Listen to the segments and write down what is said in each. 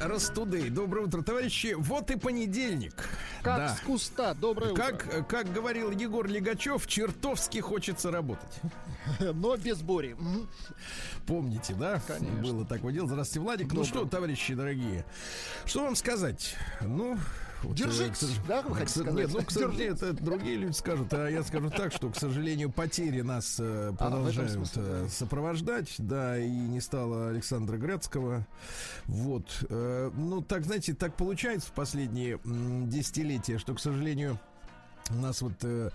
Растудей. Доброе утро, товарищи. Вот и понедельник. Как Да. с куста. Доброе Как, как говорил Егор Легачев, чертовски хочется работать. утро. Но без Бори. Мгм. Помните, да? Конечно. Было такое дело. Здравствуйте, Владик. Ну Доброе. что, товарищи дорогие, что вам сказать? Ну, вот, Держитесь, э, к сож- да, вы хотите сказать? Нет, ну, к сожалению, это другие люди скажут, а я скажу так, что, к сожалению, потери нас э, этом продолжают смысле, э, да. сопровождать, да, и не стало Александра Грецкого. Вот. э, Ну, так, знаете, так получается в последние десятилетия, что, к сожалению, у нас вот, э,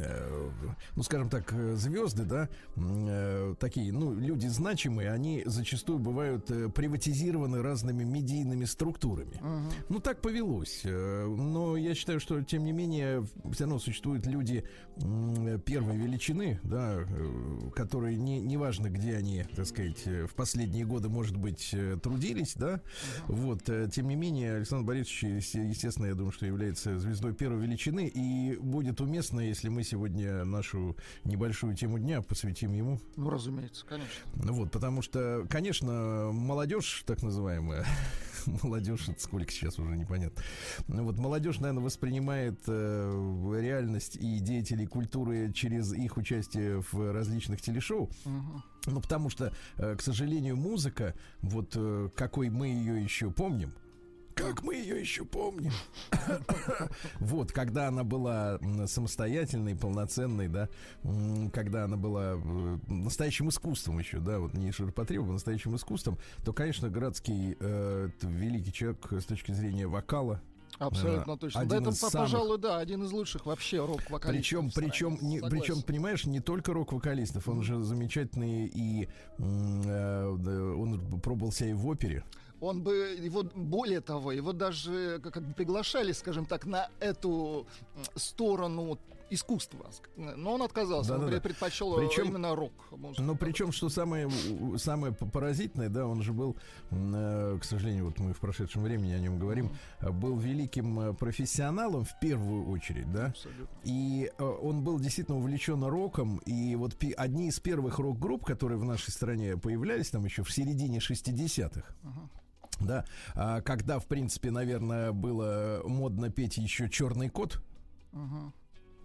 э, ну, скажем так, э, звезды, да, э, такие, ну, люди значимые, они зачастую бывают э, приватизированы разными медийными структурами. Мгм. Ну, так повелось. Э, Но я считаю, что, тем не менее, все равно существуют люди м, первой величины, да, э, которые не, неважно, где они, так сказать, э, в последние годы, может быть, э, трудились, да, вот, э, тем не менее, Александр Борисович, есте- естественно, я думаю, что является звездой первой величины, и будет уместно, если мы сегодня нашу небольшую тему дня посвятим ему. Ну, разумеется, конечно. Ну Вот, потому что, конечно, молодежь, так называемая, молодежь, это сколько сейчас уже непонятно. Ну вот молодежь, наверное, воспринимает э, реальность и деятелей культуры через их участие в различных телешоу. Ну, потому что, э, к сожалению, музыка, вот э, какой мы ее еще помним, как мы ее еще помним. Вот, когда она была самостоятельной, полноценной, да, когда она была э, настоящим искусством еще, да, вот не ширпотребом, а настоящим искусством, то, конечно, Градский э, великий человек с точки зрения вокала. Абсолютно Наверно, точно. один Да, это, самых- пожалуй, да, один из лучших вообще рок-вокалистов. Причем, причем, не, причем, понимаешь, не только рок-вокалистов, он же замечательный и э, да, он пробовал себя и в опере. Он бы, его, более того, его даже как, как бы приглашали, скажем так, на эту сторону искусства. ск- Но он отказался, он Да-да-да. пред- предпочел Причем- именно рок. Но причем, что самое, самое поразительное, да, он же был, э, к сожалению, вот мы в прошедшем времени о нем говорим, был великим э, профессионалом в первую очередь, да, Абсолютно. и э, он был действительно увлечен роком, и вот одни из первых рок-групп, которые в нашей стране появлялись там еще в середине 60-х, Ага. Да, а, когда, в принципе, наверное, было модно петь еще «Черный кот», Мгм.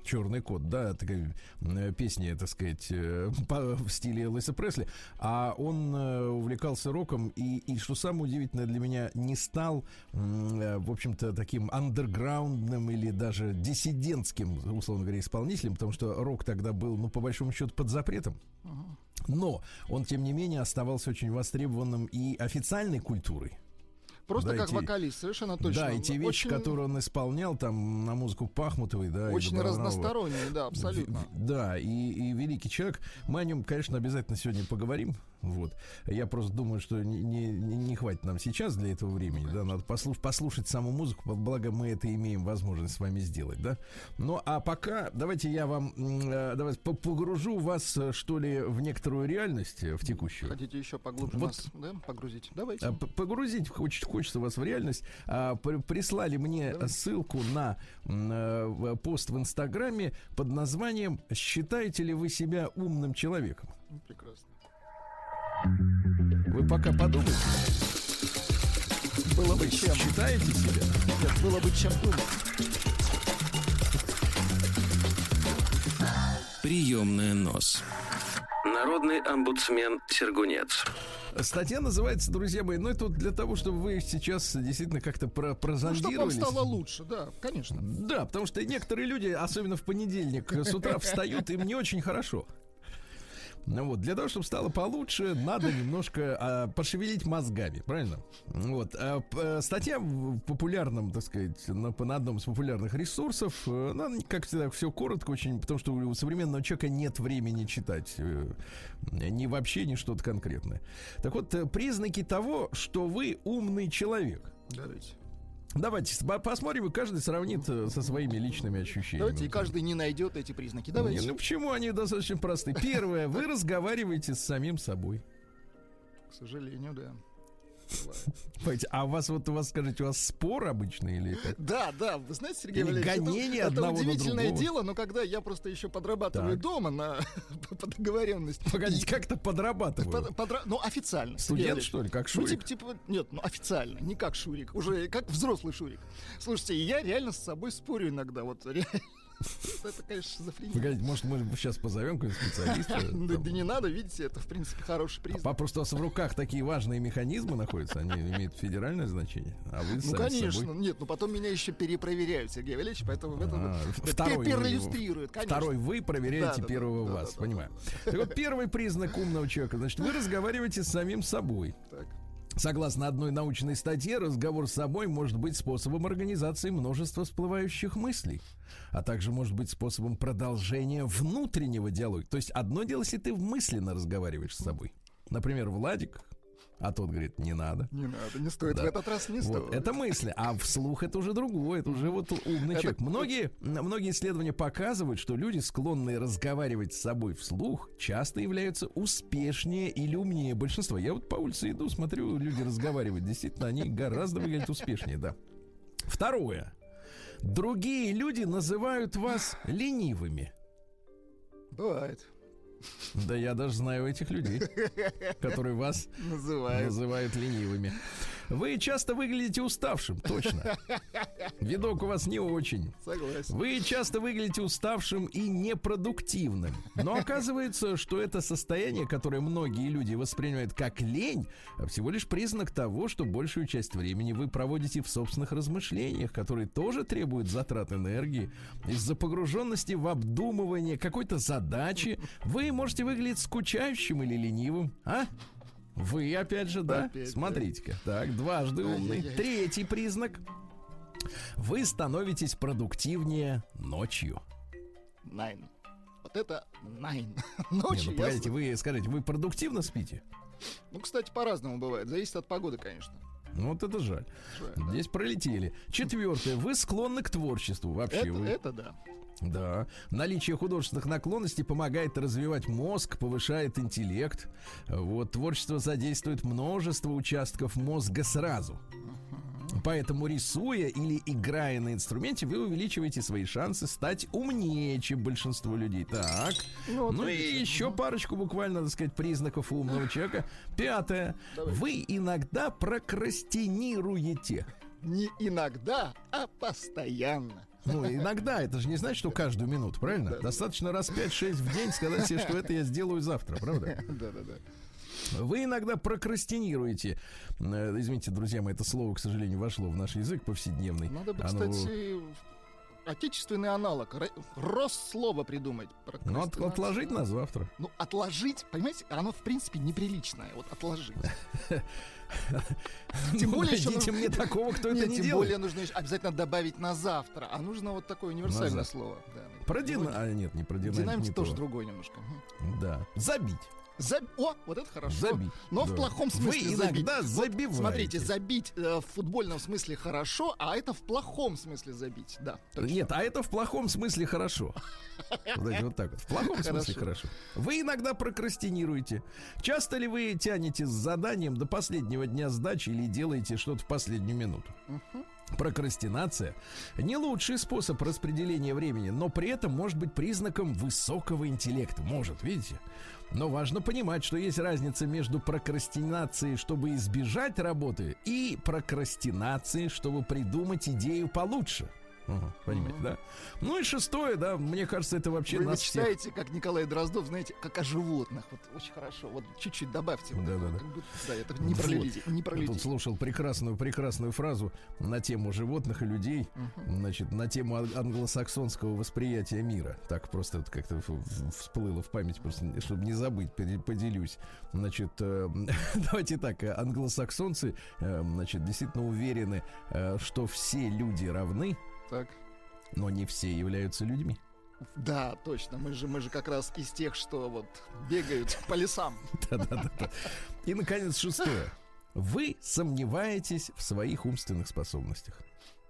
Черный кот, да, такая э, песня, так сказать, э, по- в стиле Элвиса Пресли. А он э, увлекался роком и, и, что самое удивительное для меня, не стал, в общем-то, таким андерграундным или даже диссидентским, условно говоря, исполнителем, потому что рок тогда был, ну, по большому счету, под запретом. Мгм. Но он, тем не менее, оставался очень востребованным и официальной культурой. Просто Да, как эти- вокалист, совершенно точно. Да, и те вещи, Очень- которые он исполнял там на музыку Пахмутовой, да, Очень Добронравова. разносторонний, да, абсолютно. Да, и, и великий человек. Мы о нем, конечно, обязательно сегодня поговорим. Вот. Я просто думаю, что не, не, не- хватит нам сейчас для этого времени. да, надо послушать, послушать саму музыку, благо мы это имеем возможность с вами сделать, да. Ну, а пока давайте я вам э, давайте по- погружу вас, э, что ли, в некоторую реальность, э, в текущую. Хотите еще поглубже Вот. нас да, погрузить? Давайте. А, Погрузить хочет, хочется вас в реальность. А, при- Прислали мне Давай. ссылку на пост в Инстаграме под названием «Считаете ли вы себя умным человеком?» Ну, Прекрасно. Вы пока подумайте. Было бы чем. Считаете себя? Нет, было бы чем думать. Приемная нос. Народный омбудсмен Сергунец. Статья называется, друзья мои, ну это вот для того, чтобы вы сейчас действительно как-то про Ну, чтобы вам прозондировались. стало лучше, да, конечно. Да, потому что некоторые люди, особенно в понедельник, с утра встают, им не очень хорошо. Ну вот, для того, чтобы стало получше, надо немножко а, пошевелить мозгами, правильно? Вот. а, э, статья в популярном, так сказать, на, на одном из популярных ресурсов, э, она, как всегда, все коротко очень, потому что у современного человека нет времени читать э, ни вообще, ни что-то конкретное. Так вот, э, признаки того, что вы умный человек. Давайте. Давайте посмотрим, и каждый сравнит э, со своими личными ощущениями. Давайте, и каждый не найдет эти признаки. Давайте. Не, ну почему они достаточно просты? Первое, вы разговариваете с самим собой. К сожалению, да. А у вас вот у вас скажите, у вас спор обычный или как? Да, да, вы знаете, Сергей или Валерьевич, гонение это, одного это удивительное на дело, но когда я просто еще подрабатываю Так. дома на по договоренности. Погодите, как-то подрабатываю. Под- подра- Ну, официально. Студент, что ли, как Ну, Шурик? типа, типа, нет, ну официально, не как Шурик, уже как взрослый Шурик. Слушайте, я реально с собой спорю иногда, вот реально. Это, конечно, шизофрения. Погодите, может, мы сейчас позовем какого-нибудь специалиста? Да не надо, видите, это, в принципе, хороший признак. А просто у вас в руках такие важные механизмы находятся, они имеют федеральное значение, а вы Ну, конечно. Нет, ну потом меня еще перепроверяют, Сергей Валерьевич, поэтому в этом А, это второй пер- вы- перлюстрирует, конечно. Второй вы проверяете первого вас, понимаю. Так вот, первый признак умного человека, значит, вы разговариваете с самим собой. Так. Согласно одной научной статье, разговор с собой может быть способом организации множества всплывающих мыслей, а также может быть способом продолжения внутреннего диалога. То есть одно дело, если ты мысленно разговариваешь с собой. Например, Владик, а тот говорит, не надо. Не надо, не стоит. Да. В этот раз не Вот, стоит. это мысли, а вслух это уже другое, это уже вот умный Это- человек. Многие, многие исследования показывают, что люди, склонные разговаривать с собой вслух, часто являются успешнее или умнее большинства. Я вот по улице иду, смотрю, люди разговаривают, действительно, они гораздо выглядят успешнее, да. Второе. Другие люди называют вас ленивыми. Бывает. Да я даже знаю этих людей, которые вас Называют. ленивыми. Вы часто выглядите уставшим, точно. Видок у вас не очень. Согласен. Вы часто выглядите уставшим и непродуктивным. Но оказывается, что это состояние, которое многие люди воспринимают как лень, всего лишь признак того, что большую часть времени вы проводите в собственных размышлениях, которые тоже требуют затрат энергии. Из-за погруженности в обдумывание какой-то задачи вы можете выглядеть скучающим или ленивым. А? Вы опять же, да? Опять, да. Смотрите-ка. Так, дважды умный. Третий признак. Вы становитесь продуктивнее ночью. Найн. Вот это найн. Не, Ночью ну, я погодите, вы скажите, вы продуктивно спите? Ну, кстати, по-разному бывает. Зависит от погоды, конечно. Ну, вот это жаль. Жаль, да. Здесь пролетели. Четвертое. Вы склонны к творчеству. Вообще Это, вы. это да. Да. Наличие художественных наклонностей помогает развивать мозг, повышает интеллект. Вот творчество задействует множество участков мозга сразу. Поэтому, рисуя или играя на инструменте, вы увеличиваете свои шансы стать умнее, чем большинство людей. Так. Ну, вот Ну и видите. еще парочку буквально, так сказать, признаков умного человека. Пятое. Вы иногда прокрастинируете. Не иногда, а постоянно. Ну, иногда, это же не значит, что каждую минуту, правильно? Достаточно раз 5-6 в день сказать себе, что это я сделаю завтра, правда? Да-да-да. Вы иногда прокрастинируете. Э, Извините, друзья мои, это слово, к сожалению, вошло в наш язык повседневный. Надо бы, Оно- кстати, отечественный аналог. ро- Росслово придумать. Ну, от- отложить на завтра. Ну, отложить, понимаете, оно, в принципе, неприличное. Вот отложить. Тем Ну, более еще найдите мне такого, кто это не тем более нужно обязательно добавить на завтра. А нужно вот такое универсальное слово. Про Ну, дина... А, нет, не про динамик. Динамик тоже то. другой немножко. Да. Забить. Заб- О, вот это хорошо. Забить. Но в Да. плохом смысле Вы забить. иногда Вот забиваете. Смотрите, забить э, в футбольном смысле хорошо, а это в плохом смысле забить. Да. точно. Нет, а это в плохом смысле хорошо. Знаете, вот так вот. В плохом смысле хорошо. Вы иногда прокрастинируете. Часто ли вы тянете с заданием до последнего дня сдачи или делаете что-то в последнюю минуту? Прокрастинация не лучший способ распределения времени, но при этом может быть признаком высокого интеллекта. Может, видите? Но важно понимать, что есть разница между прокрастинацией, чтобы избежать работы, и прокрастинацией, чтобы придумать идею получше. Ага, понимаете, да? Ну и шестое, да, мне кажется, это вообще Вы нас всех... мечтаете, как Николай Дроздов, знаете, как о животных. Вот очень хорошо. Вот чуть-чуть добавьте. Вот Да-да-да. это, как будто- да, это не про Вот. людей. Не про Я людей. тут слушал прекрасную, прекрасную фразу на тему животных и людей, значит, на тему ан- англосаксонского восприятия мира. Так просто вот как-то всплыло в память, просто, чтобы не забыть, поделюсь. Значит, э, давайте так, э, англосаксонцы, э, значит, действительно уверены, э, что все люди равны, Так. но не все являются людьми. Да, точно. Мы же, мы же как раз из тех, что вот бегают по лесам. Да-да-да. И, наконец, шестое. вы сомневаетесь в своих умственных способностях.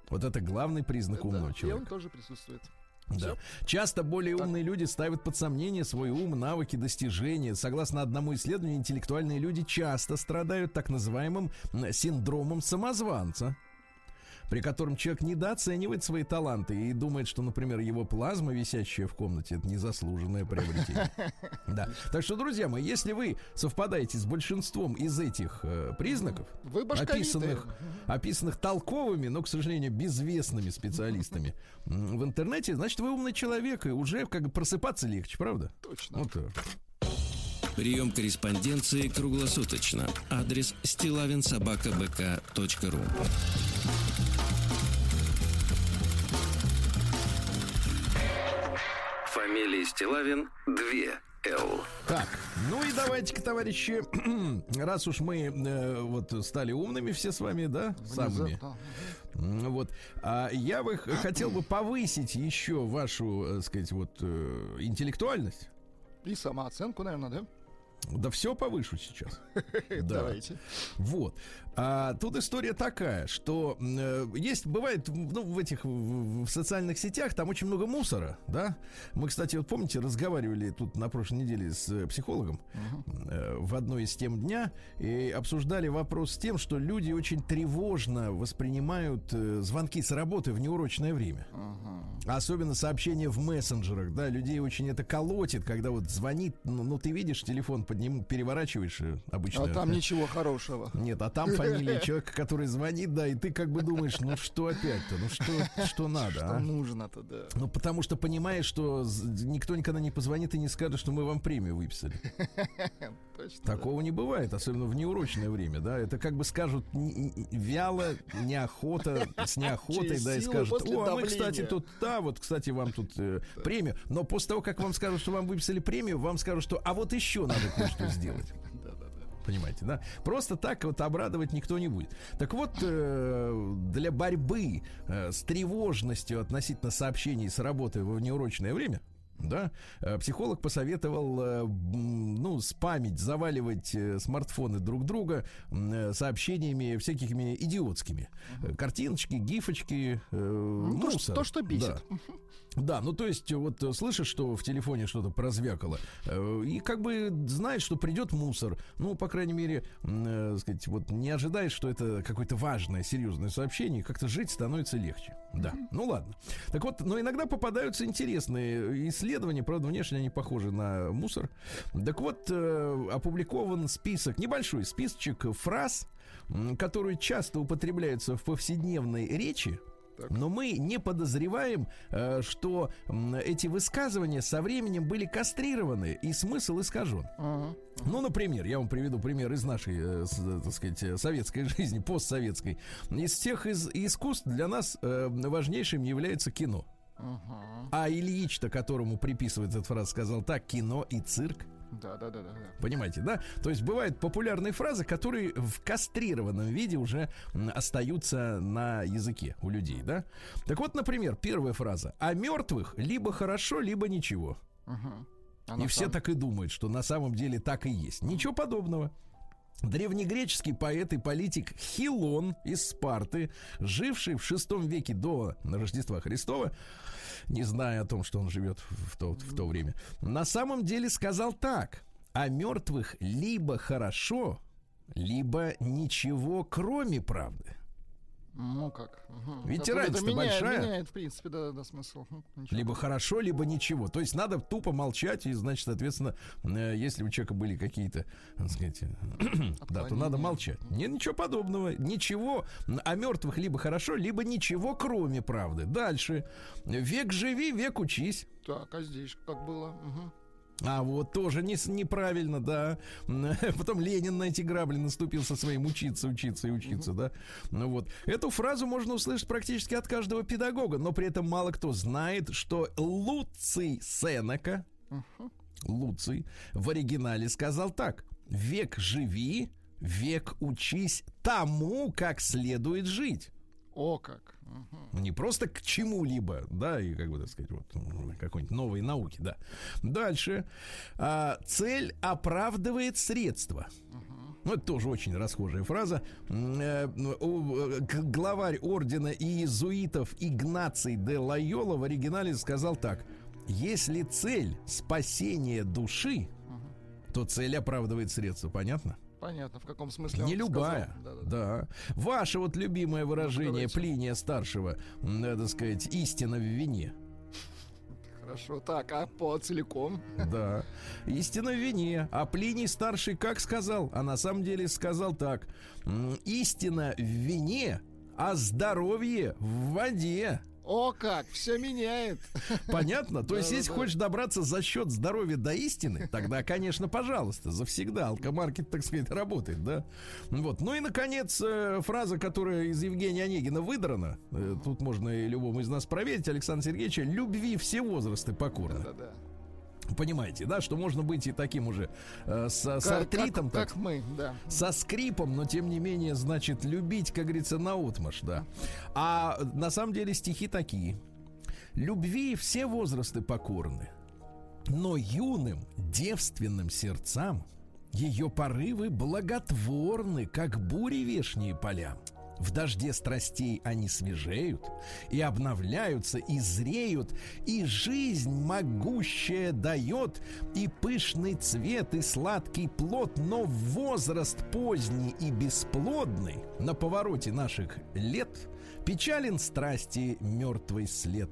Вот это главный признак умного человека. И он тоже присутствует. Да. Часто более так. умные люди ставят под сомнение свой ум, навыки, достижения. Согласно одному исследованию, интеллектуальные люди часто страдают так называемым синдромом самозванца при котором человек недооценивает свои таланты и думает, что, например, его плазма, висящая в комнате, это незаслуженное приобретение. Да. Так что, друзья мои, если вы совпадаете с большинством из этих э, признаков, вы описанных, описанных толковыми, но, к сожалению, безвестными специалистами в интернете, значит, вы умный человек, и уже как бы просыпаться легче, правда? Точно. Вот так. Прием корреспонденции круглосуточно. Адрес стилавинсобакабк.ру Фамилия Стилавин 2 Л. Так, ну и давайте-ка, товарищи, раз уж мы э, вот стали умными все с вами, да, самыми. Вот, а я бы хотел бы повысить еще вашу, так э, сказать, вот э, интеллектуальность. И самооценку, наверное, да? Да все повышу сейчас. Давайте. Вот. А тут история такая, что э, есть, бывает, ну, в этих в, в социальных сетях там очень много мусора, да. Мы, кстати, вот помните, разговаривали тут на прошлой неделе с э, психологом uh-huh. э, в одной из тем дня и обсуждали вопрос с тем, что люди очень тревожно воспринимают э, звонки с работы в неурочное время. Uh-huh. Особенно сообщения в мессенджерах, да, людей очень это колотит, когда вот звонит, ну, ну ты видишь телефон под ним переворачиваешь э, обычно. А там ничего хорошего. Нет, а там фамилия человека, который звонит, да, и ты как бы думаешь, ну что опять-то, ну что, что надо, Что а? нужно-то, да. Ну потому что понимаешь, что никто никогда не позвонит и не скажет, что мы вам премию выписали. Точно, Такого да. не бывает, особенно в неурочное время, да. Это как бы скажут вяло, неохота, с неохотой, да, и скажут, о, а мы, кстати, тут, да, вот, кстати, вам тут э, премию. Но после того, как вам скажут, что вам выписали премию, вам скажут, что, а вот еще надо кое-что сделать. Понимаете, да? Просто так вот обрадовать никто не будет. Так вот, э, для борьбы э, с тревожностью относительно сообщений с работы в неурочное время, да, э, психолог посоветовал, э, ну, спамить, заваливать э, смартфоны друг друга сообщениями всякими идиотскими. Картиночки, гифочки, ну, мусор. То, что бесит. Да. Да, ну то есть вот слышишь, что в телефоне что-то прозвякало, и как бы знаешь, что придет мусор. Ну, по крайней мере, э, сказать, вот не ожидаешь, что это какое-то важное, серьезное сообщение, как-то жить становится легче. Да, ну ладно. Так вот, но иногда попадаются интересные исследования, правда, внешне они похожи на мусор. Так вот, э, опубликован список, небольшой списочек фраз, которые часто употребляются в повседневной речи, но мы не подозреваем, э, что эти высказывания со временем были кастрированы и смысл искажен. Uh-huh. Ну, например, я вам приведу пример из нашей, э, так сказать, советской жизни, постсоветской. Из всех из искусств для нас э, важнейшим является кино. А Ильич-то, которому приписывается эта фраза, сказал так, кино и цирк. Да, да, да, да. Понимаете, да? То есть бывают популярные фразы, которые в кастрированном виде уже остаются на языке у людей, да? Так вот, например, первая фраза: "О мертвых либо хорошо, либо ничего". Угу. и все так и думают, что на самом деле так и есть. Ничего подобного. Древнегреческий поэт и политик Хилон из Спарты, живший в шестом веке до Рождества Христова, не зная о том, что он живет в то, в то время, на самом деле сказал так. О мертвых либо хорошо, либо ничего, кроме правды. Ну как? Угу. Ведь разница большая. Меняет, в принципе, да, да, смысл. Ничего. Либо хорошо, либо ничего. То есть надо тупо молчать, и, значит, соответственно, э, если у человека были какие-то, так сказать, да, то надо молчать. Нет, ничего подобного. Ничего о мертвых либо хорошо, либо ничего, кроме правды. Дальше. Век живи, век учись. Так, а здесь как было? Угу. А вот тоже не, неправильно, да. Потом Ленин на эти грабли наступил со своим учиться, учиться и учиться, да. Ну вот. Эту фразу можно услышать практически от каждого педагога, но при этом мало кто знает, что Луций Сенека, Луций, в оригинале сказал так. Век живи, век учись тому, как следует жить. О как. Не просто к чему-либо, да, и как бы, так сказать, вот какой-нибудь новой науки, да. Дальше. А, цель оправдывает средства. Ну, это тоже очень расхожая фраза. Э, главарь ордена иезуитов Игнаций де Лайола в оригинале сказал так. Если цель спасение души, то цель оправдывает средства. Понятно? Понятно, в каком смысле. Не любая. Да, да, да. Ваше вот любимое выражение ну, Плиния старшего, надо сказать, истина в вине. Хорошо, так, а по целиком? Да. Истина в вине. А Плиний старший как сказал? А на самом деле сказал так. Истина в вине, а здоровье в воде. О, как, все меняет. Понятно? То есть, если хочешь добраться за счет здоровья до истины, тогда, конечно, пожалуйста, завсегда алкомаркет, так сказать, работает, да? Вот. Ну и, наконец, э, фраза, которая из Евгения Онегина выдрана, э, тут можно и любому из нас проверить, Александр Сергеевич, любви все возрасты покорны. Да-да-да понимаете, да, что можно быть и таким уже э, с, как, с артритом, как, так, как мы, да, со скрипом, но тем не менее, значит, любить, как говорится, на утмаш, да. А на самом деле стихи такие: любви все возрасты покорны, но юным девственным сердцам ее порывы благотворны, как бури вешние поля. В дожде страстей они свежеют и обновляются, и зреют, и жизнь могущая дает, и пышный цвет, и сладкий плод, но возраст поздний и бесплодный на повороте наших лет печален страсти мертвый след.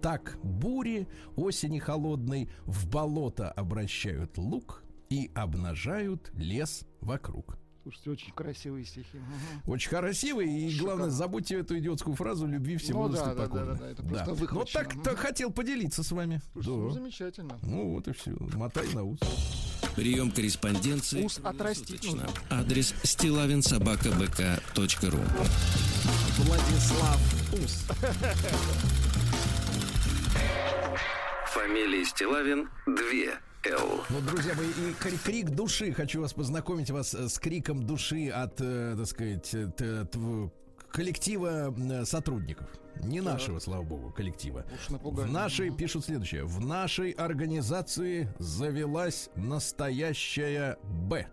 Так бури осени холодной в болото обращают лук и обнажают лес вокруг. Слушайте, очень красивые стихи. Очень красивые. И Шикарно. главное, забудьте эту идиотскую фразу любви всего ну, да, да, да, да, да, это да. просто Ну так, так хотел поделиться с вами. Слушайте, да. ну, замечательно. Ну вот и все. Мотай на ус. Прием корреспонденции. Ус отрастить нужно. Адрес стилавинсобакабк.ру Владислав Ус. Фамилия Стилавин 2 Л. Ну, друзья мои, и крик души. Хочу вас познакомить вас э, с криком души от, э, так сказать, э, коллектива сотрудников. Не нашего, слава богу, коллектива. В нашей, пишут следующее, в нашей организации завелась настоящая Б.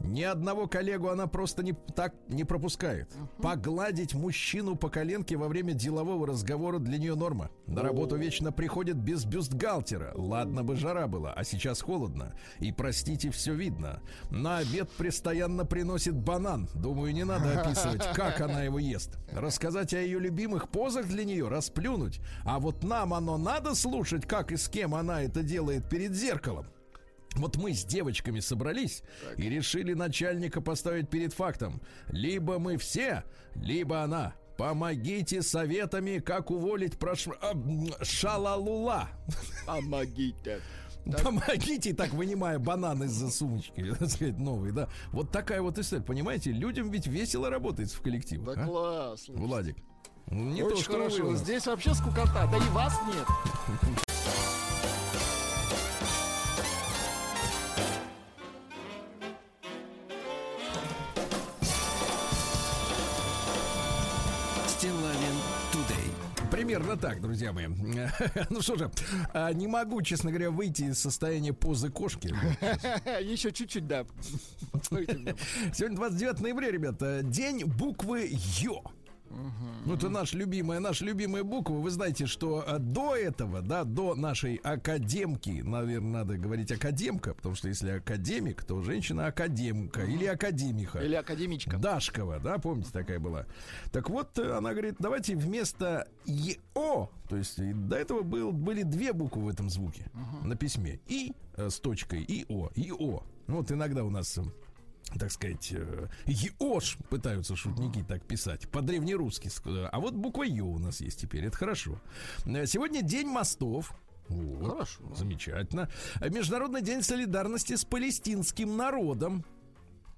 Ни одного коллегу она просто не, так не пропускает. Uh-huh. Погладить мужчину по коленке во время делового разговора для нее норма. На работу вечно приходит без бюстгальтера. Ладно бы жара была, а сейчас холодно. И, простите, все видно. На обед постоянно приносит банан. Думаю, не надо описывать, как она его ест. Рассказать о ее любимых позах для нее, расплюнуть. А вот нам оно надо слушать, как и с кем она это делает перед зеркалом. Вот мы с девочками собрались так. и решили начальника поставить перед фактом. Либо мы все, либо она. Помогите советами, как уволить прош... а, шалалула. Помогите. Так. Помогите, так вынимая банан из-за сумочки, так сказать, новый, да. Вот такая вот история, понимаете? Людям ведь весело работать в коллективе. Да а? класс. Владик. Не Очень то, что хорошо. Здесь вообще скукота, да и вас нет. примерно так, друзья мои. Ну что же, а, не могу, честно говоря, выйти из состояния позы кошки. Еще чуть-чуть, да. Сегодня 29 ноября, ребята. День буквы Ё. Ну, это наша любимая, наша любимая буква. Вы знаете, что э, до этого, да, до нашей академки, наверное, надо говорить академка, потому что если академик, то женщина академка или академиха. Или академичка. Дашкова, да, помните, такая была. Так вот, э, она говорит, давайте вместо ЕО, то есть до этого был, были две буквы в этом звуке uh-huh. на письме. И э, с точкой, и О, и О. Ну, вот иногда у нас так сказать, э, Еош пытаются шутники так писать, по-древнерусски. А вот буква Ё у нас есть теперь, это хорошо. Э, сегодня день мостов. Вот, Хорошо. Замечательно. Международный день солидарности с палестинским народом.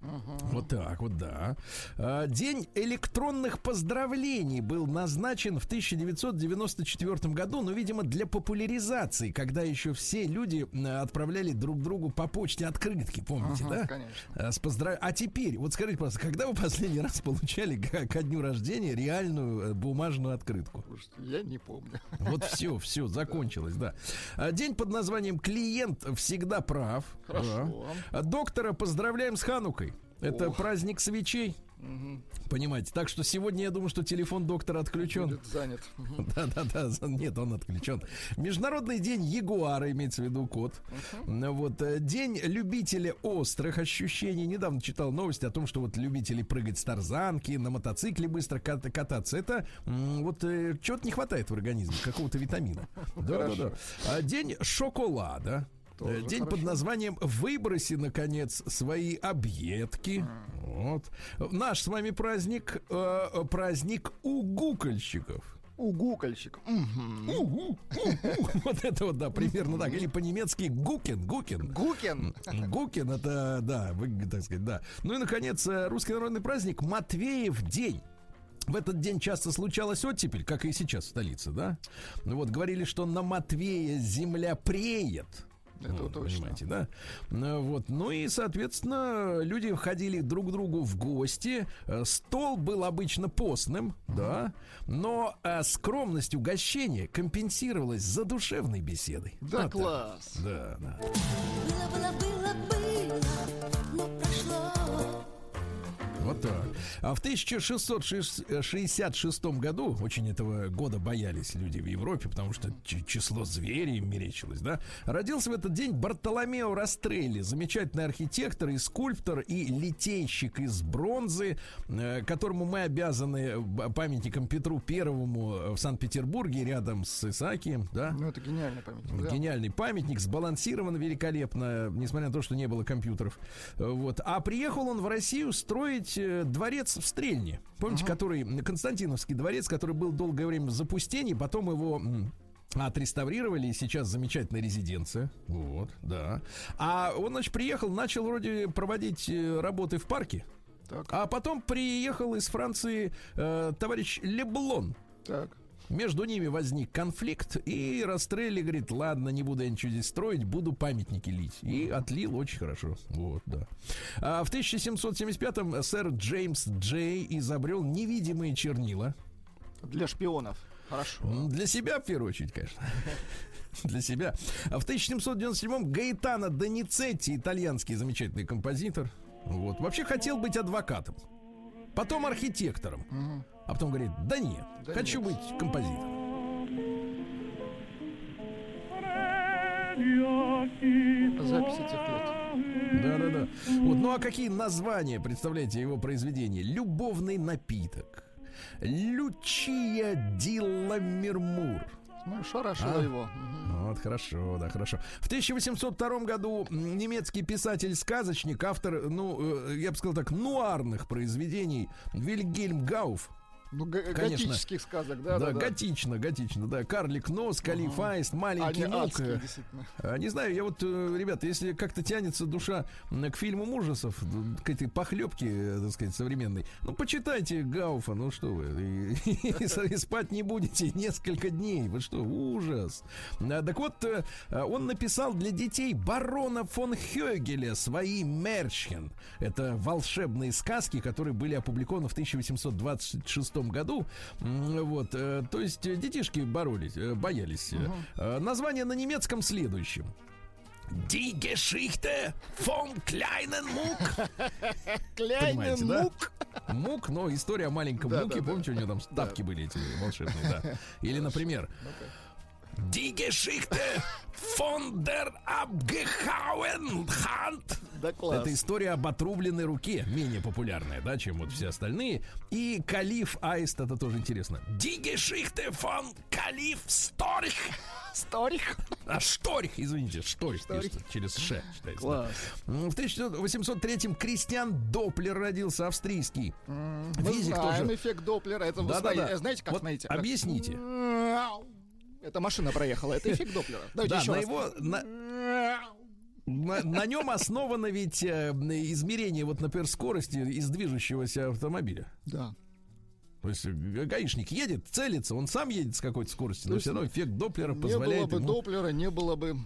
Угу. Вот так вот, да. А, день электронных поздравлений был назначен в 1994 году, но, видимо, для популяризации, когда еще все люди отправляли друг другу по почте открытки, помните, угу, да? Конечно. А, с поздрав... а теперь, вот скажите, пожалуйста, когда вы последний раз получали ко дню рождения реальную э, бумажную открытку? Я не помню. Вот все, все, закончилось, да. А, день под названием «Клиент всегда прав». Хорошо. Да. Доктора поздравляем с Ханукой. Это Ох. праздник свечей. Угу. Понимаете, так что сегодня я думаю, что телефон доктора отключен. Будет занят. Да, да, да, нет, он отключен. Международный день Ягуара, имеется в виду кот. Угу. Вот э, день любителя острых ощущений. Недавно читал новости о том, что вот любители прыгать с тарзанки, на мотоцикле быстро кататься. Это вот э, чего-то не хватает в организме, какого-то витамина. Да, да, да. А день шоколада. Тоже День хорошо. под названием «Выброси, наконец, свои объедки». Вот. Наш с вами праздник, э, праздник угукольщиков. Угукольщик. Вот это вот, да, примерно так. Или по-немецки гукен, гукен. Гукен. Гукен, это, да, вы, так сказать, да. Ну и, наконец, э, русский народный праздник Матвеев день. В этот день часто случалась оттепель, как и сейчас в столице, да? Ну вот, говорили, что на Матвея земля преет. Это вот, точно. Понимаете, да? Ну, вот. Ну и, соответственно, люди входили друг к другу в гости. Э, стол был обычно постным, mm-hmm. да, но а, скромность угощения компенсировалась задушевной беседой. Да, вот класс. Да, да. Было, было, было, было, но. Вот так. А в 1666 году, очень этого года боялись люди в Европе, потому что число зверей им мерещилось, да, родился в этот день Бартоломео Растрелли, замечательный архитектор и скульптор, и литейщик из бронзы, э, которому мы обязаны памятником Петру Первому в Санкт-Петербурге, рядом с Исаакием, да. Ну, это гениальный памятник. Да. Гениальный памятник, сбалансирован великолепно, несмотря на то, что не было компьютеров. Вот. А приехал он в Россию строить Э, дворец в Стрельне. Помните, ага. который Константиновский дворец, который был долгое время в запустении, потом его отреставрировали, и сейчас замечательная резиденция. Вот, да. А он, значит, приехал, начал вроде проводить э, работы в парке. Так. А потом приехал из Франции э, товарищ Леблон. Так. Между ними возник конфликт, и Растрелли говорит, ладно, не буду я ничего здесь строить, буду памятники лить. И отлил очень хорошо. Вот, да. А в 1775-м сэр Джеймс Джей изобрел невидимые чернила. Для шпионов. Хорошо. Для себя, в первую очередь, конечно. Для себя. А в 1797-м Гаэтано Доницетти, итальянский замечательный композитор. Вот. Вообще хотел быть адвокатом. Потом архитектором. Угу. А потом говорит, да нет, да хочу нет. быть композитором. Запись этих лет. Да-да-да. Вот, ну а какие названия, представляете, его произведения? Любовный напиток. Лючия Дилла Мирмур. Ну, шарашило а? его. Вот, хорошо, да, хорошо. В 1802 году немецкий писатель-сказочник, автор, ну, э, я бы сказал так, нуарных произведений Вильгельм Гауф, ну, Конечно. готических сказок, да, да, да, готично, готично, да. Карлик нос, Калиф ага. Аист, маленький Они Нук. Адские, а, не знаю, я вот, э, ребята, если как-то тянется душа к фильмам ужасов, к этой похлебке, э, так сказать, современной, ну, почитайте Гауфа, ну что вы, и, и, и спать не будете несколько дней, вы что, ужас. А, так вот, э, он написал для детей барона фон Хёгеля свои Мерчхен. Это волшебные сказки, которые были опубликованы в 1826 году. Вот, э, то есть э, детишки боролись, э, боялись. Угу. Название на немецком следующем. Die Geschichte vom kleinen Muck. Kleinen Muck. Да? Мук, но история о маленьком да, Муке. Да, Помните, да. у него там тапки были эти волшебные, да. Или, например, Die Geschichte von der abgehauen Hand. Да, класс. Это история об отрубленной руке, менее популярная, да, чем вот все остальные. И Калиф Аист, это тоже интересно. Die Geschichte von Калиф Сторих. Сторих. А Шторих, извините, Шторих, Шторих. через Ш читается. Класс. В 1803-м Кристиан Доплер родился, австрийский. Мы Физик знаем тоже. эффект Доплера. Это да, да, да. знаете, как вот знаете? Объясните. Это машина проехала, это эффект Доплера. Давайте да, еще на раз. его... На... на, на нем основано ведь э, измерение, вот, например, скорости из движущегося автомобиля. Да. То есть э, гаишник едет, целится, он сам едет с какой-то скоростью, но все равно эффект Доплера не позволяет было бы ему... Доплера, не было бы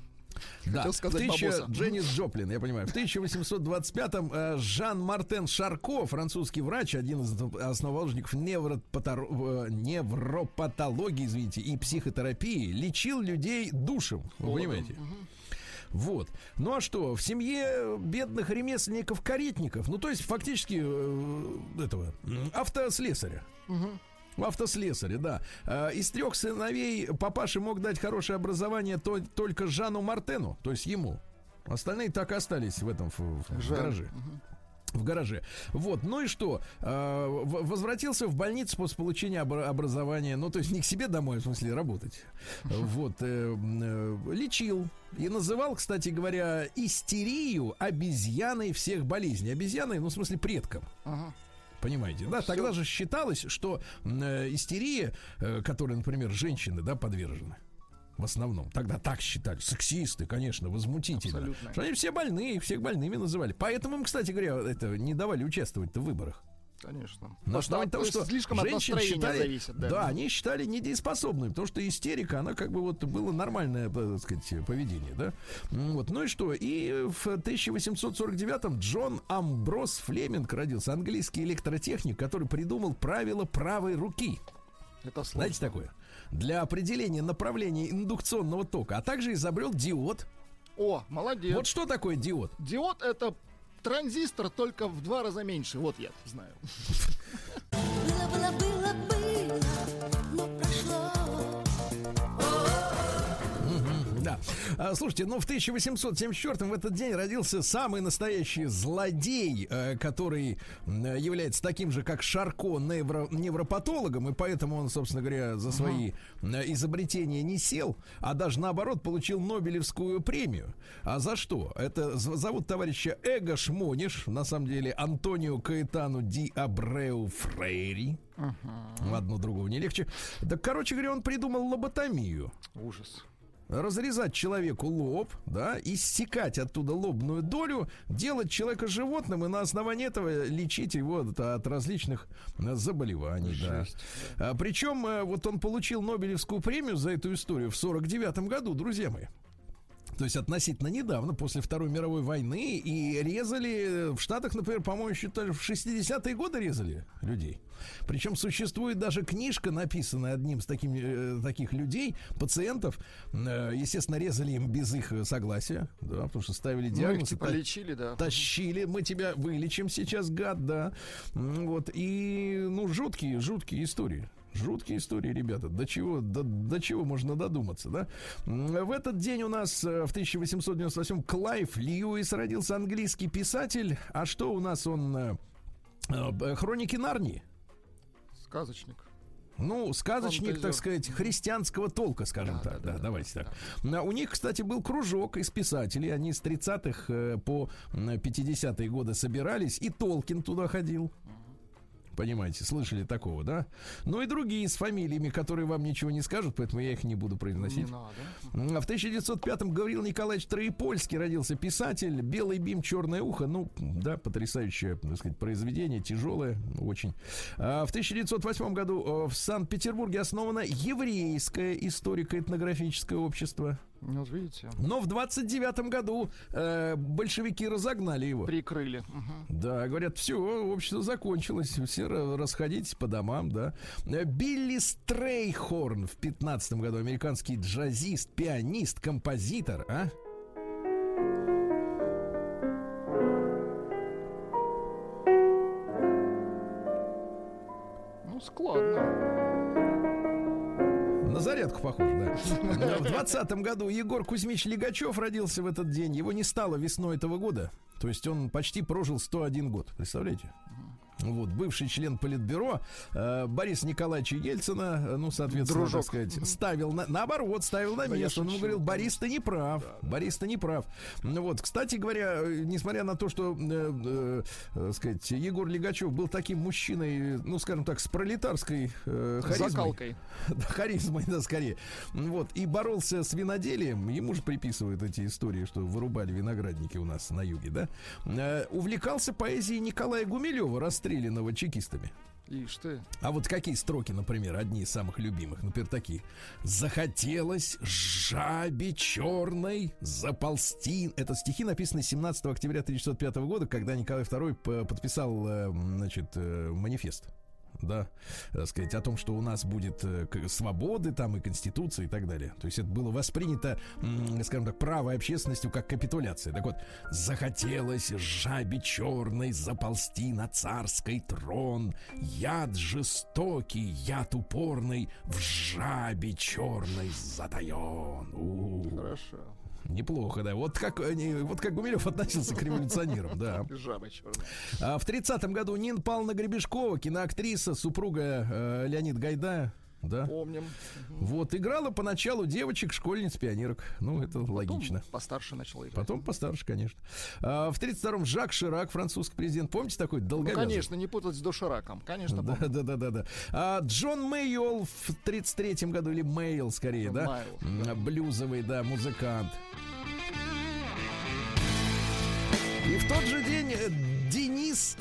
Да, Хотел сказать 1000... бабоса. Дженнис Джоплин, я понимаю. В 1825-м э, Жан-Мартен Шарко, французский врач, один из основоположников невропатор- э, невропатологии, извините, и психотерапии, лечил людей душем. Вы Холодом. понимаете? Вот. Ну а что, в семье бедных ремесленников-каретников, ну то есть фактически э, этого автослесаря. Автослесаря, да. А, Из трех сыновей папаша мог дать хорошее образование то- только Жану Мартену, то есть ему. Остальные так и остались в этом в, в гараже. В гараже. Вот, ну и что? В- возвратился в больницу после получения обра- образования. Ну, то есть не к себе домой, в смысле, работать. Вот. э, э, лечил. И называл, кстати говоря, истерию обезьяной всех болезней. Обезьяной, ну, в смысле, предком. Ага. Понимаете, да? Тогда же считалось, что э, истерия, э, которой, например, женщины, да, подвержены. В основном. Тогда так считали. Сексисты, конечно, возмутительно. Абсолютно. Что они все больные, всех больными называли. Поэтому им, кстати говоря, это не давали участвовать в выборах. Конечно. На Потому основании того, что слишком от женщин настроения считали, зависит, да. да, они считали недееспособными, потому что истерика, она как бы вот было нормальное, так сказать, поведение, да. Вот, ну и что? И в 1849-м Джон Амброс Флеминг родился, английский электротехник, который придумал правила правой руки. Это сложно. Знаете такое? Для определения направления индукционного тока, а также изобрел диод. О, молодец. Вот что такое диод? Диод это транзистор только в два раза меньше. Вот я знаю. Было, было, было, А, слушайте, ну в 1874 в этот день родился самый настоящий злодей, э, который является таким же, как Шарко, невро- невропатологом, и поэтому он, собственно говоря, за свои изобретения не сел, а даже наоборот получил Нобелевскую премию. А за что? Это зовут товарища Эго Шмониш, на самом деле Антонио Каэтану Ди Абреу Фрейри. Одно другого не легче. Так, короче говоря, он придумал лоботомию Ужас. Разрезать человеку лоб, да, иссекать оттуда лобную долю, делать человека животным и на основании этого лечить его от, различных заболеваний. Да. Жесть. А, причем э, вот он получил Нобелевскую премию за эту историю в 49 году, друзья мои. То есть относительно недавно, после Второй мировой войны, и резали в Штатах, например, по-моему, считали, в 60-е годы резали людей. Причем существует даже книжка, написанная одним из таким, э, таких людей, пациентов. Э, естественно, резали им без их э, согласия, да, потому что ставили Ну, диагноз. типа та- лечили, да. Тащили, мы тебя вылечим сейчас, гад, да. Вот, и, ну, жуткие, жуткие истории. Жуткие истории, ребята. До чего, до, до чего можно додуматься, да? В этот день у нас э, в 1898 Клайв Льюис родился английский писатель. А что у нас он? э, э, Хроники Нарнии. Сказочник. Ну, сказочник, Фантазер. так сказать, христианского толка, скажем Да, так. да, Да, да, давайте да, так. А У них, кстати, был кружок из писателей. Они с 30-х э, по м, 50-е годы собирались. И Толкин туда ходил. Понимаете, слышали такого, да? Ну и другие с фамилиями, которые вам ничего не скажут, поэтому я их не буду Не произносить. надо. А В 1905-м Гаврил Николаевич Троепольский родился писатель. Белый бим, черное ухо. Ну, да, потрясающее, так сказать, произведение, тяжелое, очень. А В 1908 году э, в Санкт-Петербурге основано еврейское историко-этнографическое общество. Ну, видите, Но в 29 году э, большевики разогнали его. прикрыли. Мгм. Да, говорят, все, общество закончилось, все ра- расходитесь по домам, да. Э, Билли Стрейхорн в 15 году, американский джазист, пианист, композитор, а? Ну, складно. На зарядку похоже, да. В 20 году Егор Кузьмич Легачев родился в этот день. Его не стало весной этого года. То есть он почти прожил 101 год. Представляете? Вот, бывший член Политбюро э, Борис Николаевича Ельцина, э, ну, соответственно, Дружок. так сказать, ставил, на, наоборот, ставил на Да, место. Он ему шучу, говорил, Борис, ты не прав, Борис, ты не прав. Ну вот, кстати говоря, э, несмотря на то, что, э, э, э, сказать, Егор Легачев был таким мужчиной, ну, скажем так, с пролетарской э, харизмой. Закалкой. Да, харизмой, да, скорее. Вот. И боролся с виноделием. Ему же приписывают эти истории, что вырубали виноградники у нас на юге, да. Э, увлекался поэзией Николая Гумилева, расстрелянного чекистами. Ишь ты. А вот какие строки, например, одни из самых любимых, например, такие. Захотелось жабе черной заползти. Это стихи, написанные 17 октября 1905 года, когда Николай II подписал, э, значит, э, манифест. Да, так сказать, о том, что у нас будет э, свободы там и конституция и так далее. То есть это было воспринято, скажем так, правой общественностью как капитуляция. Так вот, захотелось жабе черной заползти на царский трон. Яд жестокий, яд упорный в жабе черной затаен. У-у-у. Хорошо. Неплохо, да. Вот как, вот как Гумилев относился к революционерам, да. Жаба черная. А в 30-м году Нина Павловна Гребешкова, киноактриса, супруга э, Леонида Гайдая, да. Помним. Вот, играла поначалу девочек, школьниц, пионерок. Ну, это логично. Потом Постарше начала играть. Потом постарше, конечно. А, в 32-м Жак Ширак, французский президент. Помните такой Ну, долговязый? конечно, не путать с дошираком. Конечно, Да, да, да, да, да. А, Джон Мейол в 33-м году, или Мейл скорее, Ну, да? Майл, М, Блюзовый, да, музыкант. И в тот же день э, Денис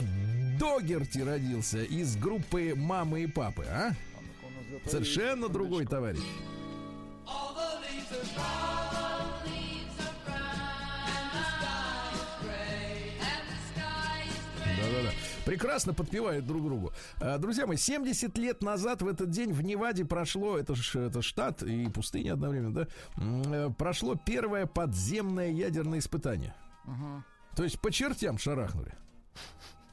Догерти родился из группы «Мамы и папы», а? Совершенно другой товарищ. Да-да-да. Прекрасно подпевают друг другу. А, Друзья мои, 70 лет назад в этот день в Неваде прошло, это ж это штат и пустыня одновременно, да, э, прошло первое подземное ядерное испытание. Мгм. То есть по чертям шарахнули.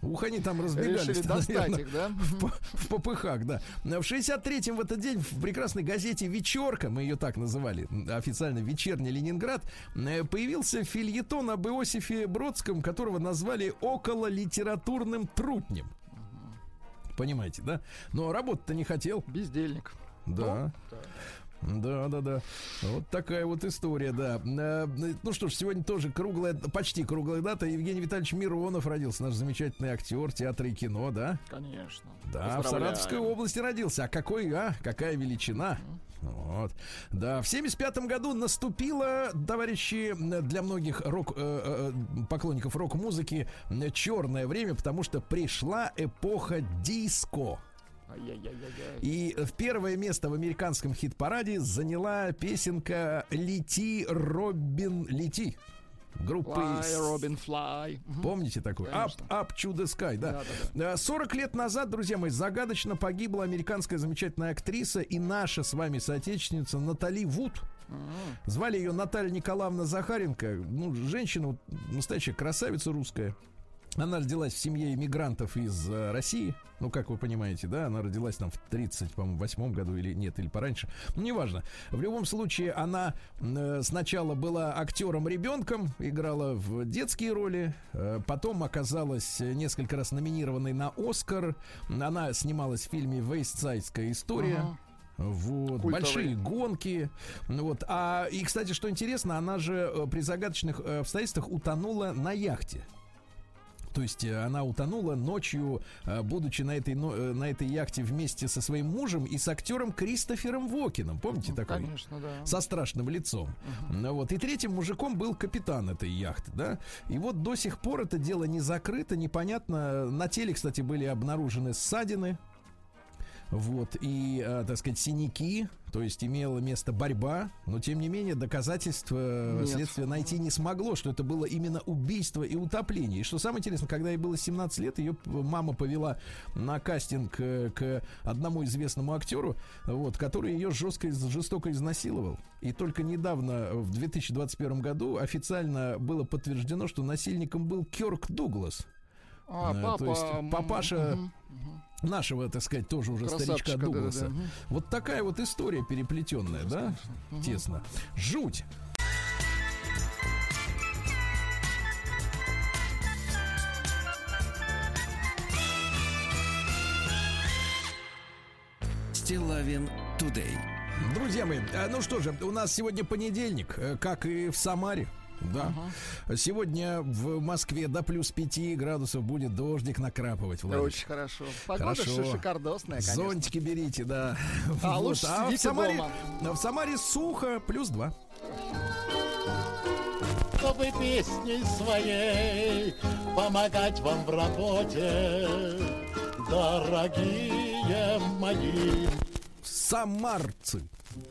Ух, они там разбегались. Решили достать наверное, их, да? в, в попыхах, да. В 63-м в этот день в прекрасной газете «Вечерка», мы ее так называли, официально «Вечерний Ленинград», э, появился фильетон об Иосифе Бродском, которого назвали около литературным трутнем. Понимаете, да? Но работать-то не хотел. Бездельник. Да. Да, да, да. Вот такая вот история, да. Э, Ну что ж, сегодня тоже круглая, почти круглая дата. Евгений Витальевич Миронов родился, наш замечательный актер театра и кино, да? Конечно. Да, в. Саратовской области родился. А какой, а? Какая величина? Вот. Да, в 75 году наступило, товарищи, для многих рок, э, э, поклонников рок-музыки черное время, потому что пришла эпоха диско. И в первое место в американском хит-параде заняла песенка «Лети, Робин, лети» группы... Fly, Робин, fly. Помните такой? Up, Конечно. up to the sky, да. Да, Э, 40 лет назад, друзья мои, загадочно погибла американская замечательная актриса и наша с вами соотечественница Натали Вуд. Звали ее Наталья Николаевна Захаренко. Ну, женщина, настоящая красавица русская. Она родилась в семье иммигрантов из э, России. Ну, как вы понимаете, да, она родилась там в 30, по-моему, восьмом году или нет, или пораньше. Ну, неважно. В любом случае, она э, сначала была актером-ребенком, играла в детские роли, э, потом оказалась несколько раз номинированной на Оскар. Она снималась в фильме «Вейстсайдская история». Ага. Вот, Культовый. большие гонки. Вот. А, и, кстати, что интересно, она же при загадочных обстоятельствах утонула на яхте. То есть э, она утонула ночью, э, будучи на этой, э, на этой яхте вместе со своим мужем и с актером Кристофером Вокином. Помните Ну, такой? Конечно, да. Со страшным лицом. Ну Вот. И третьим мужиком был капитан этой яхты, да. И вот до сих пор это дело не закрыто, непонятно. На теле, кстати, были обнаружены ссадины. Вот, и, э, так сказать, синяки, то есть имела место борьба, но тем не менее доказательств э, Нет. следствие найти не смогло, что это было именно убийство и утопление. И что самое интересное, когда ей было 17 лет, ее мама повела на кастинг э, к одному известному актеру, вот, который ее жестко, жестоко изнасиловал. И только недавно, в 2021 году, официально было подтверждено, что насильником был Кёрк Дуглас. А, Э, папа. то есть папаша мгм, мгм нашего, так сказать, тоже уже Красавчика, старичка Дугласа. Да, да, да. Вот такая вот история переплетенная, да? Угу. Тесно. Жуть. Стилавин Тудей. Друзья мои, а ну что же, у нас сегодня понедельник, э, как и в Самаре. Да. Сегодня в Москве до плюс 5 градусов будет дождик накрапывать. Владик. Очень хорошо. Погода Хорошо. ши- шикардосная, конечно. Зонтики берите, да. А лучше в сидите Самаре, дома. а в Самаре сухо, плюс 2. чтобы песней своей помогать вам в работе, дорогие мои. Самарцы.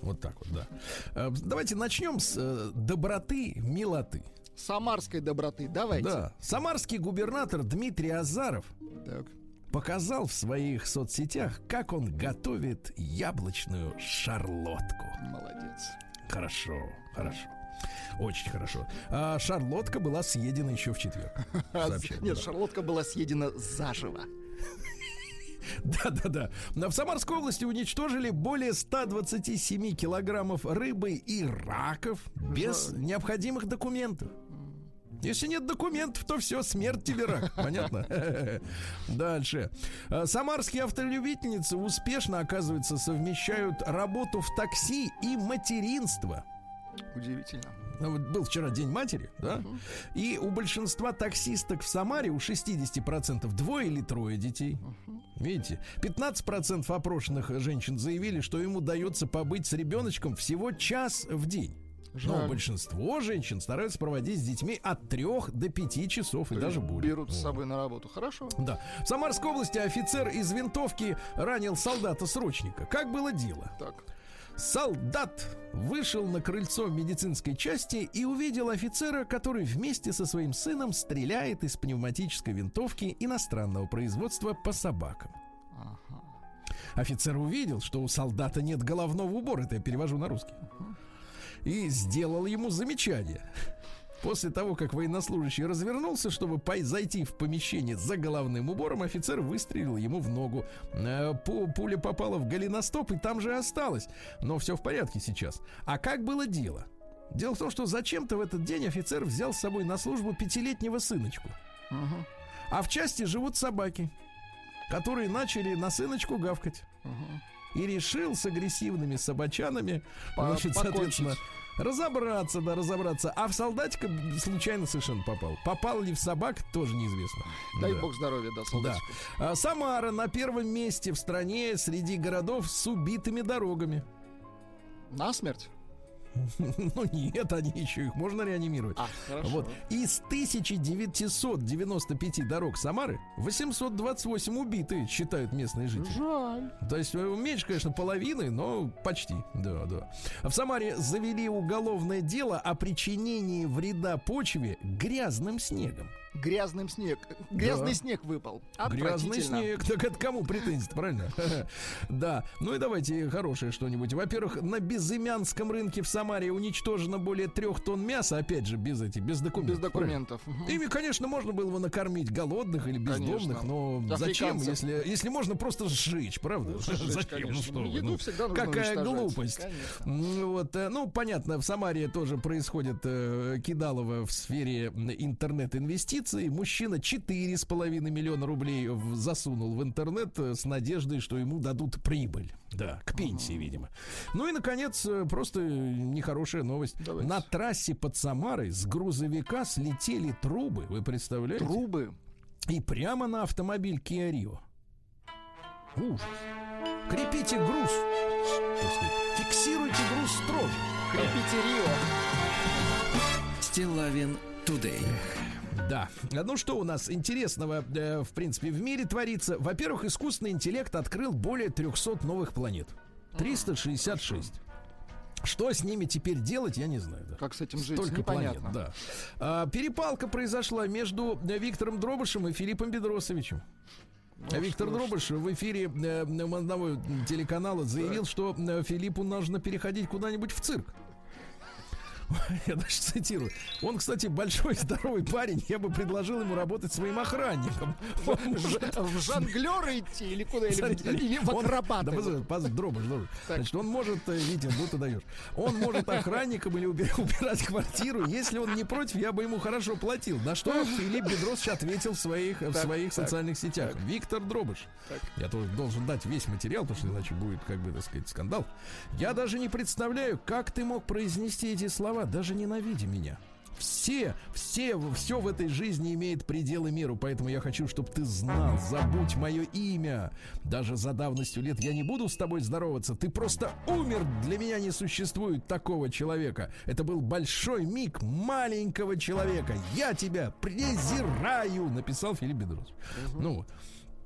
Вот так вот, да. Э, Давайте начнем с э, доброты, милоты. Самарской доброты. Давайте. Да. Самарский губернатор Дмитрий Азаров Так. показал в своих соцсетях, как он готовит яблочную шарлотку. Молодец. Хорошо, хорошо. Очень хорошо. А шарлотка была съедена еще в четверг. А, Нет, да. шарлотка была съедена заживо. Да-да-да. В Самарской области уничтожили более 127 килограммов рыбы и раков без необходимых документов. Если нет документов, то все, смерть тебе рак. Понятно? Дальше. А, Самарские автолюбительницы успешно, оказывается, совмещают работу в такси и материнство. Удивительно. Ну, вот Был вчера День матери, да? И у большинства таксисток в Самаре, у 60% двое или трое детей. Видите? 15% опрошенных женщин заявили, что им удается побыть с ребеночком всего час в день. Но Жаль. большинство женщин стараются проводить с детьми от 3 до 5 часов и даже более. Берут с собой на работу. Хорошо. Да. В Самарской области офицер из винтовки ранил солдата-срочника. Как было дело? Так. Солдат вышел на крыльцо медицинской части и увидел офицера, который вместе со своим сыном стреляет из пневматической винтовки иностранного производства по собакам. Офицер увидел, что у солдата нет головного убора, это я перевожу на русский, и сделал ему замечание. После того, как военнослужащий развернулся, чтобы зайти в помещение за головным убором, офицер выстрелил ему в ногу. Э, пу- Пуля попала в голеностоп и там же осталась. Но все в порядке сейчас. А как было дело? Дело в том, что зачем-то в этот день офицер взял с собой на службу пятилетнего сыночку. Мгм. А в части живут собаки, которые начали на сыночку гавкать. И решил с агрессивными собачанами, По- значит, соответственно, покончить. Разобраться, да, разобраться. А в солдатика случайно совершенно попал. Попал ли в собак, тоже неизвестно. Дай Да. бог здоровья, да, Да. солдатику. А Самара на первом месте в стране среди городов с убитыми дорогами. На смерть? Ну нет, они еще их можно реанимировать. А, хорошо. Вот. Из 1995 дорог Самары 828 убиты, считают местные жители. Жаль. То есть э, меньше, конечно, половины, но почти. Да, да. В Самаре завели уголовное дело о причинении вреда почве грязным снегом. Грязным снег. Грязный Да. снег выпал. Грязный снег. Так это кому претензии правильно? Да. Ну и давайте хорошее что-нибудь. Во-первых, на безымянском рынке в Самаре уничтожено более трех тонн мяса. Опять же, без этих, без документов. Без документов. Ими, конечно, можно было бы накормить голодных или бездомных, Конечно. но зачем, если, если можно просто сжечь, правда? Сжечь, зачем? Ну что вы, Еду ну, всегда Какая глупость. Конечно. Вот, э, ну, понятно, в Самаре тоже происходит э, кидалово в сфере м, интернет-инвестиций. Мужчина 4,5 миллиона рублей засунул в интернет э, с надеждой, что ему дадут прибыль. Да, к пенсии, видимо. Ну и, наконец, э, просто нехорошая новость. Давайте. На трассе под Самарой с грузовика слетели трубы, вы представляете? Трубы. И прямо на автомобиль Kia Rio. Ужас. Крепите груз. Фиксируйте груз строже. Крепите Рио. Стилавин Тудей. Да. Ну что у нас интересного, э, в принципе, в мире творится? Во-первых, искусственный интеллект открыл более 300 новых планет. 366. Что с ними теперь делать, я не знаю. да. Как с этим жить, Столько непонятно. планет, да. А, перепалка произошла между э, Виктором Дробышем и Филиппом Бедросовичем. Виктор Ну что ж. Дробыш в эфире э, одного телеканала заявил, что э, Филиппу нужно переходить куда-нибудь в цирк. Я даже цитирую. Он, кстати, большой здоровый парень. Я бы предложил ему работать своим охранником. Он может- В жонглеры идти или куда? Или, в- Смотрите, или в он- акробаты? Да, позволь, позволь, дробыш, дробыш. Значит, он может, э, Витя, ну ты даешь. Он может охранником или уби- убирать квартиру. Если он не против, я бы ему хорошо платил. На что Филипп Бедросович ответил в своих, в своих так, социальных сетях. Виктор Дробыш. Так. Я тоже должен дать весь материал, потому что иначе будет, как бы, так сказать, скандал. Я даже не представляю, как ты мог произнести эти слова, даже ненавидя меня. Все, все, все в этой жизни имеет предел и меру, поэтому я хочу, чтобы ты знал, забудь мое имя. Даже за давностью лет я не буду с тобой здороваться. Ты просто умер, для меня не существует такого человека. Это был большой миг маленького человека. Я тебя презираю, написал Филипп Бедрос. Ну,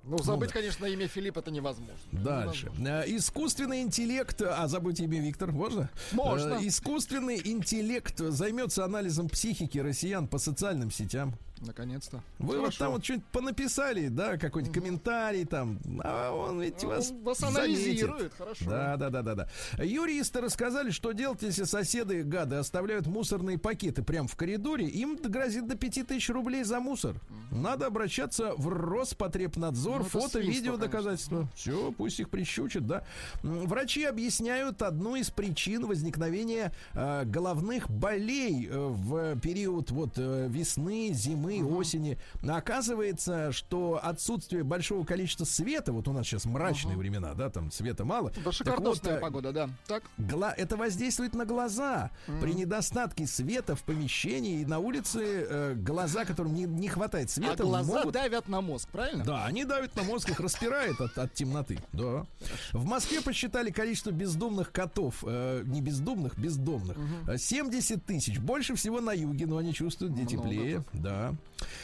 Ну, забыть, да. конечно, имя Филипп это невозможно. Дальше. Невозможно. Э, Искусственный интеллект, а забудь имя Виктор, можно? Можно. Э, Искусственный интеллект займется анализом психики россиян по социальным сетям. Наконец-то. Вы вот Хорошо. там вот что-нибудь понаписали, да, какой-нибудь комментарий там, а он ведь вас, Он вас анализирует, хорошо. Да, да, да, да, да. Юристы рассказали, что делать, если соседы гады оставляют мусорные пакеты прямо в коридоре. Им грозит до 5000 рублей за мусор. Надо обращаться в Роспотребнадзор, Ну, фото, видео, доказательства. Все, пусть их прищучат, да. Врачи объясняют одну из причин возникновения э, головных болей э, в период вот э, весны, зимы, осени. Оказывается, что отсутствие большого количества света, вот у нас сейчас мрачные времена, да, там света мало. Да, Так вот, шикардосная э, погода, да. Так? Гла- это воздействует на глаза. При недостатке света в помещении и на улице э, глаза, которым не, не хватает А света, глаза могут... давят на мозг, правильно? Да, они давят на мозг, их распирает от, от темноты. Да. В Москве посчитали количество бездомных котов. э, не бездомных, бездомных. Э, 70 тысяч. Больше всего на юге, но они чувствуют, где Много теплее. Да.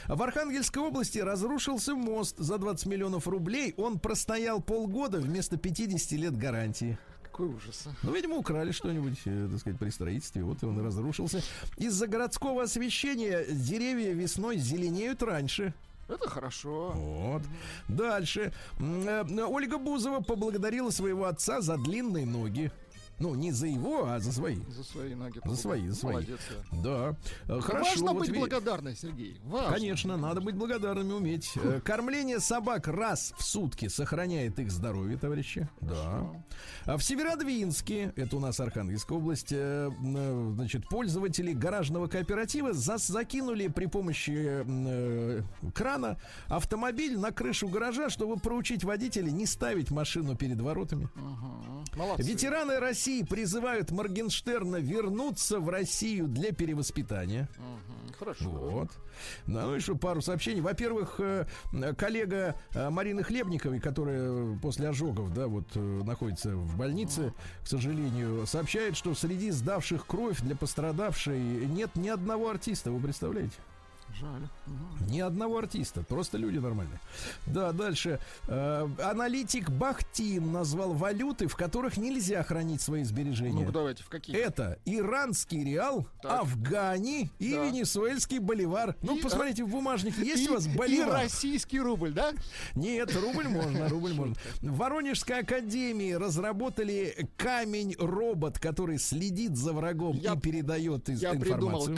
В Архангельской области разрушился мост за 20 миллионов рублей. Он простоял полгода вместо 50 лет гарантии. Какой ужас. Ну, видимо, украли что-нибудь, э, так сказать, при строительстве. Вот и он разрушился. Из-за городского освещения деревья весной зеленеют раньше. Это хорошо. Вот. Дальше. Э, Ольга Бузова поблагодарила своего отца за длинные ноги. Ну, не за его, а за свои. За свои ноги. За свои, за свои. Молодец. Да. Э, Хорошо. Важно вот быть ви- благодарной, Сергей. Важно. Конечно, надо быть благодарными, уметь. Э, Кормление собак раз в сутки сохраняет их здоровье, товарищи. Да. А в Северодвинске, это у нас Архангельская область, э, значит, пользователи гаражного кооператива зас- закинули при помощи э, крана автомобиль на крышу гаража, чтобы проучить водителя не ставить машину перед воротами. Молодцы. Ветераны России призывают Моргенштерна вернуться в Россию для перевоспитания. Мгм, Хорошо. Вот. Ну что, пару сообщений. Во-первых, э, коллега э, Марины Хлебниковой, которая после ожогов, да, вот э, находится в больнице, к сожалению, сообщает, что среди сдавших кровь для пострадавшей нет ни одного артиста, вы представляете? Жаль. Ни одного артиста, просто люди нормальные. Да, дальше. Э, аналитик Бахтин назвал валюты, в которых нельзя хранить свои сбережения. Ну-ка, давайте, в какие? Это иранский реал, Так. Афгани и Да. венесуэльский боливар. Ну, И- посмотрите, в бумажнике есть И- у вас И боливар? российский рубль, да? Нет, рубль можно, рубль можно. В Воронежской академии разработали камень-робот, который следит за врагом Я- и передает из Я придумал информацию.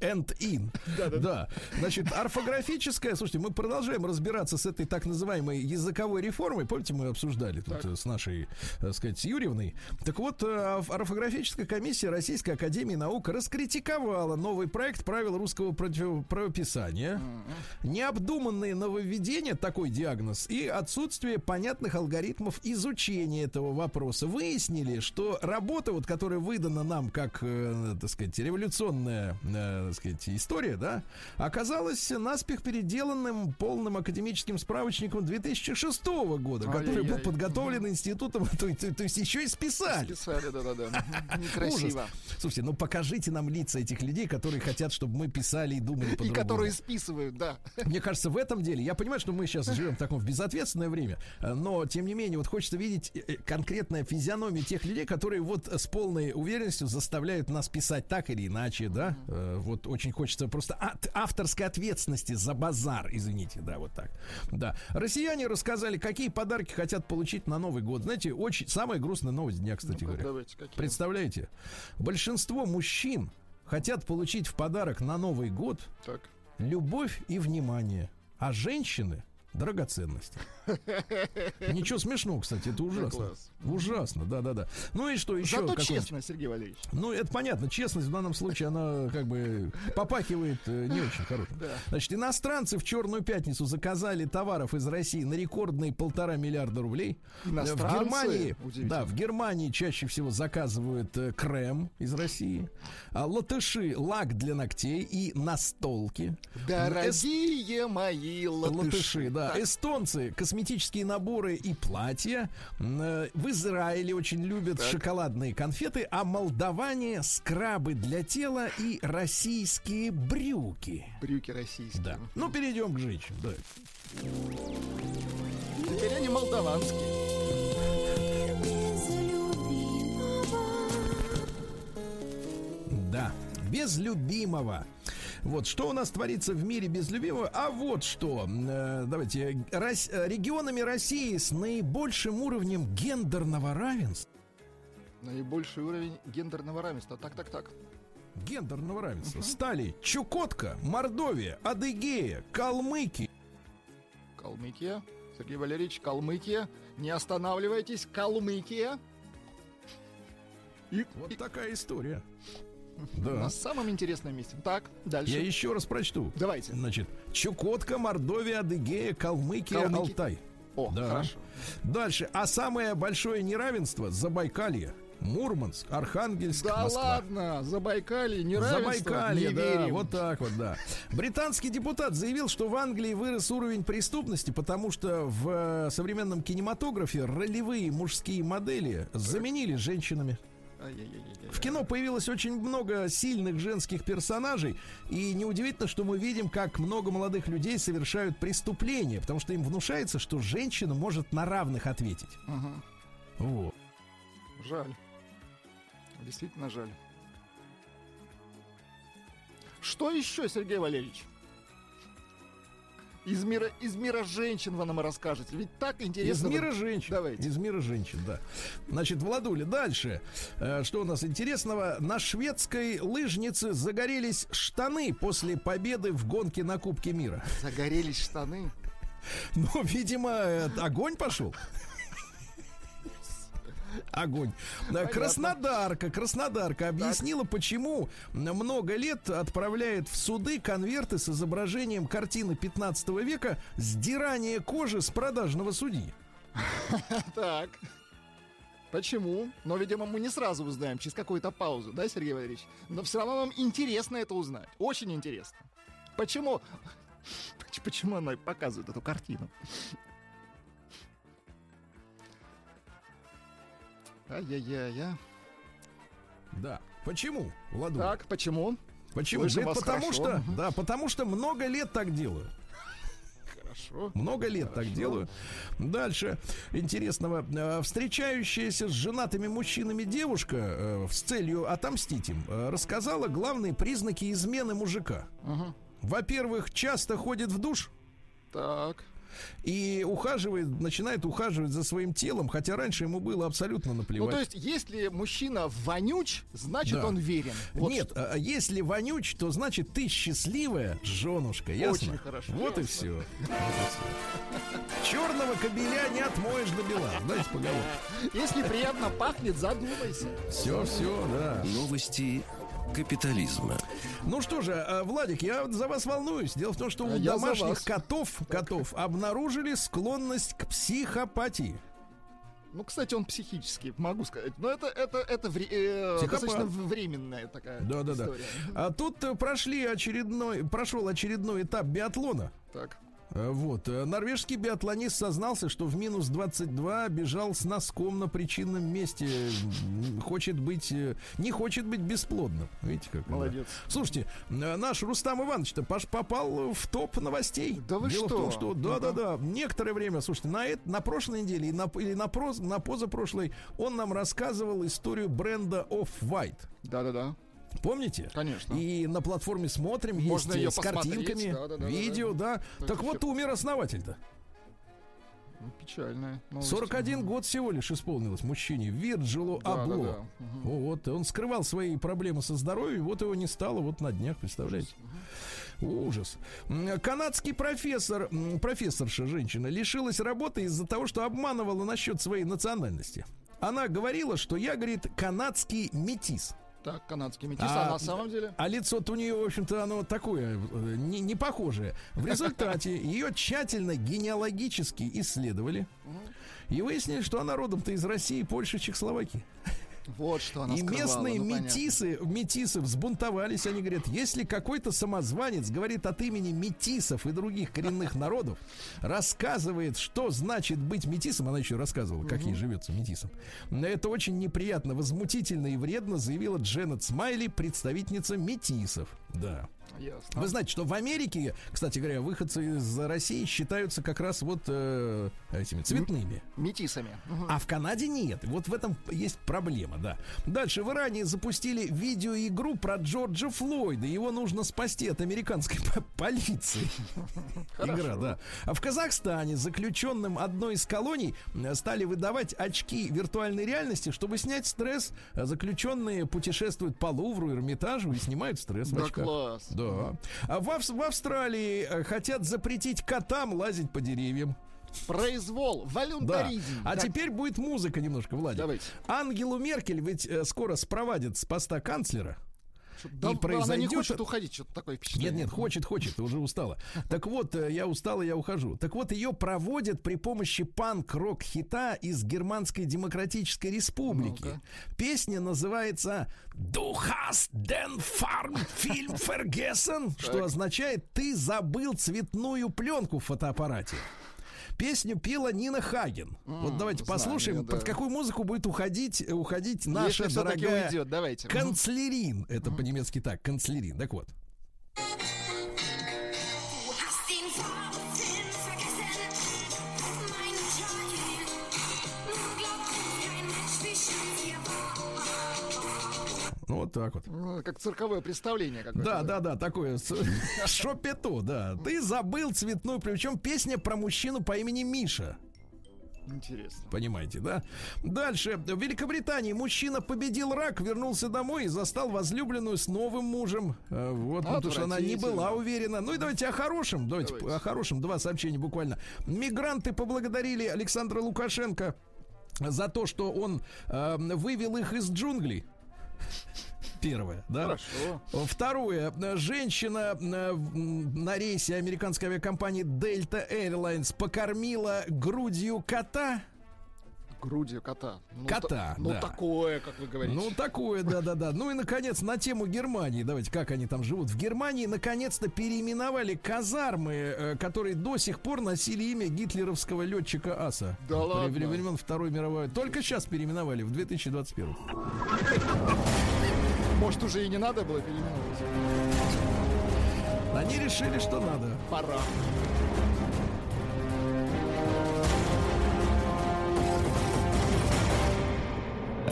And in. Да, Значит, орфографическая, слушайте, мы продолжаем разбираться с этой так называемой языковой реформой. Помните, мы обсуждали тут э, с нашей, так сказать, с Юрьевной. Так вот, э, орфографическая комиссия Российской Академии Наук раскритиковала новый проект правил русского правописания. Необдуманные нововведения, такой диагноз, и отсутствие понятных алгоритмов изучения этого вопроса выяснили, что работа, вот, которая выдана нам как, э, так сказать, революционная, э, так сказать, история, да, оказалась наспех переделанным полным академическим справочником 2006 года, который был Ай-яй-яй. подготовлен институтом, то, есть- то есть еще и списали. Писали, да-да-да. Некрасиво. Слушайте, ну покажите нам лица этих людей, которые хотят, чтобы мы писали и думали И по-другому. которые списывают, да. Мне кажется, в этом деле, я понимаю, что мы сейчас живем в таком безответственное время, э, но тем не менее, вот хочется видеть э, э, конкретная физиономия тех людей, которые вот с полной уверенностью заставляют нас писать так или иначе, да? Э, Вот очень хочется просто от- авторской ответственности за базар, извините, да, вот так. Да. Россияне рассказали, какие подарки хотят получить на Новый год. Знаете, очень самая грустная новость дня, кстати Ну-ка, говоря. давайте, какие? Представляете? Большинство мужчин хотят получить в подарок на Новый год Так. любовь и внимание, а женщины драгоценности. Ничего смешного, кстати, это ужасно. класс. Ужасно, да, да, да. Ну и что еще? Зато честно, Сергей Валерьевич. Ну, это понятно. Честность в данном случае, она как бы попахивает э, не очень хорошим. Да. Значит, иностранцы в Черную пятницу заказали товаров из России на рекордные полтора миллиарда рублей. В? Германии, да, в Германии чаще всего заказывают э, крем из России, а латыши лак для ногтей и настолки. Дорогие мои латыши. Латыши, да. Эстонцы косметические наборы и платья. Э, В Израиле очень любят шоколадные конфеты, а молдаване скрабы для тела и российские брюки. Брюки российские. Да. Ну, перейдем к женщинам. Да. Теперь они молдаванские. Да, без любимого. Вот что у нас творится в мире без любимого. А вот что. Э, давайте. Рос- э, регионами России с наибольшим уровнем гендерного равенства. Наибольший уровень гендерного равенства. Так, так, так. Гендерного равенства стали Чукотка, Мордовия, Адыгея, Калмыки. Калмыкия. Сергей Валерьевич, Калмыкия. Не останавливайтесь, Калмыкия. И, Вот и такая история. На Да. самом интересном месте. Так, дальше. Я еще раз прочту. Давайте. Значит, Чукотка, Мордовия, Адыгея, Калмыкия, Калмыки. Алтай. О, Да. хорошо. Дальше. А самое большое неравенство Забайкалье, Мурманск, Архангельск, Да Москва. ладно, Забайкалье, неравенство. Забайкалье, не да, верим. вот так вот, да. Британский депутат заявил, что в Англии вырос уровень преступности, потому что в э, современном кинематографе ролевые мужские модели заменили женщинами. В кино появилось очень много сильных женских персонажей, и неудивительно, что мы видим, как много молодых людей совершают преступления, потому что им внушается, что женщина может на равных ответить. Ага. Вот. Жаль. Действительно жаль. Что еще, Сергей Валерьевич? Из мира, из мира женщин вы нам расскажете. Ведь так Из интересно. мира вы- женщин. Давайте. Из мира женщин, да. Значит, Владуля, дальше. Э, Что у нас интересного? На шведской лыжнице загорелись штаны после победы в гонке на Кубке мира. Загорелись штаны. Ну, видимо, э, огонь пошел. Огонь. Да, Краснодарка, Краснодарка объяснила, почему много лет отправляет в суды конверты с изображением картины 15 века «Сдирание кожи с продажного судьи». Так. Почему? Но, видимо, мы не сразу узнаем, через какую-то паузу, да, Сергей Валерьевич? Но все равно нам интересно это узнать. Очень интересно. Почему? Поч- Почему она показывает эту картину? Ай-яй-яй, а. Да. Почему, Владуля? Так, почему? Почему? Слышим вас потому хорошо. что, да, потому что много лет так делаю. Хорошо. Много лет так делаю. Дальше интересного. Э, Встречающаяся с женатыми мужчинами девушка э, с целью отомстить им э, рассказала главные признаки измены мужика. Ага. Во-первых, часто ходит в душ Так. И ухаживает, начинает ухаживать за своим телом, хотя раньше ему было абсолютно Ну, наплевать. то есть, если мужчина вонюч, значит, Да. он верен. Вот Нет, а если вонюч, то значит ты счастливая женушка, ясно? Очень хорошо. Вот и Ясно. все. Черного кобеля не отмоешь до бела. Знаете поговорку? что Если приятно пахнет, задумайся. Все, все, да. Новости капитализма. Ну что же, э, Владик, я за вас волнуюсь. Дело в том, что у А я домашних котов, котов обнаружили склонность к психопатии. Ну, кстати, он психический, могу сказать. Но это, это, это вре- э, достаточно временная такая Да, да, да. история. А тут э, прошли очередной, прошел очередной этап биатлона. Так. Э, Вот. э, Норвежский биатлонист сознался, что в минус 22 бежал с носком на причинном месте. Хочет быть, э, не хочет быть бесплодным. Видите, как? да. Молодец. Слушайте, э, наш Рустам Иванович-то попал в топ новостей. Да вы Дело в что? том, что да, да, да. Некоторое время, слушайте, на, это, на прошлой неделе и на, или на, проз- на позапрошлой он нам рассказывал историю бренда Off-White. Да-да-да. Конечно. Помните? И на платформе смотрим, Можно есть её с картинками, да, да, да, да, видео, да. Это Так вот умер основатель-то. Ну, Печальная новость. 41 год всего лишь исполнилось мужчине Вирджилу Да, да, Абло. да. Мгм. О, Вот, он скрывал свои проблемы со здоровьем, вот его не стало вот на днях, представляете? Ужас. Канадский профессор, профессорша женщина, лишилась работы из-за того, что обманывала насчет своей национальности. Она говорила, что я, говорит, канадский метис. Так, канадский метис, А, а, на самом деле? А лицо-то у нее, в общем-то, оно такое, э, не, не похожее. В результате ее тщательно генеалогически исследовали. И выяснили, что она родом-то из России, Польши, Чехословакии. Вот что она И скрывала, местные ну, понятно. метисы, метисы взбунтовались. Они говорят, если какой-то самозванец говорит от имени метисов и других коренных народов, рассказывает, что значит быть метисом, она еще рассказывала, как ей живется метисом. Это очень неприятно, возмутительно и вредно, заявила Дженнет Смайли, представительница метисов. Да. Ясно. Вы знаете, что в Америке, кстати говоря, выходцы из России считаются как раз вот э, этими цветными. Метисами. А в Канаде нет. Вот в этом есть проблема, да. Дальше в Иране запустили видеоигру про Джорджа Флойда. Его нужно спасти от американской по- полиции. Игра, да. А в Казахстане заключенным одной из колоний э, стали выдавать очки виртуальной реальности, чтобы снять стресс. Заключенные путешествуют по Лувру, Эрмитажу и снимают стресс в Да очках. класс. Да. А в, Ав- в Австралии э, хотят запретить котам лазить по деревьям. Произвол, Да. волюнтаризм. А Так, теперь будет музыка немножко, Владик. Давайте. Ангелу Меркель ведь э, скоро спровадят с поста канцлера. Да, и Она не произойдет- хочет уходить, что-то такое впечатление. Нет, нет, хочет, хочет, уже устала. Так вот, э, я устала, я ухожу. Так вот, ее проводят при помощи панк-рок хита из Германской Демократической Республики. Ну-ка. Песня называется «Du hast den Farmfilm vergessen», что означает «ты забыл цветную пленку в фотоаппарате». Песню пела Нина Хаген. вот давайте знаю послушаем, да. под какую музыку будет уходить, уходить наша Если дорогая уйдет, давайте. канцлерин. Это по-немецки так, канцлерин. Так вот. Ну, вот так вот. Ну, Как цирковое представление какое-то. Да, да, да, такое шопето, да. Ты забыл цветную, причем песня про мужчину по имени Миша. Интересно. Понимаете, да? Дальше. В Великобритании мужчина победил рак, вернулся домой и застал возлюбленную с новым мужем. Э, Вот, ну, потому что она не была уверена. Ну и давайте о хорошем. Давайте, Давайте. о хорошем. Два сообщения буквально. Мигранты поблагодарили Александра Лукашенко за то, что он э, вывел их из джунглей. Первое, да? Хорошо. Второе. Женщина э, в- м, на рейсе американской авиакомпании Delta Airlines покормила грудью кота. Грудью кота. Ну, Кота, та- Ну, да. такое, как вы говорите. Ну, такое, да-да-да. Ну и, наконец, на тему Германии. Давайте, как они там живут. В Германии, наконец-то, переименовали казармы, э, которые до сих пор носили имя гитлеровского летчика Аса. Да При- ладно? При времен Второй мировой. Только сейчас переименовали, в 2021. Может, уже и не надо было переименовывать? Они решили, что надо. Пора.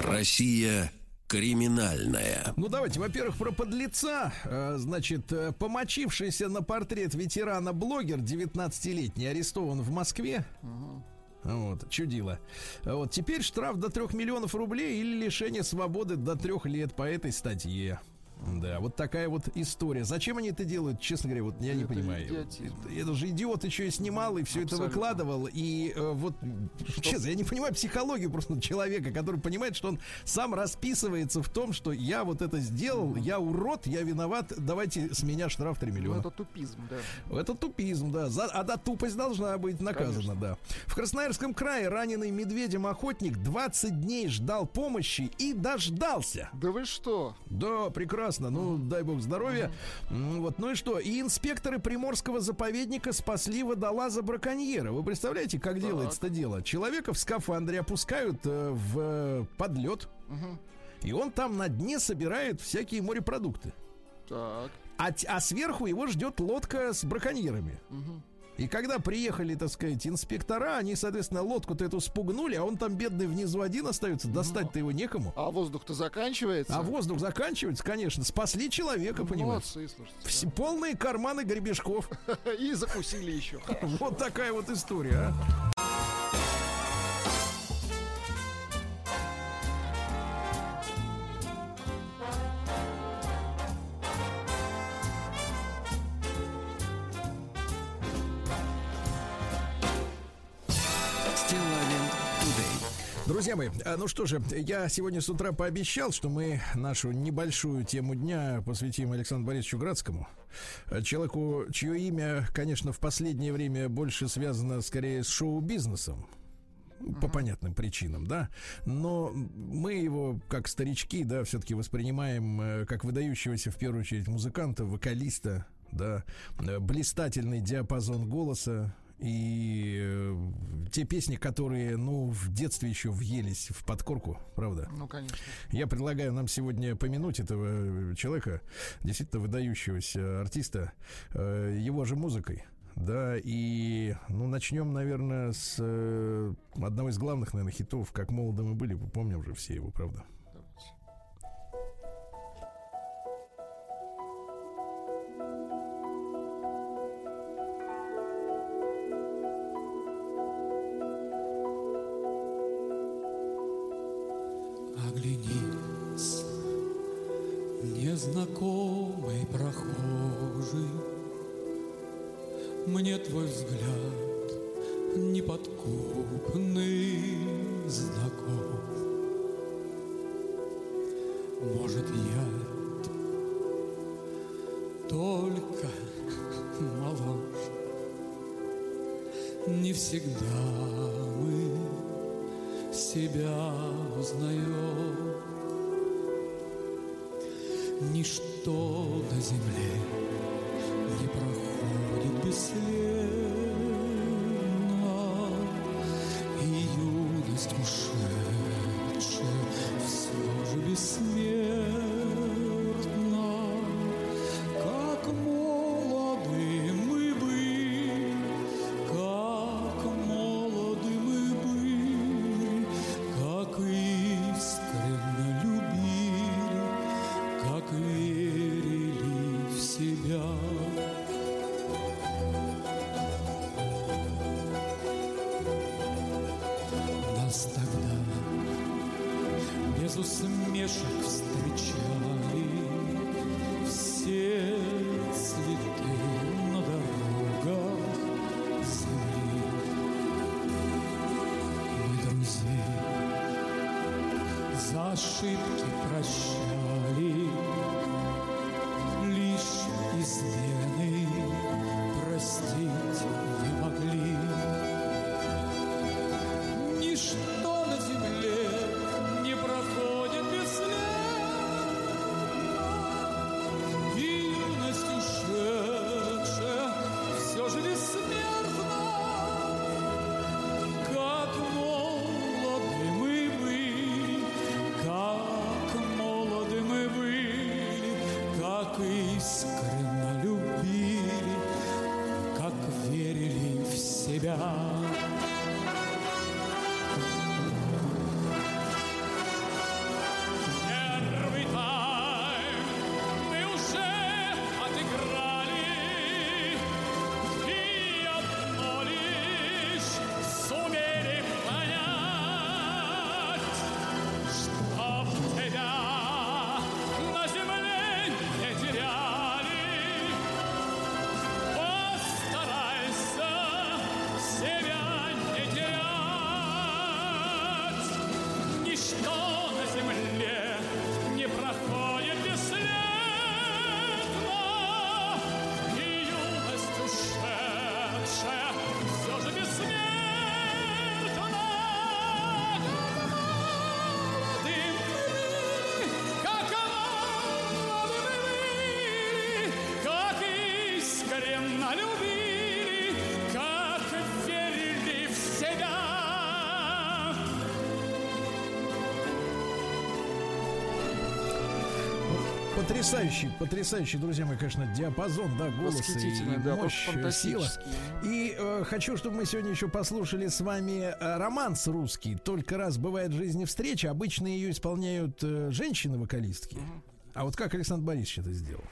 Россия криминальная. Ну, давайте, во-первых, про подлеца. Э, Значит, э, помочившийся на портрет ветерана-блогер 19-летний арестован в Москве. Вот, чудило. Вот, теперь штраф до 3 миллионов рублей или лишение свободы до 3 лет по этой статье. Да, вот такая вот история. Зачем они это делают, честно говоря, вот я не Это понимаю. идиотизм. Это, это же идиот еще и снимал, и все это Абсолютно. выкладывал. И э, вот, честно, я не понимаю психологию просто человека, который понимает, что он сам расписывается в том, что я вот это сделал, я урод, я виноват, давайте с меня штраф 3 Ну, миллиона. это тупизм, да. Это тупизм, да. За, а да, тупость должна быть наказана, да. В Красноярском крае раненый медведем охотник 20 дней ждал помощи и дождался. Да вы что? Да, прекрасно. Ну, дай бог здоровья. Вот, ну и что? И инспекторы Приморского заповедника спасли водолаза браконьера. Вы представляете, как делается это дело? Человека в скафандре опускают э, в э, подлет, и он там на дне собирает всякие морепродукты. Так. А, а сверху его ждет лодка с браконьерами. И когда приехали, так сказать, инспектора, они, соответственно, лодку-то эту спугнули, а он там бедный внизу один остается, достать-то его некому. А воздух-то заканчивается. А воздух заканчивается, конечно. Спасли человека, понимаешь? Молодцы. Все полные карманы гребешков. И закусили еще. Вот такая вот история, а. Друзья мои, а, ну что же, я сегодня с утра пообещал, что мы нашу небольшую тему дня посвятим Александру Борисовичу Градскому. А, Человеку, чье имя, конечно, в последнее время больше связано скорее с шоу-бизнесом. По понятным причинам, да. Но мы его, как старички, да, все-таки воспринимаем э, как выдающегося, в первую очередь, музыканта, вокалиста, да, э, блистательный диапазон голоса, и э, те песни, которые, ну, в детстве еще въелись в подкорку, правда? Ну, конечно. Я предлагаю нам сегодня помянуть этого человека, действительно выдающегося артиста, э, его же музыкой. Да, и, ну, начнем, наверное, с э, одного из главных, наверное, хитов «Как молоды мы были», помним уже все его, правда? Всегда мы себя узнаем. Ничто на земле не проходит бесследно, Потрясающий, потрясающий, друзья мои, конечно, диапазон, да, голоса и да, мощь, э, сила. И э, хочу, чтобы мы сегодня еще послушали с вами э, романс русский. Только раз бывает в жизни встреча. Обычно ее исполняют э, женщины-вокалистки. А вот как Александр Борисович это сделал?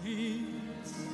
He's.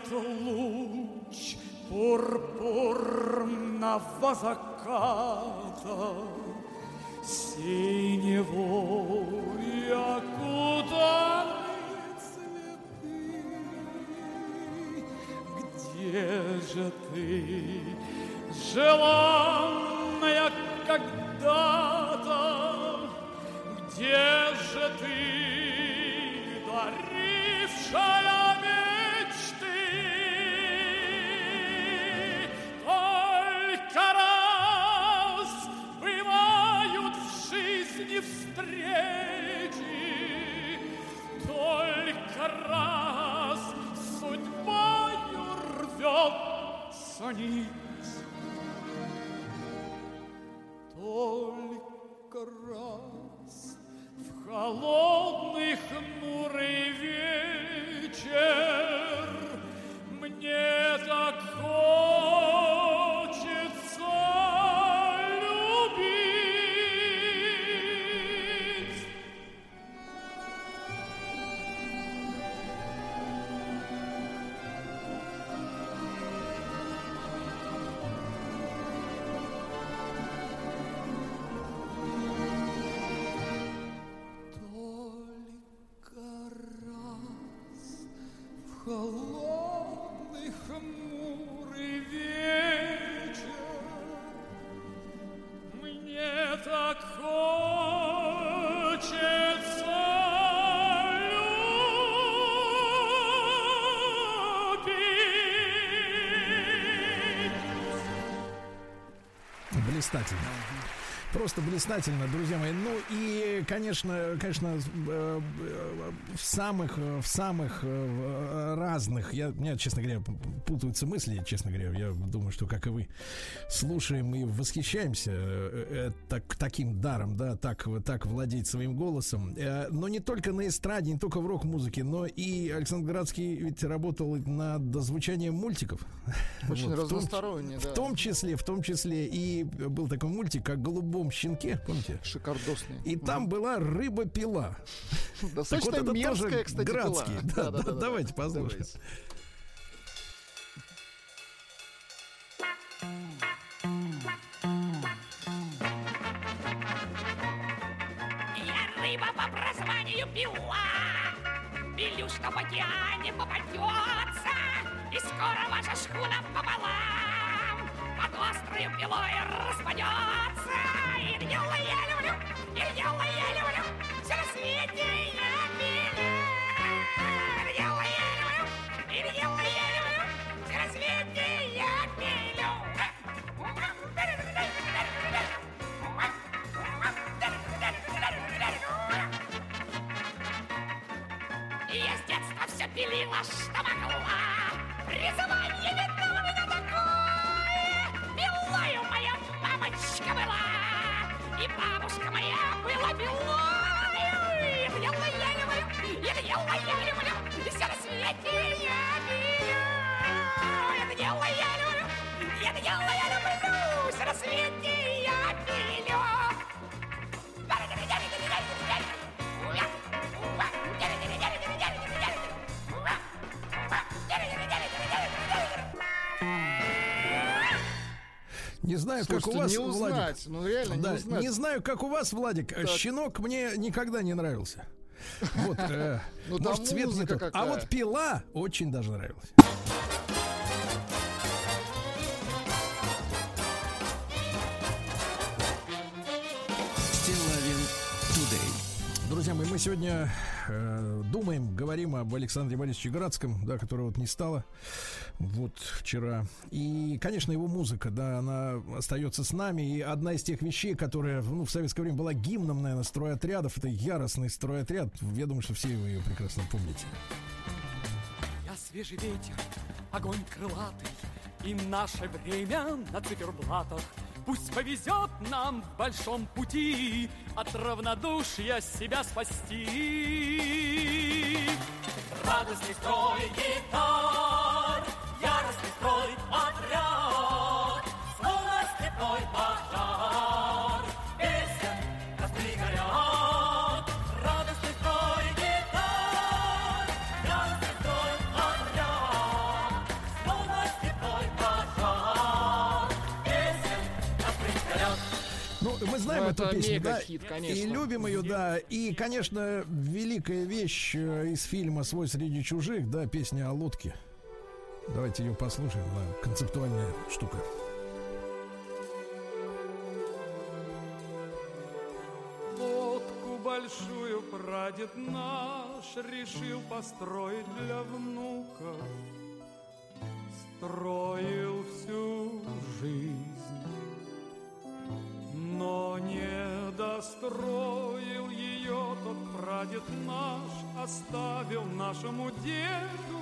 Гаснет луч пурпурного заката, Синевой Блистательно. Просто блистательно, друзья мои. Ну и, конечно, конечно, э, э, в самых, э, в самых разных, я, меня, честно говоря, путаются мысли, честно говоря, я думаю, что, как и вы, слушаем и восхищаемся так, таким даром, да, так, так владеть своим голосом. Э, Но не только на эстраде, не только в рок-музыке, но и Александр Градский ведь работал над дозвучанием мультиков. Очень Вот, в том- разносторонне, в да. том числе, в том числе и был такой мультик, как «Голубом щенке», помните? Шикардосный. И там была рыба-пила. Достаточно так вот это мерзкая, тоже кстати, Градский. пила. Да, да, давайте послушаем. Давайте. Не знаю, как у Слушайте, вас, не узнать, Владик. ну реально не Да, узнать. не знаю, как у вас, Владик. Так. Щенок мне никогда не нравился. Вот, э, Ну, может, цвет не тот. А вот пила очень даже нравилась. Сегодня э, думаем, говорим об Александре Борисовиче Градском, да, которого вот не стало вот вчера. И, конечно, его музыка, да, она остается с нами. И одна из тех вещей, которая ну, в советское время была гимном, наверное, стройотрядов, это яростный стройотряд. Я думаю, что все вы ее прекрасно помните. Я свежий ветер, огонь крылатый, И наше время на циферблатах. Пусть повезет нам в большом пути От равнодушия себя спасти. Радостный строй гитар, знаем Ну, эту это песню, да, мега-хит, конечно. и любим ее, да. И, конечно, великая вещь э, из фильма «Свой среди чужих», да, песня о лодке. Давайте ее послушаем, она концептуальная штука. Лодку большую прадед наш решил построить для внука. Строил всю жизнь, но не достроил ее тот прадед наш, оставил нашему деду.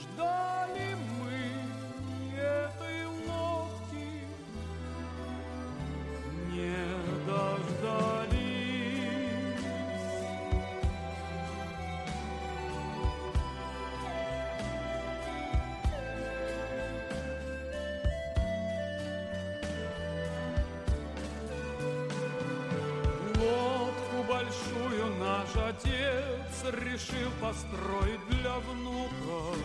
Ждали мы этой лодки, не дождались. Наш отец решил построить для внука.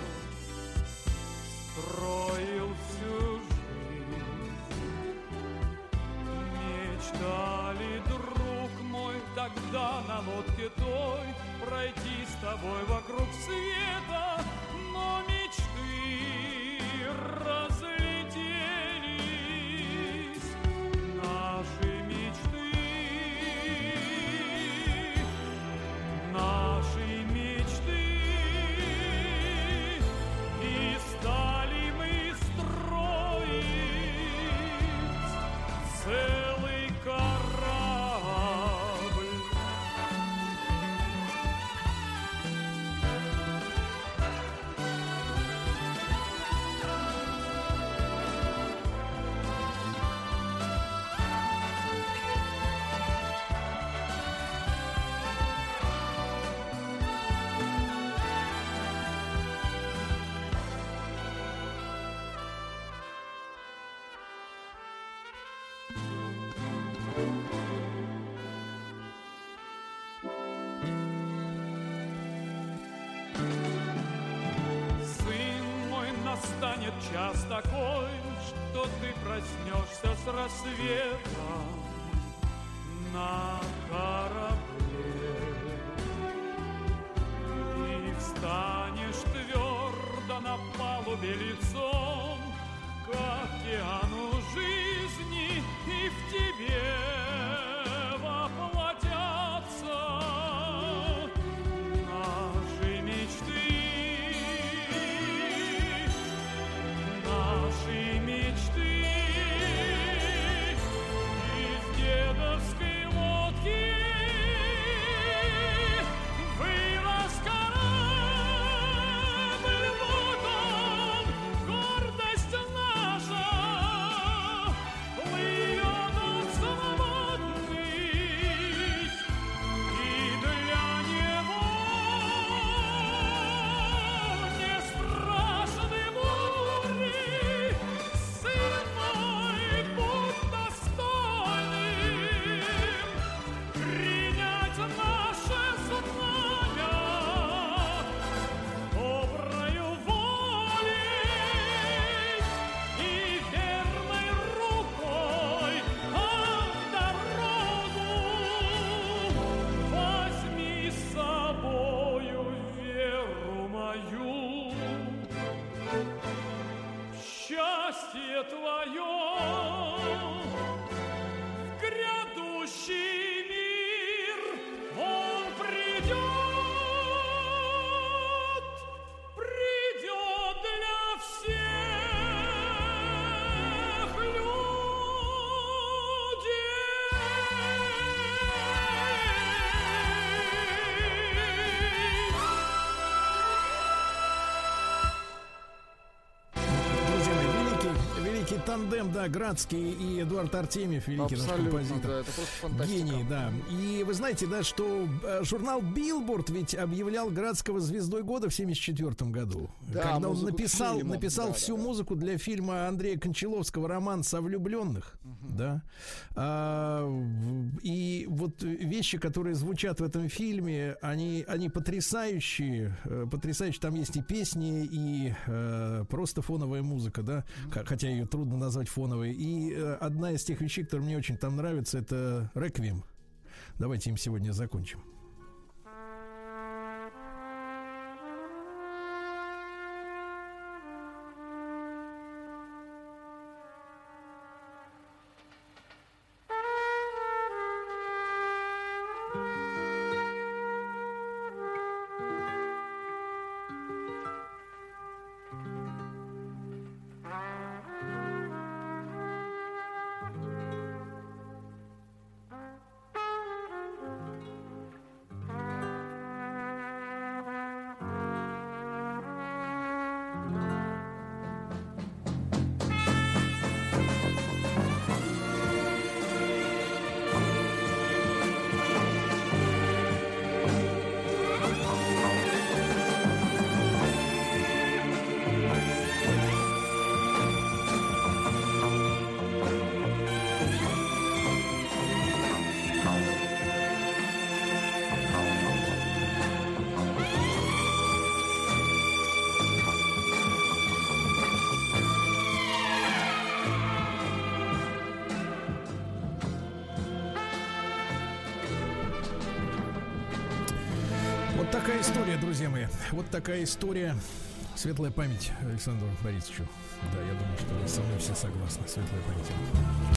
Строил всю жизнь. Мечтали, друг мой, тогда на лодке той Пройти с тобой вокруг света, но мечты разлетелись. Тандем, да, Градский и Эдуард Артемьев, великий наш Абсолютно, композитор. да, это просто фантастика. Гений, да. И вы знаете, да, что э, журнал Билборд ведь объявлял Градского звездой года в 74 году. Да, когда он написал, фильму. написал Да, всю да. музыку для фильма Андрея Кончаловского «Романс о влюбленных». Да. А, и вот вещи, которые звучат в этом фильме, они, они потрясающие. э, Потрясающие. Там есть и песни, и э, просто фоновая музыка, да. Хотя ее трудно назвать фоновой. И э, одна из тех вещей, которые мне очень там нравится, это «Реквием». Давайте им сегодня закончим. Вот такая история. Светлая память Александру Борисовичу. Да, я думаю, что со мной все согласны. Светлая память.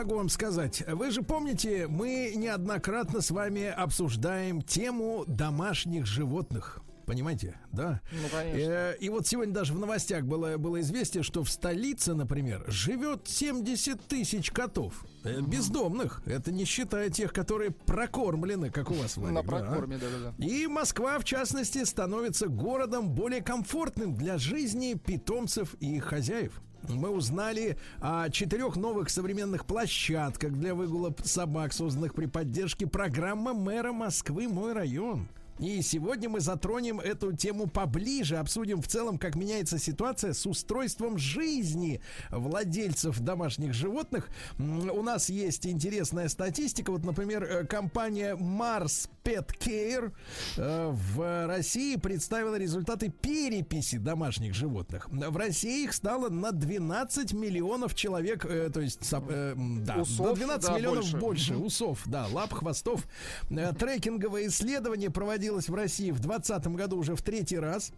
Могу вам сказать? Вы же помните, мы неоднократно с вами обсуждаем тему домашних животных. Понимаете, да? Ну, конечно. Э, И вот сегодня даже в новостях было, было известие, что в столице, например, живет 70 тысяч котов. Э, Бездомных. Это не считая тех, которые прокормлены, как у вас, Владик, На да? прокорме, да-да-да. И Москва, в частности, становится городом более комфортным для жизни питомцев и их хозяев. Мы узнали о четырех новых современных площадках для выгула собак, созданных при поддержке программы мэра Москвы «Мой район». И сегодня мы затронем эту тему поближе, обсудим в целом, как меняется ситуация с устройством жизни владельцев домашних животных. У нас есть интересная статистика. Вот, например, э, компания Mars Pet Care э, в России представила результаты переписи домашних животных. В России их стало на 12 миллионов человек, э, то есть да, Усов, на 12 да, миллионов больше. больше усов, да, лап, хвостов. Трекинговое исследование проводилось в России в 2020 году уже в третий раз.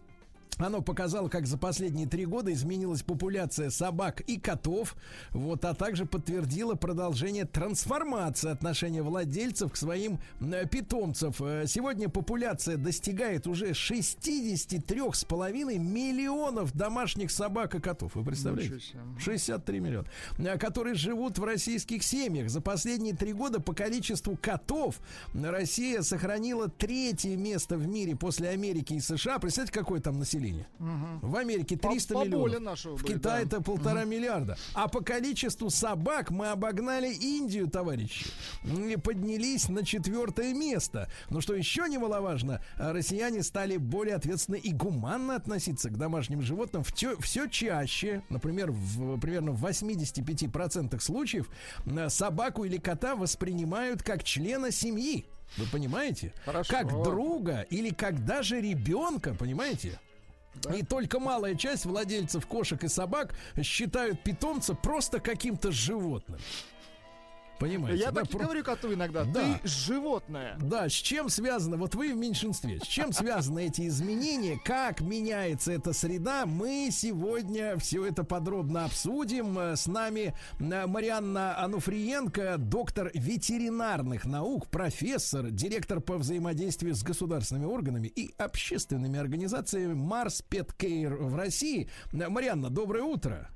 Оно показало, как за последние три года изменилась популяция собак и котов, вот, а также подтвердило продолжение трансформации отношения владельцев к своим э, питомцев. Э, Сегодня популяция достигает уже 63,5 миллионов домашних собак и котов. Вы представляете? Ничего себе. 63 миллиона, э, которые живут в российских семьях. За последние три года по количеству котов Россия сохранила третье место в мире после Америки и США. Представьте, какое там население? В Америке 300 По- поболее миллионов. в Китае да. это полтора миллиарда. А по количеству собак мы обогнали Индию, товарищи. И поднялись на четвертое место. Но что еще немаловажно, россияне стали более ответственно и гуманно относиться к домашним животным все, все чаще. Например, в, примерно в 85% случаев м, собаку или кота воспринимают как члена семьи. Вы понимаете? Хорошо. Как друга или как даже ребенка, понимаете? И только малая часть владельцев кошек и собак считают питомца просто каким-то животным. Понимаете? Я да, так и про- говорю коту иногда. Да. Ты животное. Да, с чем связано, вот вы в меньшинстве, с чем связаны эти изменения, как меняется эта среда, мы сегодня все это подробно обсудим. Э, С нами э, Марианна Ануфриенко, доктор ветеринарных наук, профессор, директор по взаимодействию с государственными органами и общественными организациями Марс Петкейр в России. Э, Марианна, доброе утро.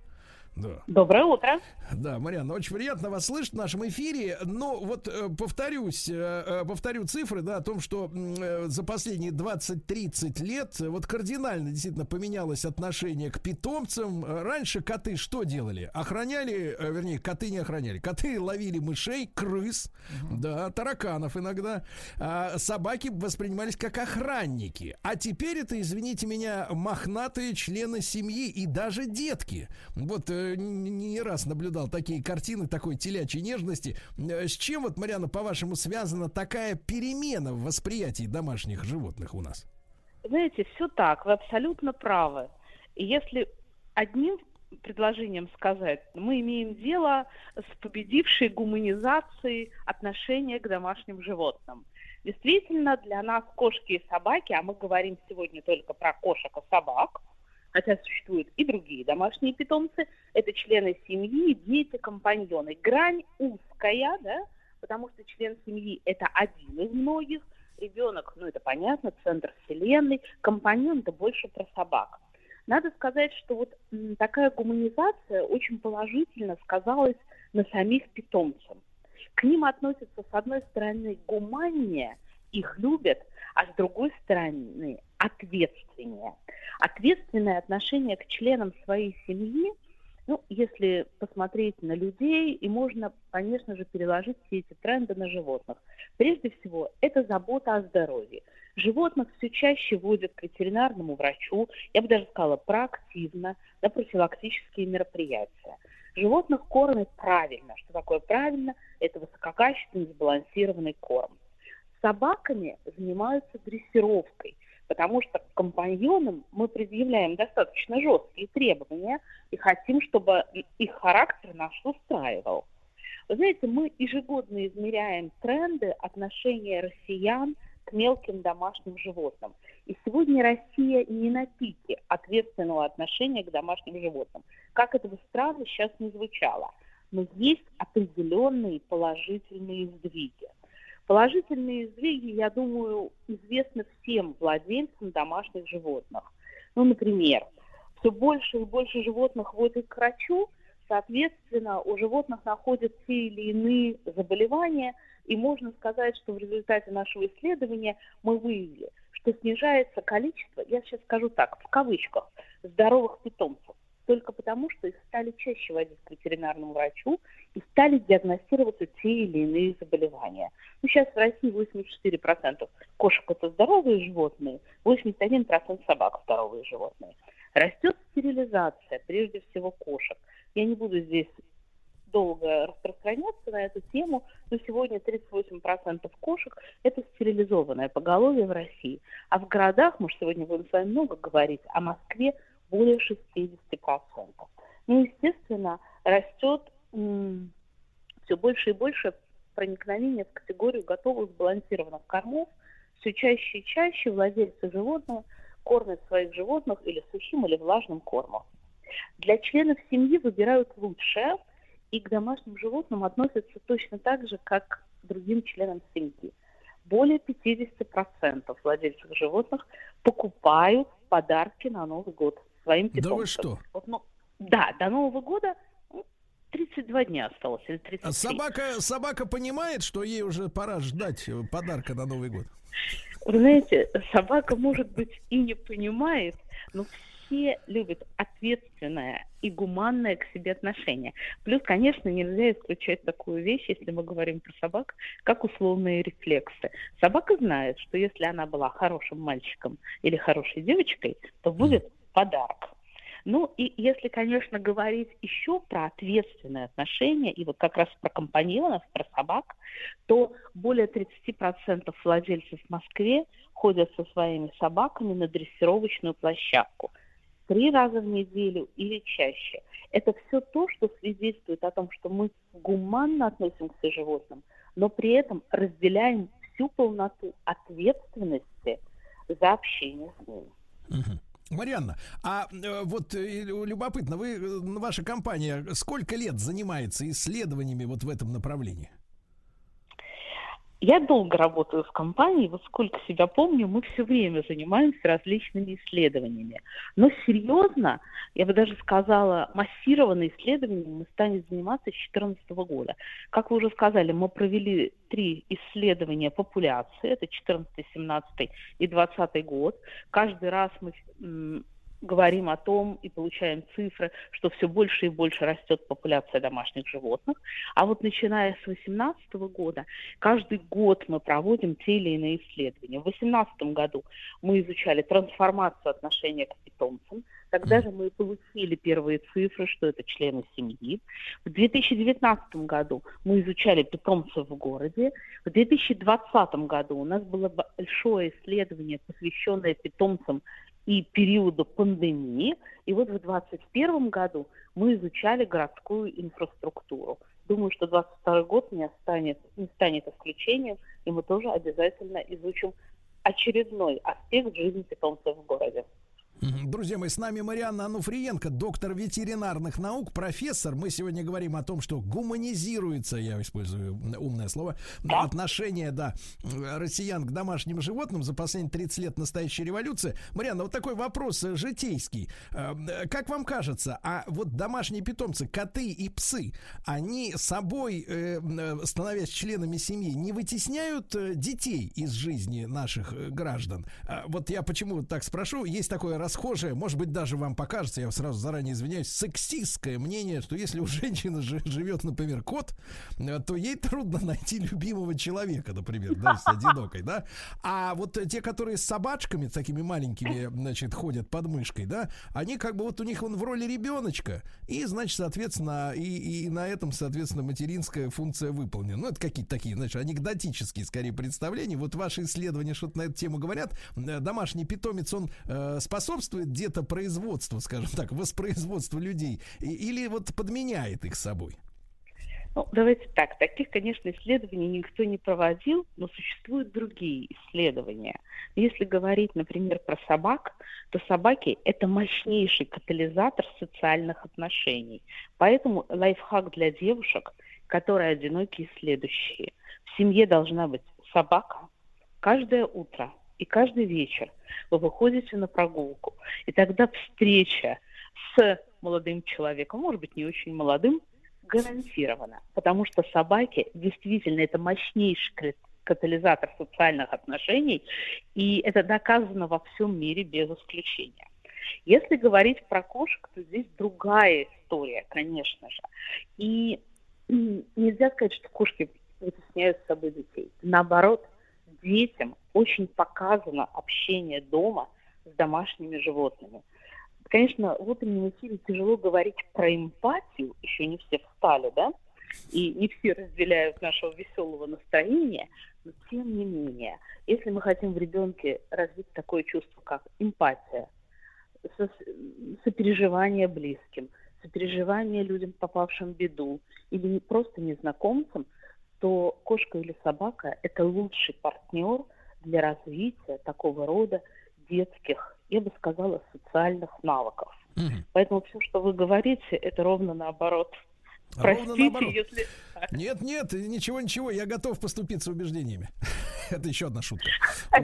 Да. Доброе утро. Да, Марьяна, очень приятно вас слышать в нашем эфире. Но вот э, повторюсь, э, э, повторю цифры, да, о том, что э, за последние 20-30 лет э, вот кардинально действительно поменялось отношение к питомцам. Э, Раньше коты что делали? Охраняли, вернее, коты не охраняли. Коты ловили мышей, крыс, да, тараканов иногда. А собаки воспринимались как охранники. А теперь это, извините меня, мохнатые члены семьи и даже детки. Вот не раз наблюдал такие картины такой телячьей нежности. Э, С чем вот, Марьяна, по-вашему, связана такая перемена в восприятии домашних животных у нас? Знаете, все так, вы абсолютно правы. И если одним предложением сказать, мы имеем дело с победившей гуманизацией отношения к домашним животным. Действительно, для нас кошки и собаки, а мы говорим сегодня только про кошек и собак, хотя существуют и другие домашние питомцы, это члены семьи, дети, компаньоны. Грань узкая, да, потому что член семьи – это один из многих, ребенок, ну это понятно, центр вселенной, компаньон – это больше про собак. Надо сказать, что вот такая гуманизация очень положительно сказалась на самих питомцев. К ним относятся, с одной стороны, гуманнее, их любят, а с другой стороны, ответственнее. Ответственное отношение к членам своей семьи, ну, если посмотреть на людей, и можно, конечно же, переложить все эти тренды на животных. Прежде всего, это забота о здоровье. Животных все чаще водят к ветеринарному врачу, я бы даже сказала, проактивно, на профилактические мероприятия. Животных кормят правильно. Что такое правильно? Это высококачественный сбалансированный корм. С собаками занимаются дрессировкой, потому что к компаньонам мы предъявляем достаточно жесткие требования и хотим, чтобы их характер нас устраивал. Вы знаете, мы ежегодно измеряем тренды отношения россиян к мелким домашним животным. И сегодня Россия не на пике ответственного отношения к домашним животным. Как это бы странно сейчас не звучало. Но есть определенные положительные сдвиги. Положительные сдвиги, я думаю, известны всем владельцам домашних животных. Ну, например, все больше и больше животных водят к врачу, соответственно, у животных находят те или иные заболевания, и можно сказать, что в результате нашего исследования мы выявили, что снижается количество, я сейчас скажу так, в кавычках, здоровых питомцев, только потому, что их стали чаще водить к ветеринарному врачу и стали диагностироваться те или иные заболевания. Ну, сейчас в России 84% кошек – это здоровые животные, 81% собак – здоровые животные. Растет стерилизация, прежде всего кошек. Я не буду здесь долго распространяться на эту тему, но сегодня 38% кошек – это стерилизованное поголовье в России. А в городах, мы сегодня будем с вами много говорить, о Москве более 60%. Ну, естественно, растет м, все больше и больше проникновение в категорию готовых сбалансированных кормов. Все чаще и чаще владельцы животного кормят своих животных или сухим, или влажным кормом. Для членов семьи выбирают лучшее, и к домашним животным относятся точно так же, как к другим членам семьи. Более 50% владельцев животных покупают подарки на Новый год своим питомцам. Да вы что? Вот, ну, да, до Нового года ну, 32 дня осталось, или 33. А собака, собака понимает, что ей уже пора ждать э, подарка на Новый год? Вы знаете, собака, может быть, и не понимает, но все любят ответственное и гуманное к себе отношение. Плюс, конечно, нельзя исключать такую вещь, если мы говорим про собак, как условные рефлексы. Собака знает, что если она была хорошим мальчиком или хорошей девочкой, то будет подарок. Ну и если, конечно, говорить еще про ответственные отношения, и вот как раз про компаньонов, про собак, то более 30% владельцев в Москве ходят со своими собаками на дрессировочную площадку. три раза в неделю или чаще. Это все то, что свидетельствует о том, что мы гуманно относимся к животным, но при этом разделяем всю полноту ответственности за общение с ними. Мгм. Марианна, а э, вот э, любопытно, вы, э, ваша компания сколько лет занимается исследованиями вот в этом направлении? Я долго работаю в компании, вот сколько себя помню, мы все время занимаемся различными исследованиями. Но серьезно, я бы даже сказала, массированно исследованиями мы станем заниматься с 2014 года. Как вы уже сказали, мы провели три исследования популяции, это 14, 17 и 20 год. Каждый раз мы говорим о том и получаем цифры, что все больше и больше растет популяция домашних животных. А вот начиная с 2018 года, каждый год мы проводим те или иные исследования. В 2018 году мы изучали трансформацию отношения к питомцам. Тогда же мы получили первые цифры, что это члены семьи. В 2019 году мы изучали питомцев в городе. В 2020 году у нас было большое исследование, посвященное питомцам и периоду пандемии. И вот в 2021 году мы изучали городскую инфраструктуру. Думаю, что 2022 год не, станет, не станет исключением, и мы тоже обязательно изучим очередной аспект жизни питомцев в городе. Друзья мои, с нами Марианна Ануфриенко, доктор ветеринарных наук, профессор. Мы сегодня говорим о том, что гуманизируется, я использую умное слово, отношение, да, россиян к домашним животным за последние 30 лет настоящей революции. Марианна, вот такой вопрос э, житейский. Э, э, Как вам кажется, а вот домашние питомцы, коты и псы, они собой, становясь членами семьи, не вытесняют детей из жизни наших граждан? Вот я почему так спрошу, есть такое расхожее, может быть, даже вам покажется, я сразу заранее извиняюсь, сексистское мнение, что если у женщины жи- живет, например, кот, э, то ей трудно найти любимого человека, например, да, с одинокой, да. А вот те, которые с собачками, такими маленькими, значит, ходят под мышкой, да, они как бы вот у них он в роли ребеночка, и, значит, соответственно, и, и на этом, соответственно, материнская функция выполнена. Ну, это какие-то такие, значит, анекдотические, скорее, представления. Вот ваши исследования что-то на эту тему говорят. Э, Домашний питомец, он э, способствует где-то производству, скажем так, воспроизводству людей, или вот подменяет их собой? Ну, давайте так. Таких, конечно, исследований никто не проводил, но существуют другие исследования. Если говорить, например, про собак, то собаки – это мощнейший катализатор социальных отношений. Поэтому лайфхак для девушек, которые одинокие, следующие. В семье должна быть собака. Каждое утро и каждый вечер вы выходите на прогулку. И тогда встреча с молодым человеком, может быть, не очень молодым, гарантирована. Потому что собаки действительно это мощнейший кат- катализатор социальных отношений, и это доказано во всем мире без исключения. Если говорить про кошек, то здесь другая история, конечно же. И нельзя сказать, что кошки вытесняют с собой детей. Наоборот, детям очень показано общение дома с домашними животными. Конечно, в утреннем эфире тяжело говорить про эмпатию, еще не все встали, да, и не все разделяют нашего веселого настроения, но тем не менее, если мы хотим в ребенке развить такое чувство, как эмпатия, со- сопереживание близким, сопереживание людям, попавшим в беду, или просто незнакомцам, то кошка или собака – это лучший партнер для развития такого рода детских, я бы сказала, социальных навыков. Мгм. Поэтому все, что вы говорите, это ровно наоборот. Ровно Простите, если... Нет, нет, ничего, ничего, я готов поступиться убеждениями. Это еще одна шутка.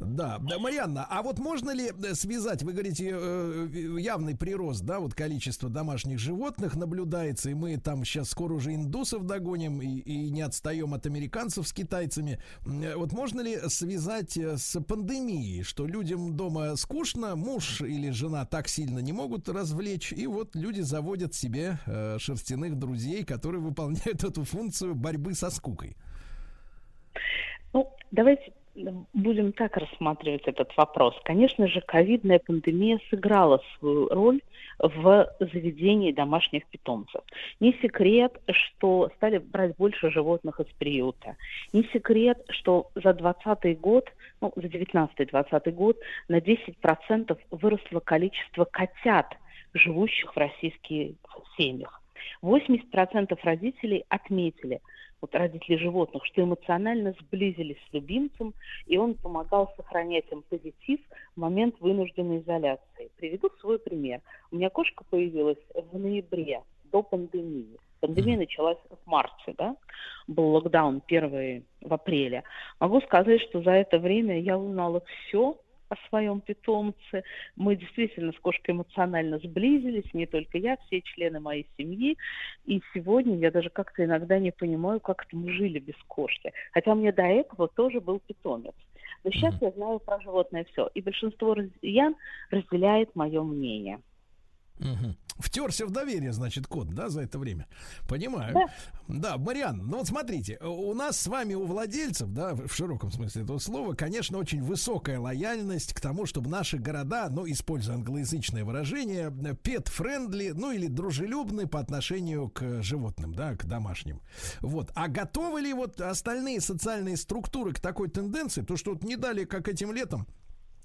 Да, да, Марьянна, а вот можно ли э, связать, вы говорите, э, явный прирост, да, вот количество домашних животных наблюдается, и мы там сейчас скоро уже индусов догоним и, и не отстаем от американцев с китайцами. Э, Вот можно ли связать с пандемией, что людям дома скучно, муж или жена так сильно не могут развлечь, и вот люди заводят себе э, шерстяных друзей, которые выполняют эту функцию борьбы со скукой. Ну, давайте будем так рассматривать этот вопрос. Конечно же, ковидная пандемия сыграла свою роль в заведении домашних питомцев. Не секрет, что стали брать больше животных из приюта. Не секрет, что за 2020 год, ну, за 19-20 год на 10% выросло количество котят, живущих в российских семьях. 80% родителей отметили, вот родители животных, что эмоционально сблизились с любимцем, и он помогал сохранять им позитив в момент вынужденной изоляции. Приведу свой пример. У меня кошка появилась в ноябре, до пандемии. Пандемия началась в марте, да? Был локдаун первый в апреле. Могу сказать, что за это время я узнала все о своем питомце. Мы действительно с кошкой эмоционально сблизились, не только я, все члены моей семьи. И сегодня я даже как-то иногда не понимаю, как это мы жили без кошки. Хотя у меня до этого тоже был питомец. Но сейчас я знаю про животное все. И большинство россиян разделяет мое мнение. Мгм. Втерся в доверие, значит, кот, да, за это время. Понимаю. Да, Мариан, ну вот смотрите, у нас с вами, у владельцев, да, в широком смысле этого слова, конечно, очень высокая лояльность к тому, чтобы наши города, ну, используя англоязычное выражение, pet-friendly, ну, или дружелюбны по отношению к животным, да, к домашним. Вот. А готовы ли вот остальные социальные структуры к такой тенденции? То, что вот не дали, как этим летом,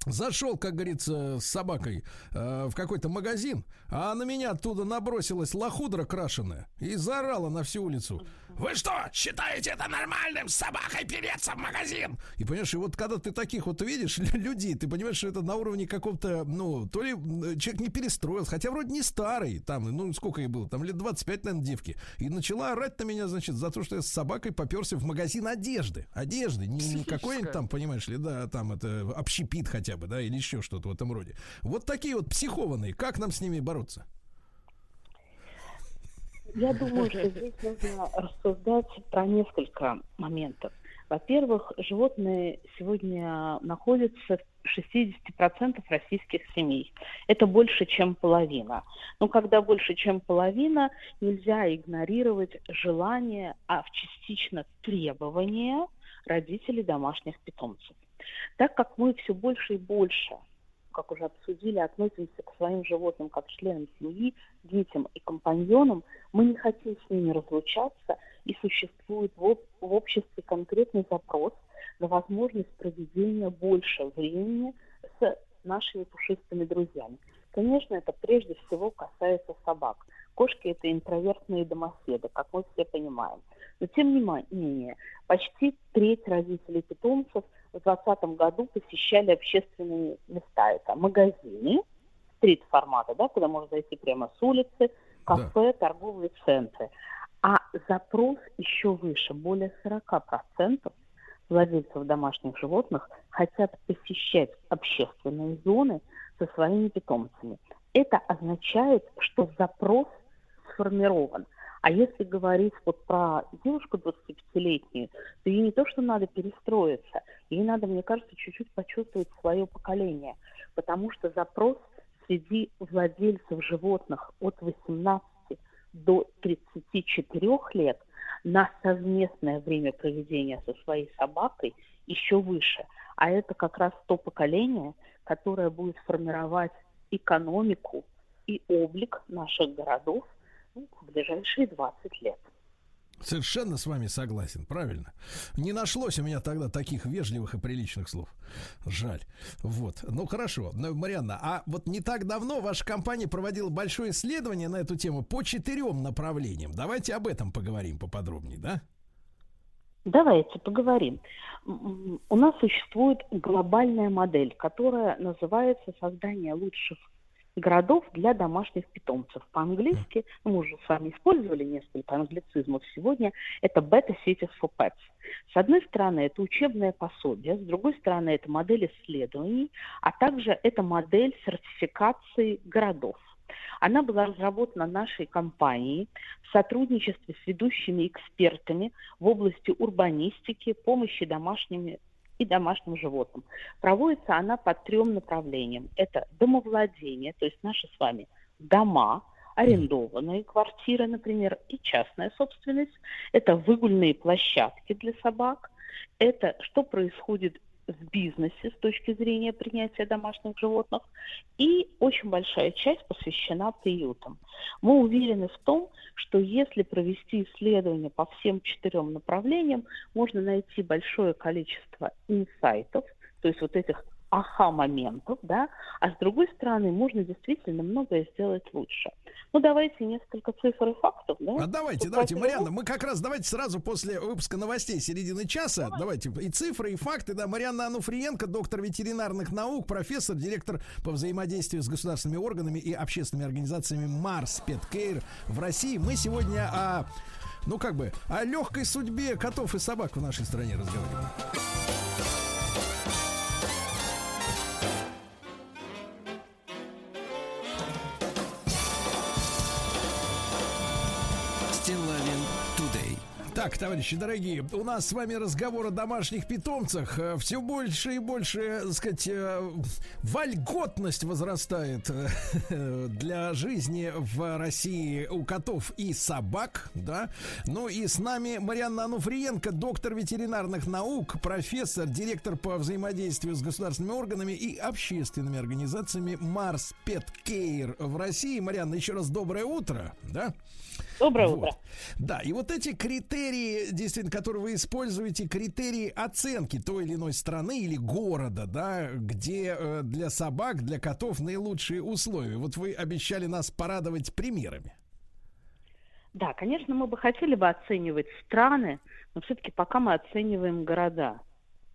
Зашел, как говорится, с собакой э, в какой-то магазин, а на меня оттуда набросилась лохудра крашеная и заорала на всю улицу. Вы что, считаете это нормальным с собакой переться в магазин? И понимаешь, и вот когда ты таких вот видишь лю- людей, ты понимаешь, что это на уровне какого-то, ну, то ли человек не перестроился, хотя вроде не старый, там, ну, сколько ей было, там лет 25, наверное, девки. И начала орать на меня, значит, за то, что я с собакой поперся в магазин одежды. Одежды, не, не какой-нибудь там, понимаешь ли, да, там это общепит хотя бы, да, или еще что-то в этом роде. Вот такие вот психованные, как нам с ними бороться? Я думаю, что здесь нужно рассуждать про несколько моментов. Во-первых, животные сегодня находятся в 60% российских семей. Это больше, чем половина. Но когда больше, чем половина, нельзя игнорировать желание, а в частично требования родителей домашних питомцев. Так как мы все больше и больше как уже обсудили, относимся к своим животным как членам семьи, детям и компаньонам, мы не хотим с ними разлучаться, и существует в, в обществе конкретный запрос на возможность проведения больше времени с нашими пушистыми друзьями. Конечно, это прежде всего касается собак. Кошки – это интровертные домоседы, как мы все понимаем. Но тем не менее, почти треть родителей питомцев в 2020 году посещали общественные места. Это магазины, стрит-формата, да, куда можно зайти прямо с улицы, кафе, торговые центры. А запрос еще выше, более 40% владельцев домашних животных хотят посещать общественные зоны со своими питомцами. Это означает, что запрос сформирован. А если говорить вот про девушку 25-летнюю, то ей не то, что надо перестроиться, ей надо, мне кажется, чуть-чуть почувствовать свое поколение, потому что запрос среди владельцев животных от 18 до 34 лет на совместное время проведения со своей собакой еще выше. А это как раз то поколение, которое будет формировать экономику и облик наших городов в ближайшие 20 лет. Совершенно с вами согласен, правильно. Не нашлось у меня тогда таких вежливых и приличных слов. Жаль. Вот. Ну хорошо. Ну, Марианна, а вот не так давно ваша компания проводила большое исследование на эту тему по четырем направлениям. Давайте об этом поговорим поподробнее, да? Давайте поговорим. У нас существует глобальная модель, которая называется создание лучших городов для домашних питомцев. По-английски, ну, мы уже с вами использовали несколько англицизмов сегодня, это Better Cities for Pets. С одной стороны, это учебное пособие, с другой стороны, это модель исследований, а также это модель сертификации городов. Она была разработана нашей компанией в сотрудничестве с ведущими экспертами в области урбанистики, помощи домашними и домашним животным. Проводится она по трем направлениям. Это домовладение, то есть наши с вами дома, арендованные квартиры, например, и частная собственность. Это выгульные площадки для собак. Это что происходит в бизнесе с точки зрения принятия домашних животных, и очень большая часть посвящена приютам. Мы уверены в том, что если провести исследования по всем четырем направлениям, можно найти большое количество инсайтов, то есть вот этих аха-моментов, да, а с другой стороны, можно действительно многое сделать лучше. Ну, давайте несколько цифр и фактов, да? А давайте, давайте, Марианна, мы как раз давайте сразу после выпуска новостей середины часа, давайте и цифры, и факты, да, Марианна Ануфриенко, доктор ветеринарных наук, профессор, директор по взаимодействию с государственными органами и общественными организациями Марс Петкейр в России. Мы сегодня о, ну как бы, о легкой судьбе котов и собак в нашей стране разговариваем. Тудей. Так, товарищи дорогие, у нас с вами разговор о домашних питомцах. Все больше и больше, так сказать, э, вольготность возрастает э, для жизни в России у котов и собак, да. Ну и с нами Марианна Ануфриенко, доктор ветеринарных наук, профессор, директор по взаимодействию с государственными органами и общественными организациями Марс Пет Кейр в России. Марианна, еще раз доброе утро, да. Доброе Вот. утро. Да, и вот эти критерии, действительно, которые вы используете, критерии оценки той или иной страны или города, да, где э, для собак, для котов наилучшие условия. Вот вы обещали нас порадовать примерами. Да, конечно, мы бы хотели бы оценивать страны, но все-таки пока мы оцениваем города.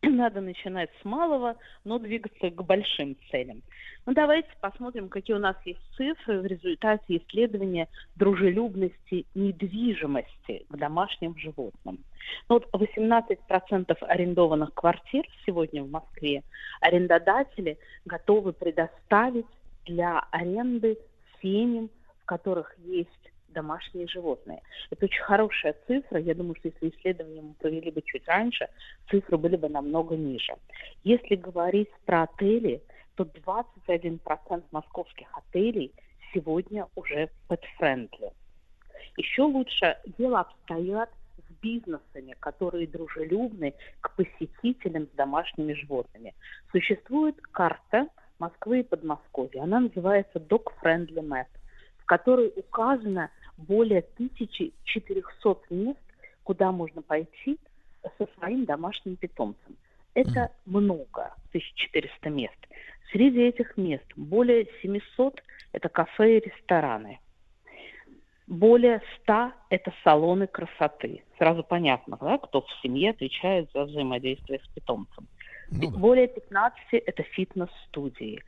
Надо начинать с малого, но двигаться к большим целям. Ну, давайте посмотрим, какие у нас есть цифры в результате исследования дружелюбности недвижимости к домашним животным. Ну, вот 18% арендованных квартир сегодня в Москве арендодатели готовы предоставить для аренды семьям, в которых есть домашние животные. Это очень хорошая цифра. Я думаю, что если исследование мы провели бы чуть раньше, цифры были бы намного ниже. Если говорить про отели, то 21% московских отелей сегодня уже pet-friendly. Еще лучше дело обстоят с бизнесами, которые дружелюбны к посетителям с домашними животными. Существует карта Москвы и Подмосковья. Она называется Dog Friendly Map, в которой указано более 1400 мест, куда можно пойти со своим домашним питомцем. Это много, 1400 мест. Среди этих мест более 700 – это кафе и рестораны. Более 100 – это салоны красоты. Сразу понятно, да, кто в семье отвечает за взаимодействие с питомцем. Ну да. Более 15 – это фитнес-студии.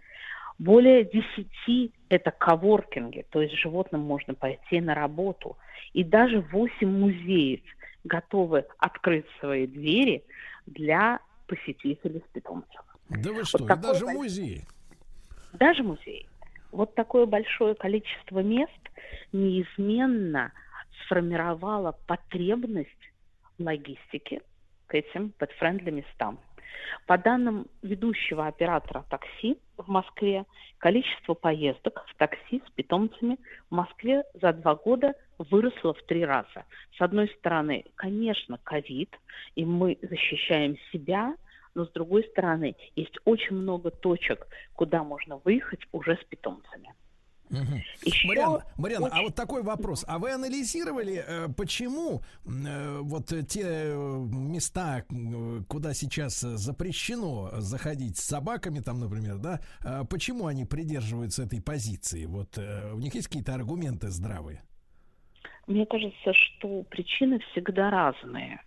Более 10 – это коворкинги, то есть животным можно пойти на работу. И даже 8 музеев готовы открыть свои двери для посетителей с питомцем. Да вы что, и такой даже большой- музей. Даже музей. Вот такое большое количество мест неизменно сформировало потребность в логистике к этим подфрендли местам. По данным ведущего оператора такси в Москве, количество поездок в такси с питомцами в Москве за два года выросло в три раза. С одной стороны, конечно, ковид, и мы защищаем себя, но с другой стороны, есть очень много точек, куда можно выехать уже с питомцами. Мгм. Еще Марианна, Марианна, а очень- вот такой вопрос. А вы анализировали, э, почему э, вот те э, места, куда сейчас запрещено заходить с собаками, там, например, да, почему они придерживаются этой позиции? Вот у них есть какие-то аргументы здравые? Мне кажется, что причины всегда разные.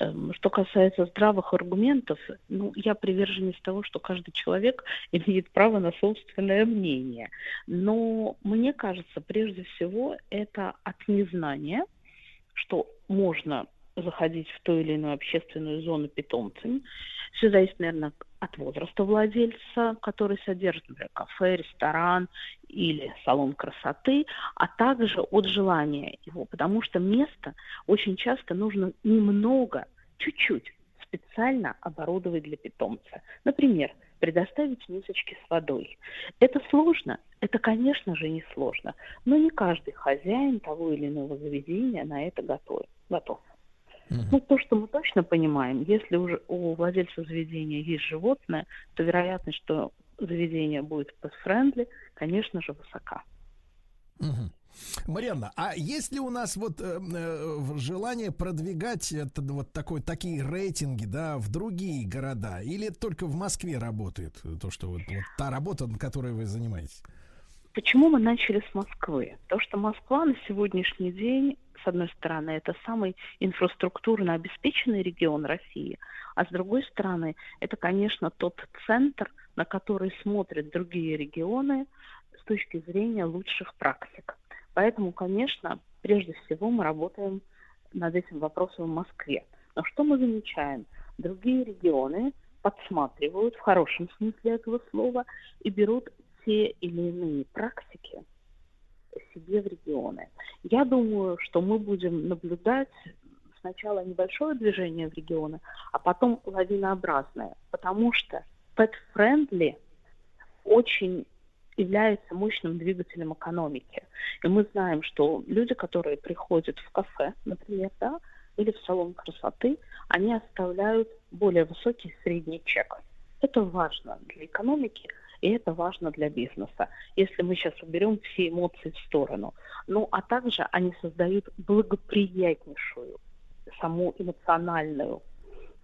Эм, Что касается здравых аргументов, ну, я приверженец того, что каждый человек имеет право на собственное мнение. Но мне кажется, прежде всего, это от незнания, что можно заходить в ту или иную общественную зону питомцами. Все зависит, наверное, от возраста владельца, который содержит, например, кафе, ресторан или салон красоты, а также от желания его, потому что место очень часто нужно немного, чуть-чуть специально оборудовать для питомца. Например, предоставить мисочки с водой. Это сложно? Это, конечно же, не сложно, но не каждый хозяин того или иного заведения на это готов. готов. Ну, то, что мы точно понимаем, если уже у владельца заведения есть животное, то вероятность, что заведение будет pet-friendly, конечно же, высока. Мгм. Марьяна, а есть ли у нас вот э, э, желание продвигать это, вот такой, такие рейтинги, да, в другие города? Или только в Москве работает то, что вот, вот та работа, на которой вы занимаетесь? Почему мы начали с Москвы? То, что Москва на сегодняшний день, с одной стороны, это самый инфраструктурно обеспеченный регион России, а с другой стороны, это, конечно, тот центр, на который смотрят другие регионы с точки зрения лучших практик. Поэтому, конечно, прежде всего мы работаем над этим вопросом в Москве. Но что мы замечаем? Другие регионы подсматривают в хорошем смысле этого слова и берут те или иные практики себе в регионы. Я думаю, что мы будем наблюдать сначала небольшое движение в регионы, а потом лавинообразное, потому что pet-friendly очень является мощным двигателем экономики. И мы знаем, что люди, которые приходят в кафе, например, да, или в салон красоты, они оставляют более высокий средний чек. Это важно для экономики, и это важно для бизнеса. Если мы сейчас уберем все эмоции в сторону. Ну, а также они создают благоприятнейшую саму эмоциональную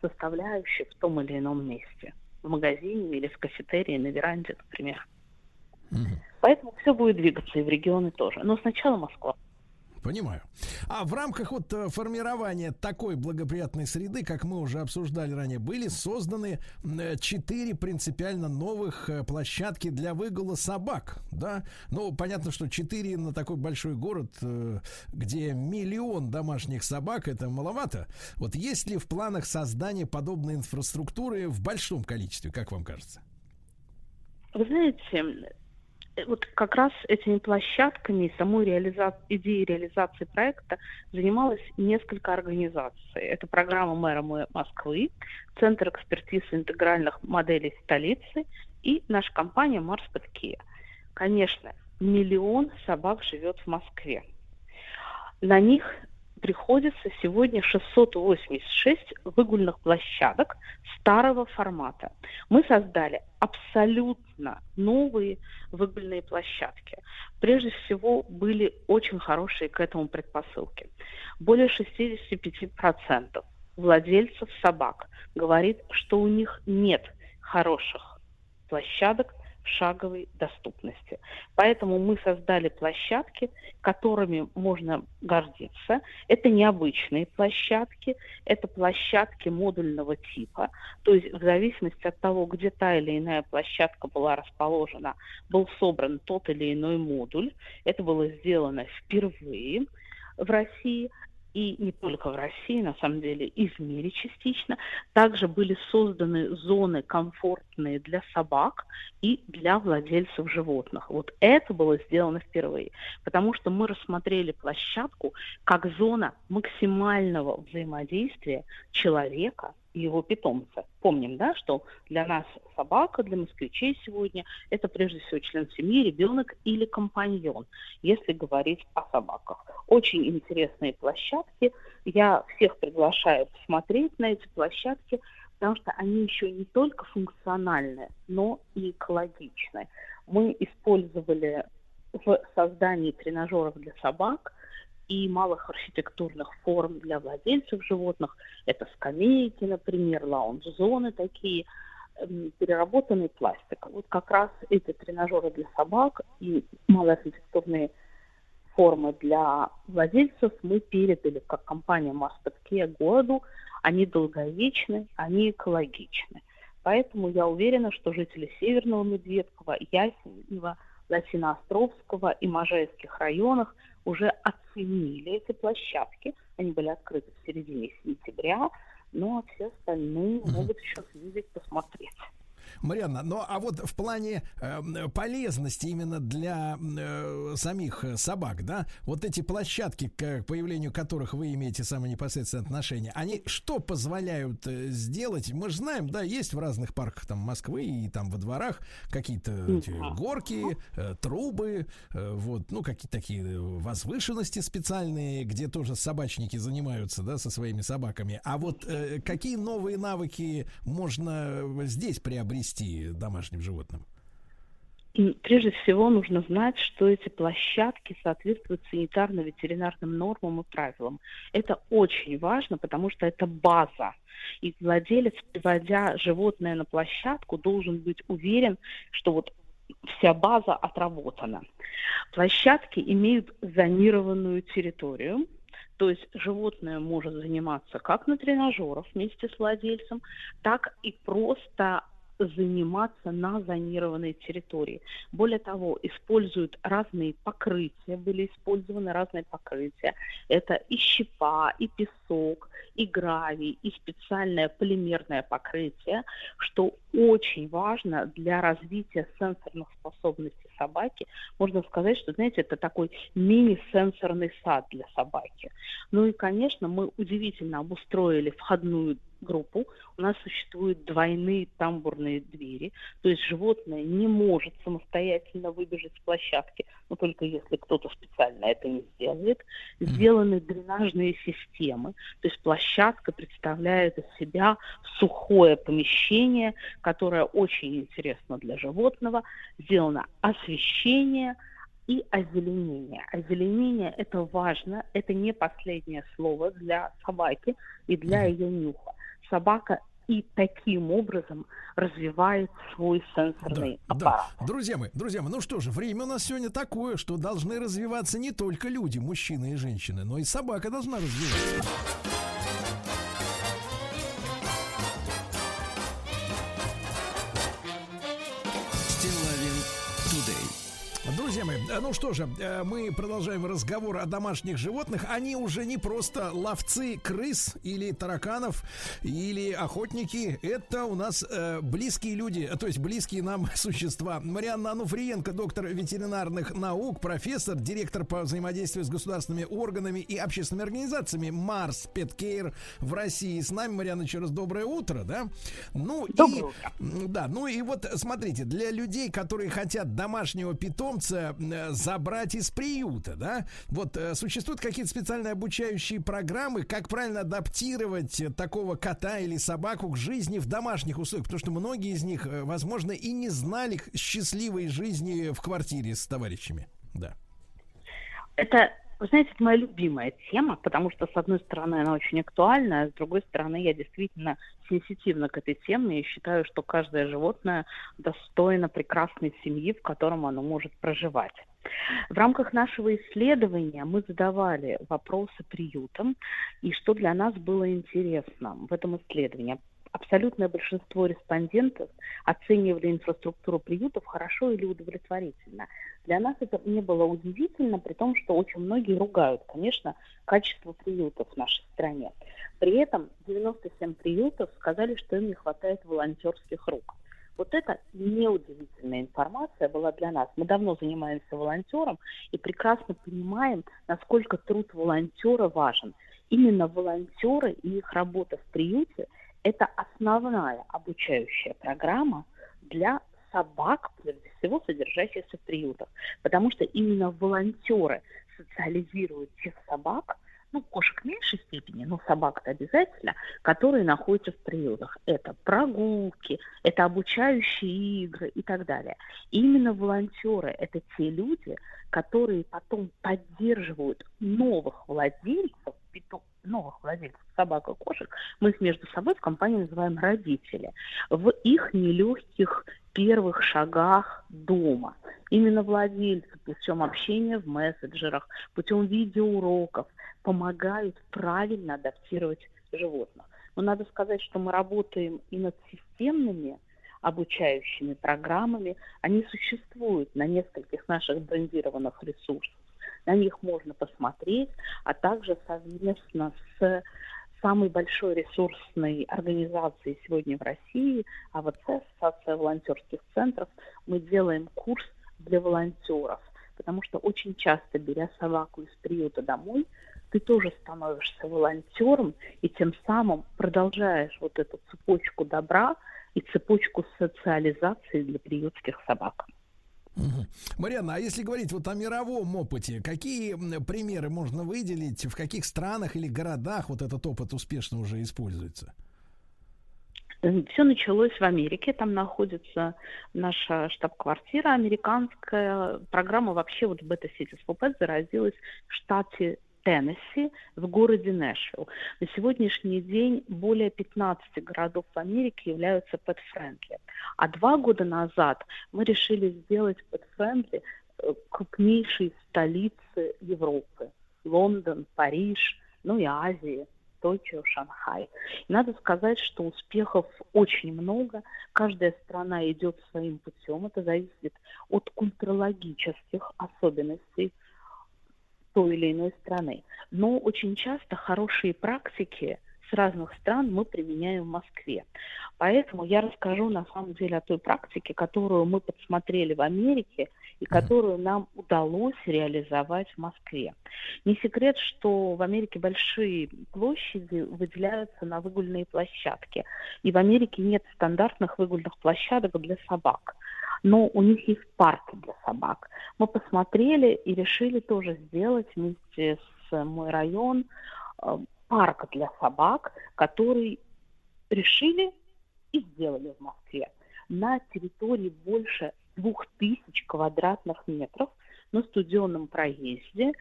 составляющую в том или ином месте. В магазине или в кафетерии, на веранде, например. Поэтому все будет двигаться и в регионы тоже. Но сначала Москва. Понимаю. А в рамках вот э, формирования такой благоприятной среды, как мы уже обсуждали ранее, были созданы э, четыре принципиально новых э, площадки для выгула собак, да? Ну, понятно, что четыре на такой большой город, где миллион домашних собак, это маловато. Вот есть ли в планах создание подобной инфраструктуры в большом количестве, как вам кажется? Вы знаете, вот как раз этими площадками и самой реализа... идеей реализации проекта занималось несколько организаций. Это программа мэра Мо- Москвы, Центр экспертизы интегральных моделей столицы и наша компания Марс Kia. Конечно, миллион собак живет в Москве. На них приходится сегодня 686 выгульных площадок старого формата. Мы создали абсолютно новые выгульные площадки. Прежде всего, были очень хорошие к этому предпосылки. Более 65% владельцев собак говорит, что у них нет хороших площадок шаговой доступности. Поэтому мы создали площадки, которыми можно гордиться. Это необычные площадки, это площадки модульного типа. То есть в зависимости от того, где та или иная площадка была расположена, был собран тот или иной модуль. Это было сделано впервые в России и не только в России, на самом деле, и в мире частично. Также были созданы зоны комфортные для собак и для владельцев животных. Вот это было сделано впервые, потому что мы рассмотрели площадку как зона максимального взаимодействия человека его питомца. Помним, да, что для нас собака, для москвичей сегодня это прежде всего член семьи, ребенок или компаньон, если говорить о собаках. Очень интересные площадки. Я всех приглашаю посмотреть на эти площадки, потому что они еще не только функциональны, но и экологичны. Мы использовали в создании тренажеров для собак и малых архитектурных форм для владельцев животных. Это скамейки, например, лаунж-зоны такие, эм, переработанный пластик. Вот как раз эти тренажеры для собак и малые архитектурные формы для владельцев мы передали как компания Мастер городу. Они долговечны, они экологичны. Поэтому я уверена, что жители Северного Медведкова, Ясенева, Лосиноостровского и Можайских районах уже оценили эти площадки. Они были открыты в середине сентября, ну а все остальные могут еще съездить посмотреть. Марианна, ну а вот в плане э, полезности именно для э, самих э, собак, да, вот эти площадки, к появлению которых вы имеете самое непосредственное отношение, они что позволяют э, сделать? Мы же знаем, да, есть в разных парках там Москвы и там во дворах какие-то горки, э, трубы, э, вот, ну какие-то такие э, возвышенности специальные, где тоже собачники занимаются, да, со своими собаками. А вот э, какие новые навыки можно здесь приобрести домашним животным? Прежде всего нужно знать, что эти площадки соответствуют санитарно-ветеринарным нормам и правилам. Это очень важно, потому что это база. И владелец, приводя животное на площадку, должен быть уверен, что вот вся база отработана. Площадки имеют зонированную территорию, то есть животное может заниматься как на тренажерах вместе с владельцем, так и просто заниматься на зонированной территории. Более того, используют разные покрытия, были использованы разные покрытия. Это и щепа, и песок, и гравий, и специальное полимерное покрытие, что очень важно для развития сенсорных способностей собаки. Можно сказать, что, знаете, это такой мини-сенсорный сад для собаки. Ну и, конечно, мы удивительно обустроили входную группу. У нас существуют двойные тамбурные двери, то есть животное не может самостоятельно выбежать с площадки, но только если кто-то специально это не сделает. Сделаны дренажные системы, то есть площадка представляет из себя сухое помещение, которое очень интересно для животного. Сделано освещение, и озеленение. Озеленение – это важно, это не последнее слово для собаки и для ее нюха. Собака и таким образом развивает свой сенсорный Да, аппарат. да. Друзья мои, друзья мои, ну что же, время у нас сегодня такое, что должны развиваться не только люди, мужчины и женщины, но и собака должна развиваться. Друзья мои, э, ну что же, э, мы продолжаем разговор о домашних животных. Они уже не просто ловцы крыс или тараканов, или охотники. Это у нас э, близкие люди, то есть близкие нам существа. Марианна Ануфриенко, доктор ветеринарных наук, профессор, директор по взаимодействию с государственными органами и общественными организациями Марс Петкейр в России. С нами, Марианна, еще раз доброе утро, да? Ну Доброе и, утро. Да, ну и вот смотрите, для людей, которые хотят домашнего питомца забрать из приюта, да, вот э, существуют какие-то специальные обучающие программы, как правильно адаптировать э, такого кота или собаку к жизни в домашних условиях, потому что многие из них, э, возможно, и не знали счастливой жизни в квартире с товарищами. Да. Это, вы знаете, это моя любимая тема, потому что, с одной стороны, она очень актуальна, а с другой стороны, я действительно сенситивна к этой теме и считаю, что каждое животное достойно прекрасной семьи, в котором оно может проживать. В рамках нашего исследования мы задавали вопросы приютам, и что для нас было интересно в этом исследовании. Абсолютное большинство респондентов оценивали инфраструктуру приютов хорошо или удовлетворительно. Для нас это не было удивительно, при том, что очень многие ругают, конечно, качество приютов в нашей стране. При этом 97 приютов сказали, что им не хватает волонтерских рук. Вот это неудивительная информация была для нас. Мы давно занимаемся волонтером и прекрасно понимаем, насколько труд волонтера важен. Именно волонтеры и их работа в приюте – это основная обучающая программа для собак, прежде всего, содержащихся в приютах. Потому что именно волонтеры социализируют тех собак, ну, кошек в меньшей степени, но собак-то обязательно, которые находятся в приютах. Это прогулки, это обучающие игры и так далее. И именно волонтеры – это те люди, которые потом поддерживают новых владельцев, новых владельцев собак и кошек, мы их между собой в компании называем родители, в их нелегких первых шагах дома. Именно владельцы путем общения в мессенджерах, путем видеоуроков помогают правильно адаптировать животных. Но надо сказать, что мы работаем и над системными обучающими программами. Они существуют на нескольких наших брендированных ресурсах. На них можно посмотреть, а также совместно с самой большой ресурсной организацией сегодня в России, АВЦ, Ассоциация волонтерских центров, мы делаем курс для волонтеров. Потому что очень часто, беря собаку из приюта домой, ты тоже становишься волонтером и тем самым продолжаешь вот эту цепочку добра и цепочку социализации для приютских собак. Марьяна, а если говорить вот о мировом опыте, какие примеры можно выделить, в каких странах или городах вот этот опыт успешно уже используется? Все началось в Америке, там находится наша штаб-квартира американская. Программа вообще вот Beta Cities for Pets заразилась в штате Теннесси, в городе Нэшвилл. На сегодняшний день более 15 городов в Америке являются pet-friendly. А два года назад мы решили сделать pet-friendly э, крупнейшие столицы Европы. Лондон, Париж, ну и Азии. Токио, Шанхай. И надо сказать, что успехов очень много. Каждая страна идет своим путем. Это зависит от культурологических особенностей той или иной страны. Но очень часто хорошие практики с разных стран мы применяем в Москве. Поэтому я расскажу на самом деле о той практике, которую мы подсмотрели в Америке и которую нам удалось реализовать в Москве. Не секрет, что в Америке большие площади выделяются на выгульные площадки. И в Америке нет стандартных выгульных площадок для собак. Но у них есть парки для собак. Мы посмотрели и решили тоже сделать вместе с мой район э, парк для собак, который решили и сделали в Москве. На территории больше двух тысяч квадратных метров на студенном проезде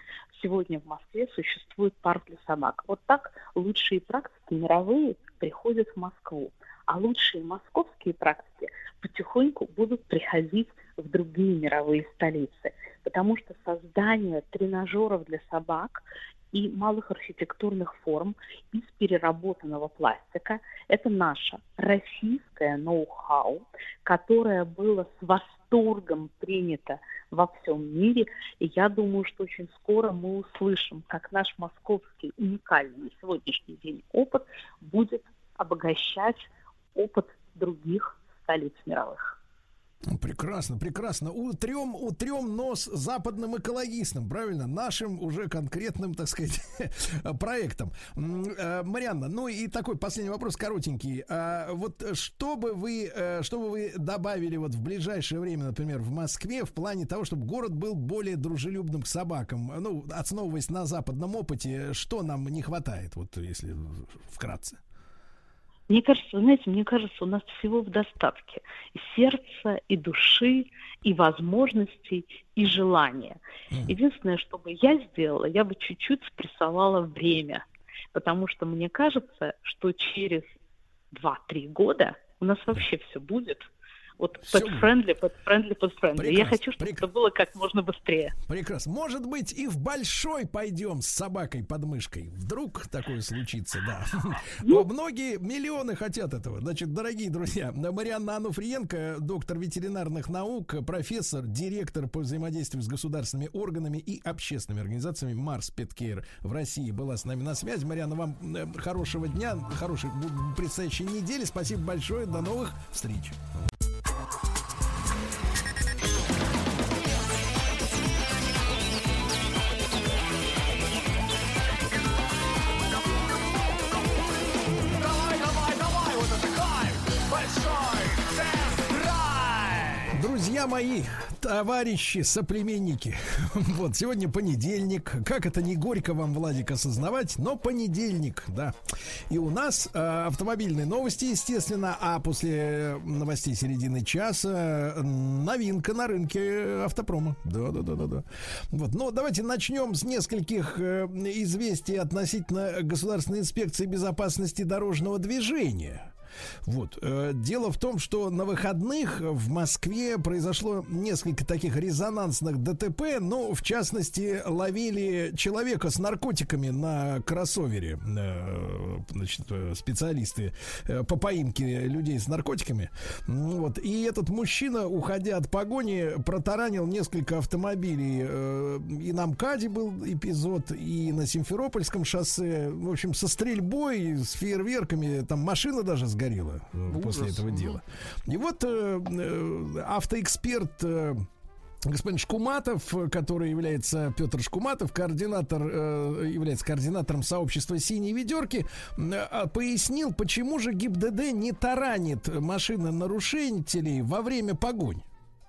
сегодня в Москве существует парк для собак. Вот так лучшие практики мировые приходят в Москву, а лучшие московские практики потихоньку будут приходить в другие мировые столицы, потому что создание тренажеров для собак и малых архитектурных форм из переработанного пластика. Это наше российское ноу-хау, которое было с восторгом принято во всем мире. И я думаю, что очень скоро мы услышим, как наш московский уникальный сегодняшний день опыт будет обогащать опыт других столиц мировых. Ну, Прекрасно, прекрасно. Утрем, утрем нос западным экологистам, правильно? Нашим уже конкретным, так сказать, проектом. Э, Марианна, ну и такой последний вопрос коротенький. А Вот что бы вы, э, что бы вы добавили вот в ближайшее время, например, в Москве в плане того, чтобы город был более дружелюбным к собакам? Ну, основываясь на западном опыте, что нам не хватает, вот если вкратце? Мне кажется, вы знаете, мне кажется, у нас всего в достатке. И сердца, и души, и возможностей, и желания. Единственное, что бы я сделала, я бы чуть-чуть спрессовала время. Потому что мне кажется, что через 2-3 года у нас вообще все будет. Вот Всё pet-friendly, pet-friendly, pet-friendly. Я Прекрасно, хочу, чтобы это было как можно быстрее. Прекрасно. Может быть, и в большой пойдем с собакой под мышкой. Вдруг такое случится, да. Но многие миллионы хотят этого. Значит, дорогие друзья, Марианна Ануфриенко, доктор ветеринарных наук, профессор, директор по взаимодействию с государственными органами и общественными организациями Марс Петкейр в России была с нами на связи. Марианна, вам э, хорошего дня, хорошей предстоящей недели. Спасибо большое. До новых встреч. Друзья мои, товарищи, соплеменники, вот сегодня понедельник. Как это не горько вам, Владик, осознавать, но понедельник, да. И у нас э, автомобильные новости, естественно, а после новостей середины часа новинка на рынке автопрома. Да, да, да, да, да. Вот, ну давайте начнем с нескольких э, известий относительно Государственной инспекции безопасности дорожного движения. Вот. Э, Дело в том, что на выходных в Москве произошло несколько таких резонансных ДТП. Ну, в частности, ловили человека с наркотиками на кроссовере. э, Значит, э, специалисты по поимке людей с наркотиками. Вот. И этот мужчина, уходя от погони, протаранил несколько автомобилей. И на МКАДе был эпизод, и на Симферопольском шоссе. В общем, со стрельбой, с фейерверками. Там машина даже сгорела э, после Ужас. этого Мгм. дела. И вот э, э, автоэксперт э, господин Шкуматов, который является Петр Шкуматов, координатор, э, является координатором сообщества «Синие ведерки», э, пояснил, почему же ГИБДД не таранит машины нарушителей во время погонь.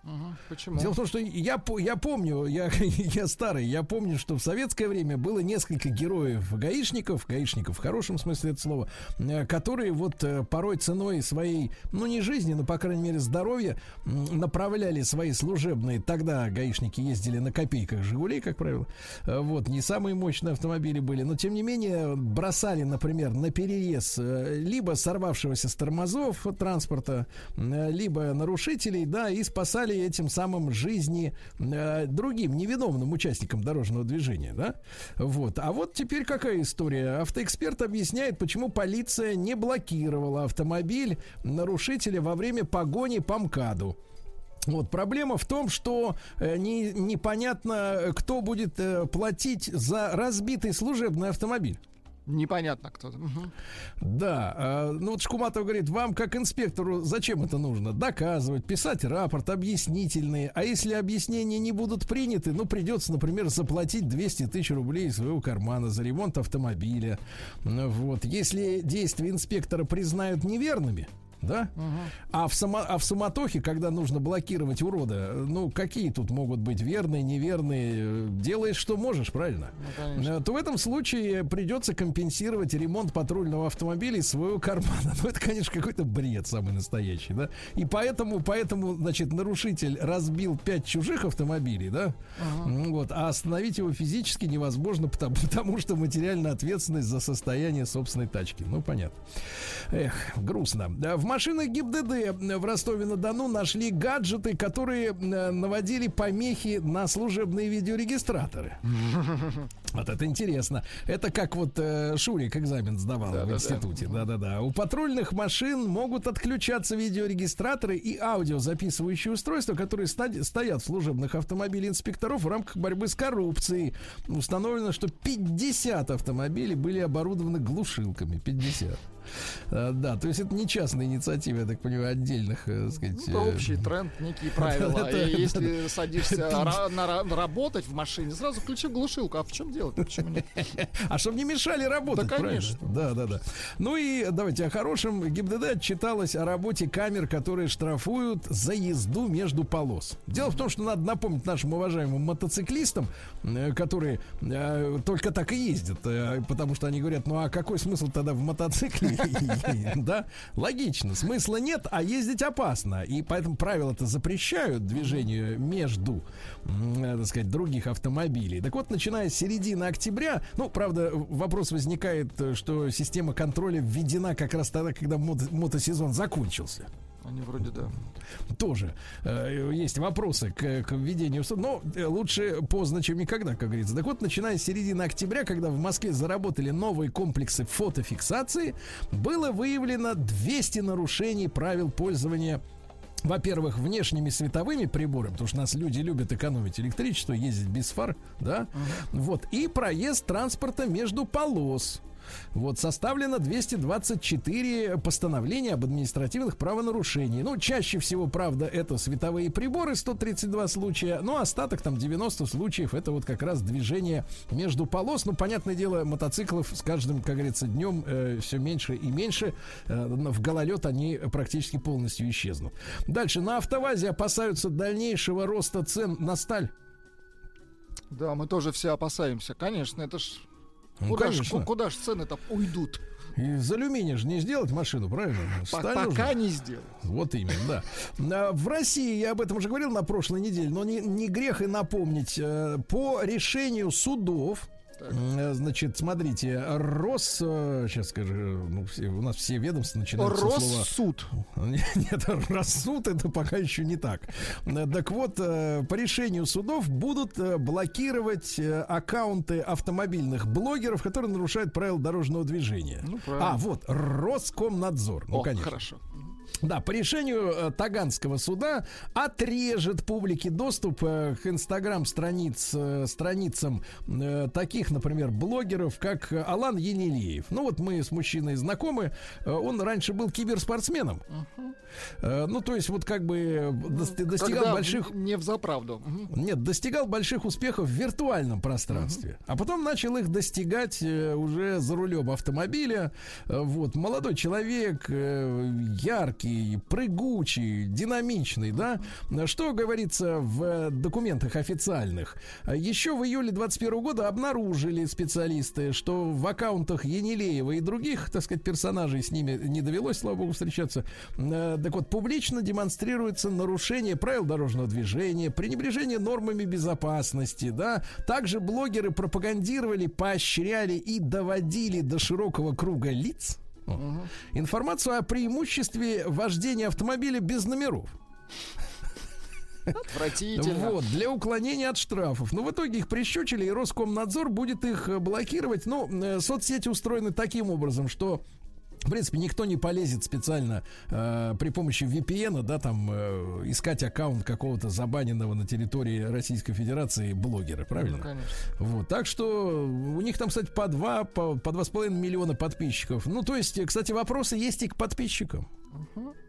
Мгм. Почему? Дело в том, что я, я помню, я, я старый, я помню, что в советское время было несколько героев-гаишников, гаишников в хорошем смысле этого слова, э, которые вот э, порой ценой своей, ну не жизни, но по крайней мере здоровья, направляли свои служебные, тогда гаишники ездили на копейках Жигулей, как правило, Э, вот, не самые мощные автомобили были, но тем не менее бросали, например, на перерез э, либо сорвавшегося с тормозов транспорта, либо нарушителей, да, и спасали этим самым жизни э, другим невиновным участникам дорожного движения, да. Вот. А вот теперь какая история? Автоэксперт объясняет, почему полиция не блокировала автомобиль нарушителя во время погони по МКАДу. Вот проблема в том, что э, не, непонятно, кто будет э, платить за разбитый служебный автомобиль. Непонятно кто. Мгм. Да, э, ну вот Шкуматов говорит, вам как инспектору зачем это нужно? Доказывать, писать рапорт, объяснительные. А если объяснения не будут приняты, ну придется, например, заплатить 200 тысяч рублей из своего кармана за ремонт автомобиля. Ну, Вот, если действия инспектора признают неверными, да? А в, само, а в суматохе, когда нужно блокировать урода, ну, какие тут могут быть верные, неверные? Делаешь, что можешь, правильно? Ну, конечно. Э, то в этом случае придется компенсировать ремонт патрульного автомобиля из своего кармана. Ну, это, конечно, какой-то бред самый настоящий, да? И поэтому, поэтому, значит, нарушитель разбил пять чужих автомобилей, да? М, Вот, а остановить его физически невозможно, потому, потому что материальная ответственность за состояние собственной тачки. Ну, понятно. Эх, грустно. Да, В машинах ГИБДД в Ростове-на-Дону нашли гаджеты, которые э, наводили помехи на служебные видеорегистраторы. Вот это интересно. Это как вот э, Шурик экзамен сдавал в Да-да-да. институте. Да-да-да. У патрульных машин могут отключаться видеорегистраторы и аудиозаписывающие устройства, которые стоят в служебных автомобилях инспекторов в рамках борьбы с коррупцией. Установлено, что 50 автомобилей были оборудованы глушилками. 50. Э, Да, то есть это не частная инициатива, я так понимаю, отдельных, э, так сказать, Ну, Это общий тренд, некие правила. И если садишься на ра- работать в машине, сразу включи глушилку. А в чем дело? Почему нет? А чтобы не мешали работать, Да, правильно? конечно. Да, да, да. Ну и давайте о хорошем. ГИБДД отчиталась о работе камер, которые штрафуют за езду между полос. Дело в том, что надо напомнить нашим уважаемым мотоциклистам, э, которые только так и ездят, потому что они говорят, ну а какой смысл тогда в мотоцикле? Да, логично. Смысла нет, а ездить опасно. И поэтому правила-то запрещают движение между, э, так сказать, других автомобилей. Так вот, начиная с середины октября, ну, правда, вопрос возникает, э, что система контроля введена как раз тогда, когда мото- мотосезон закончился Они вроде да. тоже э, есть вопросы к, к введению. Но э, лучше поздно, чем никогда, как говорится. Так вот, начиная с середины октября, когда в Москве заработали новые комплексы фотофиксации, было выявлено 200 нарушений правил пользования во-первых, внешними световыми приборами, потому что нас люди любят экономить электричество, ездить без фар, да, вот, и проезд транспорта между полос. Вот, составлено 224 постановления об административных правонарушениях. Ну, чаще всего, правда, это световые приборы, 132 случая, но остаток там 90 случаев, это вот как раз движение между полос. Ну, понятное дело, мотоциклов с каждым, как говорится, днем все меньше и меньше. Э, в гололед они практически полностью исчезнут. Дальше, на автовазе опасаются дальнейшего роста цен на сталь. Да, мы тоже все опасаемся. Конечно, это ж... Ну, куда, конечно. ку- куда ж цены-то уйдут? Из алюминия же не сделать машину, правильно? Сталь пока не сделал. Вот именно, да. А, В России, я об этом уже говорил на прошлой неделе, но не, не грех и напомнить, э, по решению судов Значит, смотрите, Рос, сейчас скажу, ну, все- у нас все ведомства начинают со слова Россуд. Нет, рассуд это пока еще не так. Э, Так вот, э, по решению судов будут э, блокировать э, аккаунты автомобильных блогеров, которые нарушают правила дорожного движения. Ну, правильно. а, вот, Роскомнадзор. Ну, О, конечно. хорошо. Да, по решению э, Таганского суда отрежет публике доступ э, к инстаграм-страниц, э, страницам таких, например, блогеров, как Алан Енилеев. Ну вот мы с мужчиной знакомы, он раньше был киберспортсменом. Э, ну, то есть вот как бы дос- достигал Когда больших... Не в заправду. Мгм. Нет, достигал больших успехов в виртуальном пространстве. А потом начал их достигать уже за рулем автомобиля. Вот, молодой человек, э, яркий, прыгучий, динамичный, да. Что говорится в э, документах официальных? Еще в июле 21 года обнаружили специалисты, что в аккаунтах Енилеева и других, так сказать, персонажей с ними не довелось, слава богу, встречаться. Э, Так вот, публично демонстрируется нарушение правил дорожного движения, пренебрежение нормами безопасности, да. Также блогеры пропагандировали, поощряли и доводили до широкого круга лиц информацию о преимуществе вождения автомобиля без номеров. Отвратительно. Вот, для уклонения от штрафов. Но в итоге их прищучили, и Роскомнадзор будет их э, блокировать. Ну, э, соцсети устроены таким образом, что в принципе, никто не полезет специально э, при помощи VPN, да, там э, искать аккаунт какого-то забаненного на территории Российской Федерации блогера, правильно? Ну, конечно. Вот, так что у них там, кстати, по два, по, по два с половиной миллиона подписчиков. Ну, то есть, кстати, вопросы есть и к подписчикам.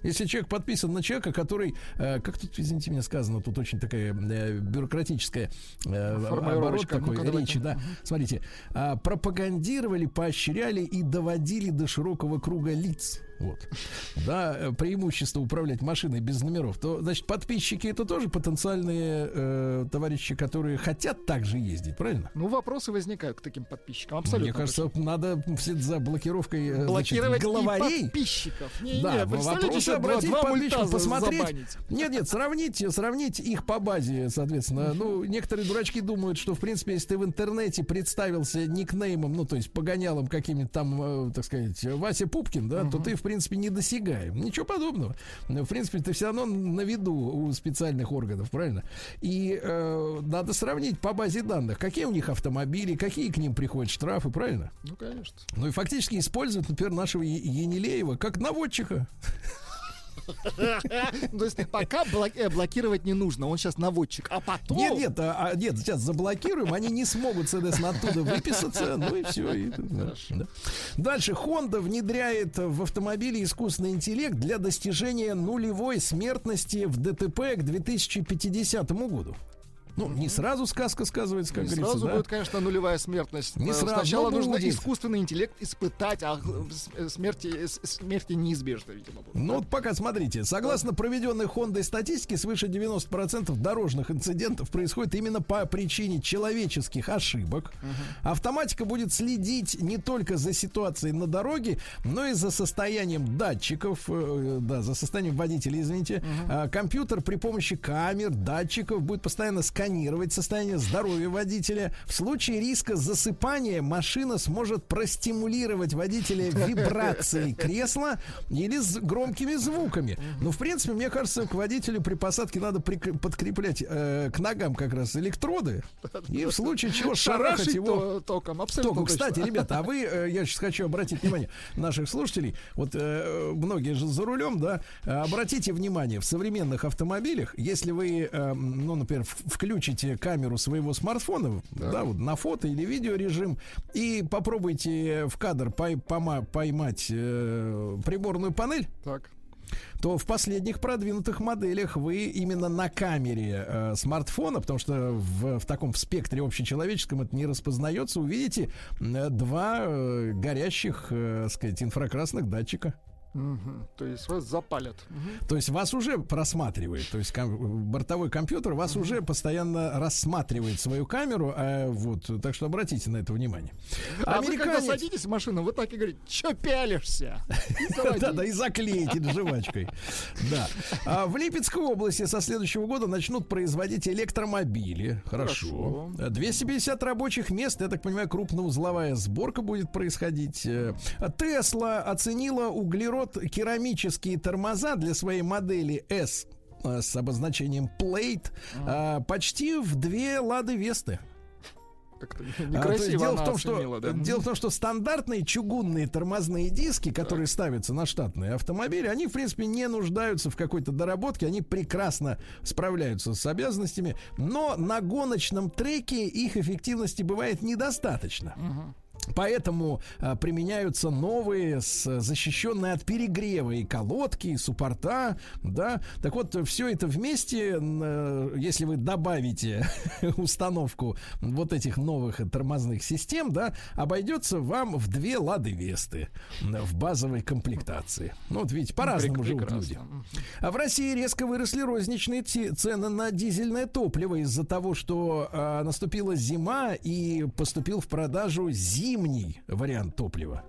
Если человек подписан на человека, который, э, как тут, извините меня, сказано, тут очень такая э, бюрократическая э, оборот такой давайте. речи, да. Смотрите, а, пропагандировали, поощряли и доводили до широкого круга лиц. Вот. Да, э, преимущество управлять машиной без номеров. То, значит, подписчики это тоже потенциальные э, товарищи, которые хотят также ездить, правильно? Ну, вопросы возникают к таким подписчикам. Абсолютно. Мне кажется, надо вслед за блокировкой э, значит, Блокировать и главарей. подписчиков. Не, Да, не, вопросы два, обратить два мульта за- посмотреть. забанить. Нет, нет, сравнить, сравнить их по базе, соответственно. Ну, некоторые дурачки думают, что, в принципе, если ты в интернете представился никнеймом, ну, то есть погонялом каким-нибудь там, э, так сказать, Вася Пупкин, да, то ты, в принципе, недосягаем. Ничего подобного. В принципе, ты все равно на виду у специальных органов, правильно? И э, надо сравнить по базе данных, какие у них автомобили, какие к ним приходят штрафы, правильно? Ну, конечно. Ну и фактически используют, например, нашего Енилеева как наводчика. То есть пока э, блокировать не нужно, он сейчас наводчик. А потом... Нет, нет, а, а, нет, сейчас заблокируем, они не смогут, соответственно, оттуда выписаться, ну и все. Дальше Honda внедряет в автомобиле искусственный интеллект для достижения нулевой смертности в ДТП к 2050 году. Ну, не сразу сказка сказывается, как И говорится, сразу да? будет, конечно, нулевая смертность. Не Э, сразу, Сначала но нужно будет. искусственный интеллект испытать, а э, смерти, э, смерти неизбежно, видимо, будет. Ну вот пока смотрите, согласно проведенной Хондой статистике, свыше 90% дорожных инцидентов происходит именно по причине человеческих ошибок. Автоматика будет следить не только за ситуацией на дороге, но и за состоянием датчиков, э, да, за состоянием водителя, извините. А, компьютер при помощи камер, датчиков будет постоянно сканировать состояние здоровья водителя. В случае риска засыпания машина сможет простимулировать водителя вибрацией кресла или с громкими звуками. Ну, в принципе, мне кажется, к водителю при посадке надо подкреплять э, к ногам как раз электроды. И в случае чего шарахать его то- током, абсолютно Током. Кстати, ребята, а вы, э, я сейчас хочу обратить внимание наших слушателей, вот э, многие же за рулем, да, э, обратите внимание, в современных автомобилях, если вы, э, ну, например, в- включите камеру своего смартфона, да. вот на фото или видео режим, и попробуйте в кадр пой- пома- поймать э, приборную панель, Так. то в последних продвинутых моделях вы именно на камере э, смартфона, потому что в, в таком в спектре общечеловеческом это не распознается, увидите э, два э, горящих, э, сказать, инфракрасных датчика. Мгм. То есть вас запалят. Мгм. То есть вас уже просматривает, то есть ком- бортовой компьютер вас уже постоянно рассматривает свою камеру, а, вот, так что обратите на это внимание. А вы когда Американец- садитесь в машину, вы так и говорите, чё пялишься? И заводите. Да, да, и заклеите жвачкой. Да. А в Липецкой области со следующего года начнут производить электромобили. Хорошо. 250 рабочих мест, я так понимаю, крупноузловая сборка будет происходить. Э, Тесла оценила углерод-керамические тормоза для своей модели S э, с обозначением Plate а, почти в две лады Весты. Как-то А, то некрасиво дело в том, что оценила, да. дело в том, что стандартные чугунные тормозные диски, которые ставятся на штатные автомобили, они в принципе не нуждаются в какой-то доработке, они прекрасно справляются с обязанностями, но на гоночном треке их эффективности бывает недостаточно. Поэтому а, применяются новые, с, защищенные от перегрева и колодки, и суппорта, да. Так вот, все это вместе, э, если вы добавите установку вот этих новых тормозных систем, да, обойдется вам в две лады Весты в базовой комплектации. Ну, вот видите, по-разному живут люди. А в России резко выросли розничные цены на дизельное топливо из-за того, что а, наступила зима и поступил в продажу зимний вариант топлива.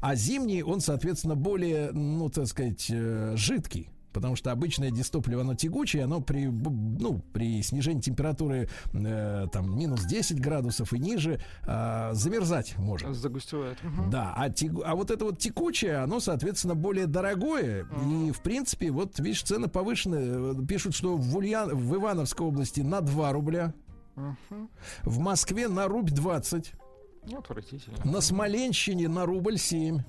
А зимний, он, соответственно, более, ну, так сказать, э, жидкий. Потому что обычное дистопливо, оно тягучее, оно при, ну, при снижении температуры э, там, минус 10 градусов и ниже а, замерзать может. Загустевает. Мгм. Да, а, тягу- а вот это вот текучее, оно, соответственно, более дорогое. И, в принципе, вот, видишь, цены повышены. Э, Пишут, что в, Ульян... в Ивановской области на 2 рубля. В Москве на рубль 20. Ну, Отвратительно. На Смоленщине на рубль 7.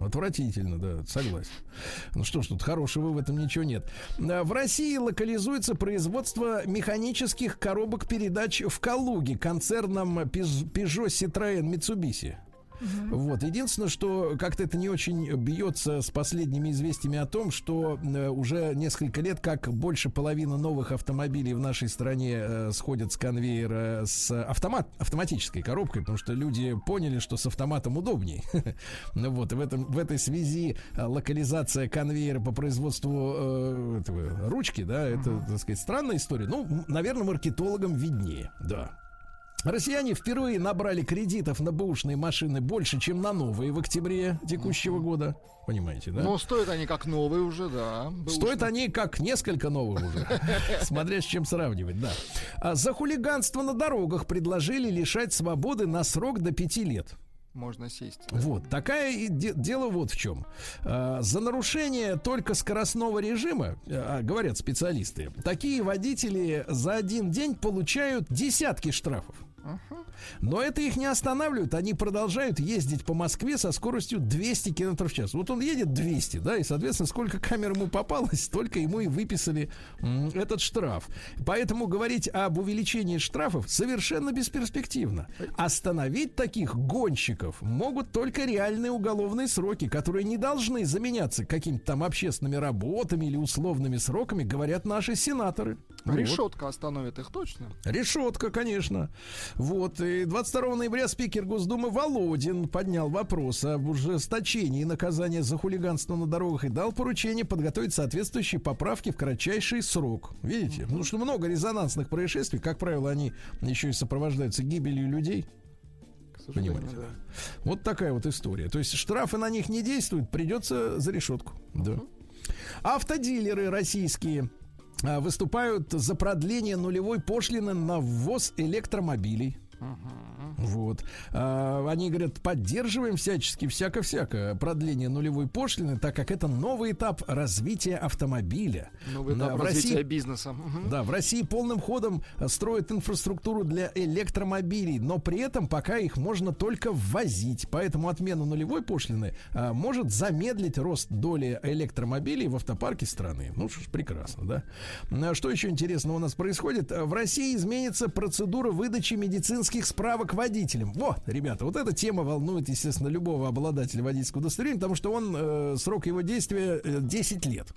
Отвратительно, да, согласен. Ну что ж, тут хорошего в этом ничего нет. А, В России локализуется производство механических коробок передач в Калуге концерном Peugeot Citroën Mitsubishi. Вот. Единственное, что как-то это не очень бьется с последними известиями о том, что э, уже несколько лет как больше половины новых автомобилей в нашей стране э, сходят с конвейера с автомат, автоматической коробкой, потому что люди поняли, что с автоматом удобней. Ну вот, в, этом, в этой связи э, локализация конвейера по производству э, этого, ручки, да, это, так сказать, странная история. Ну, наверное, маркетологам виднее, да. Россияне впервые набрали кредитов на бэушные машины больше, чем на новые в октябре текущего года. Понимаете, да? Ну, стоят они как новые уже, да. Стоят они как несколько новых уже. Смотря с чем сравнивать, да. А за хулиганство на дорогах предложили лишать свободы на срок до пяти лет. Можно сесть. Вот, такая де- дело вот в чем. А, За нарушение только скоростного режима, а, говорят специалисты, такие водители за один день получают десятки штрафов. Но это их не останавливает, они продолжают ездить по Москве со скоростью 200 км в час. Вот он едет 200, да, и, соответственно, сколько камер ему попалось, столько ему и выписали этот штраф. Поэтому говорить об увеличении штрафов совершенно бесперспективно. Остановить таких гонщиков могут только реальные уголовные сроки, которые не должны заменяться какими-то там общественными работами или условными сроками, говорят наши сенаторы. Ну вот. Решетка остановит их точно. Решетка, конечно. Вот. И 22 ноября спикер Госдумы Володин поднял вопрос об ужесточении наказания за хулиганство на дорогах и дал поручение подготовить соответствующие поправки в кратчайший срок. Видите? Потому что много резонансных происшествий, как правило, они еще и сопровождаются гибелью людей. Понимаете, да. Вот такая вот история. То есть штрафы на них не действуют, придется за решетку. Да. Автодилеры российские выступают за продление нулевой пошлины на ввоз электромобилей. Вот. А, они говорят, поддерживаем всячески, всяко-всяко продление нулевой пошлины, так как это новый этап развития автомобиля. Новый Да, этап в России- развития бизнеса. Мгм. да, в России полным ходом э, строят инфраструктуру для электромобилей, но при этом пока их можно только ввозить. Поэтому отмена нулевой пошлины а, может замедлить рост доли электромобилей в автопарке страны. Ну что ж, прекрасно, да? А Что еще интересного у нас происходит? А, В России изменится процедура выдачи медицинских справок водителям. Вот, ребята, вот эта тема волнует, естественно, любого обладателя водительского удостоверения, потому что он, э, срок его действия э, 10 лет.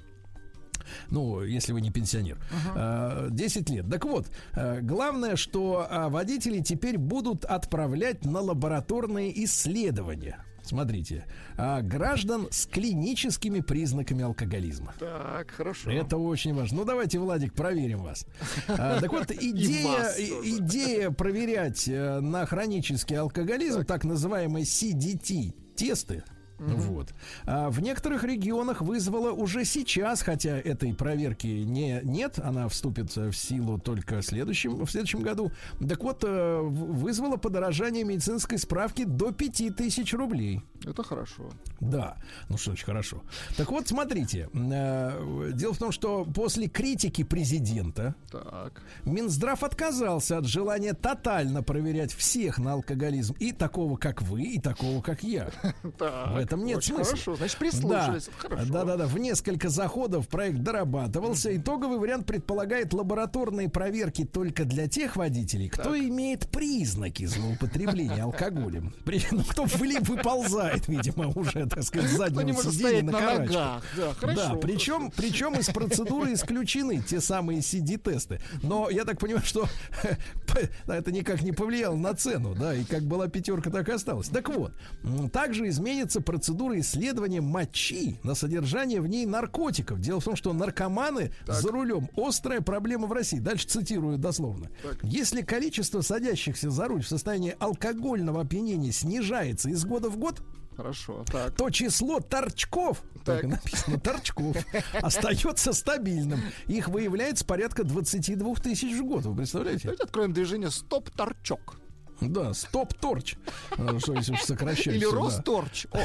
Ну, если вы не пенсионер. А, 10 лет. Так вот, а, главное, что а, водители теперь будут отправлять на лабораторные исследования смотрите, а, граждан с клиническими признаками алкоголизма. Так, хорошо. Это очень важно. Ну, давайте, Владик, проверим вас. А, так вот, идея, идея проверять э, на хронический алкоголизм, так, называемые CDT-тесты, Вот. А в некоторых регионах вызвала уже сейчас, хотя этой проверки не, нет, она вступит в силу только в следующем, в следующем году. Так вот, э, вызвала подорожание медицинской справки до 5000 рублей. Это хорошо. Да, ну что очень хорошо. Так вот, смотрите, э, дело в том, что после критики президента Так. Минздрав отказался от желания тотально проверять всех на алкоголизм, и такого, как вы, и такого, как я. Так. Этом нет очень смысла. Хорошо. Значит, прислушались. Хорошо. Да, да, да. В несколько заходов проект дорабатывался. Итоговый вариант предполагает лабораторные проверки только для тех водителей, кто имеет признаки злоупотребления алкоголем. При, ну, кто выли- выползает, видимо, уже, так сказать, с Кто не заднего может сиденья стоять на на карачках. ногах. Да, хорошо. да, причем, причем из процедуры исключены те самые CD-тесты. Но я так понимаю, что это никак не повлияло на цену, да, и как была пятерка, так и осталось. Так вот, также изменится процедура исследования мочи на содержание в ней наркотиков. Дело в том, что наркоманы за рулем острая проблема в России. Дальше цитирую дословно. Если количество садящихся за руль в состоянии алкогольного опьянения снижается из года в год, Хорошо. Так. то число торчков, так, и написано, торчков, остается стабильным. Их выявляется порядка 22 тысяч в год. Вы представляете? Давайте откроем движение «Стоп-торчок». Да, стоп-торч. А, Что если уж сокращать. Или да. «Росторч». О,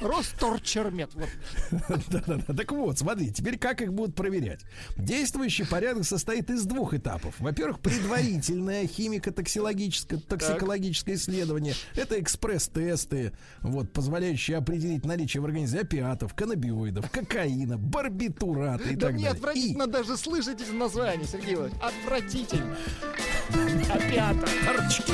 «Росторчермет». Да-да-да. Так вот, смотри, теперь как их будут проверять? Действующий порядок состоит из двух этапов. Во-первых, предварительное химико-токсикологическое токсикологическое исследование. Это экспресс-тесты, вот, позволяющие определить наличие в организме опиатов, каннабиоидов, кокаина, барбитурата и Да так мне далее. отвратительно даже слышать эти названия, Сергей Владимирович. Отвратительно. Торчки. Торчки.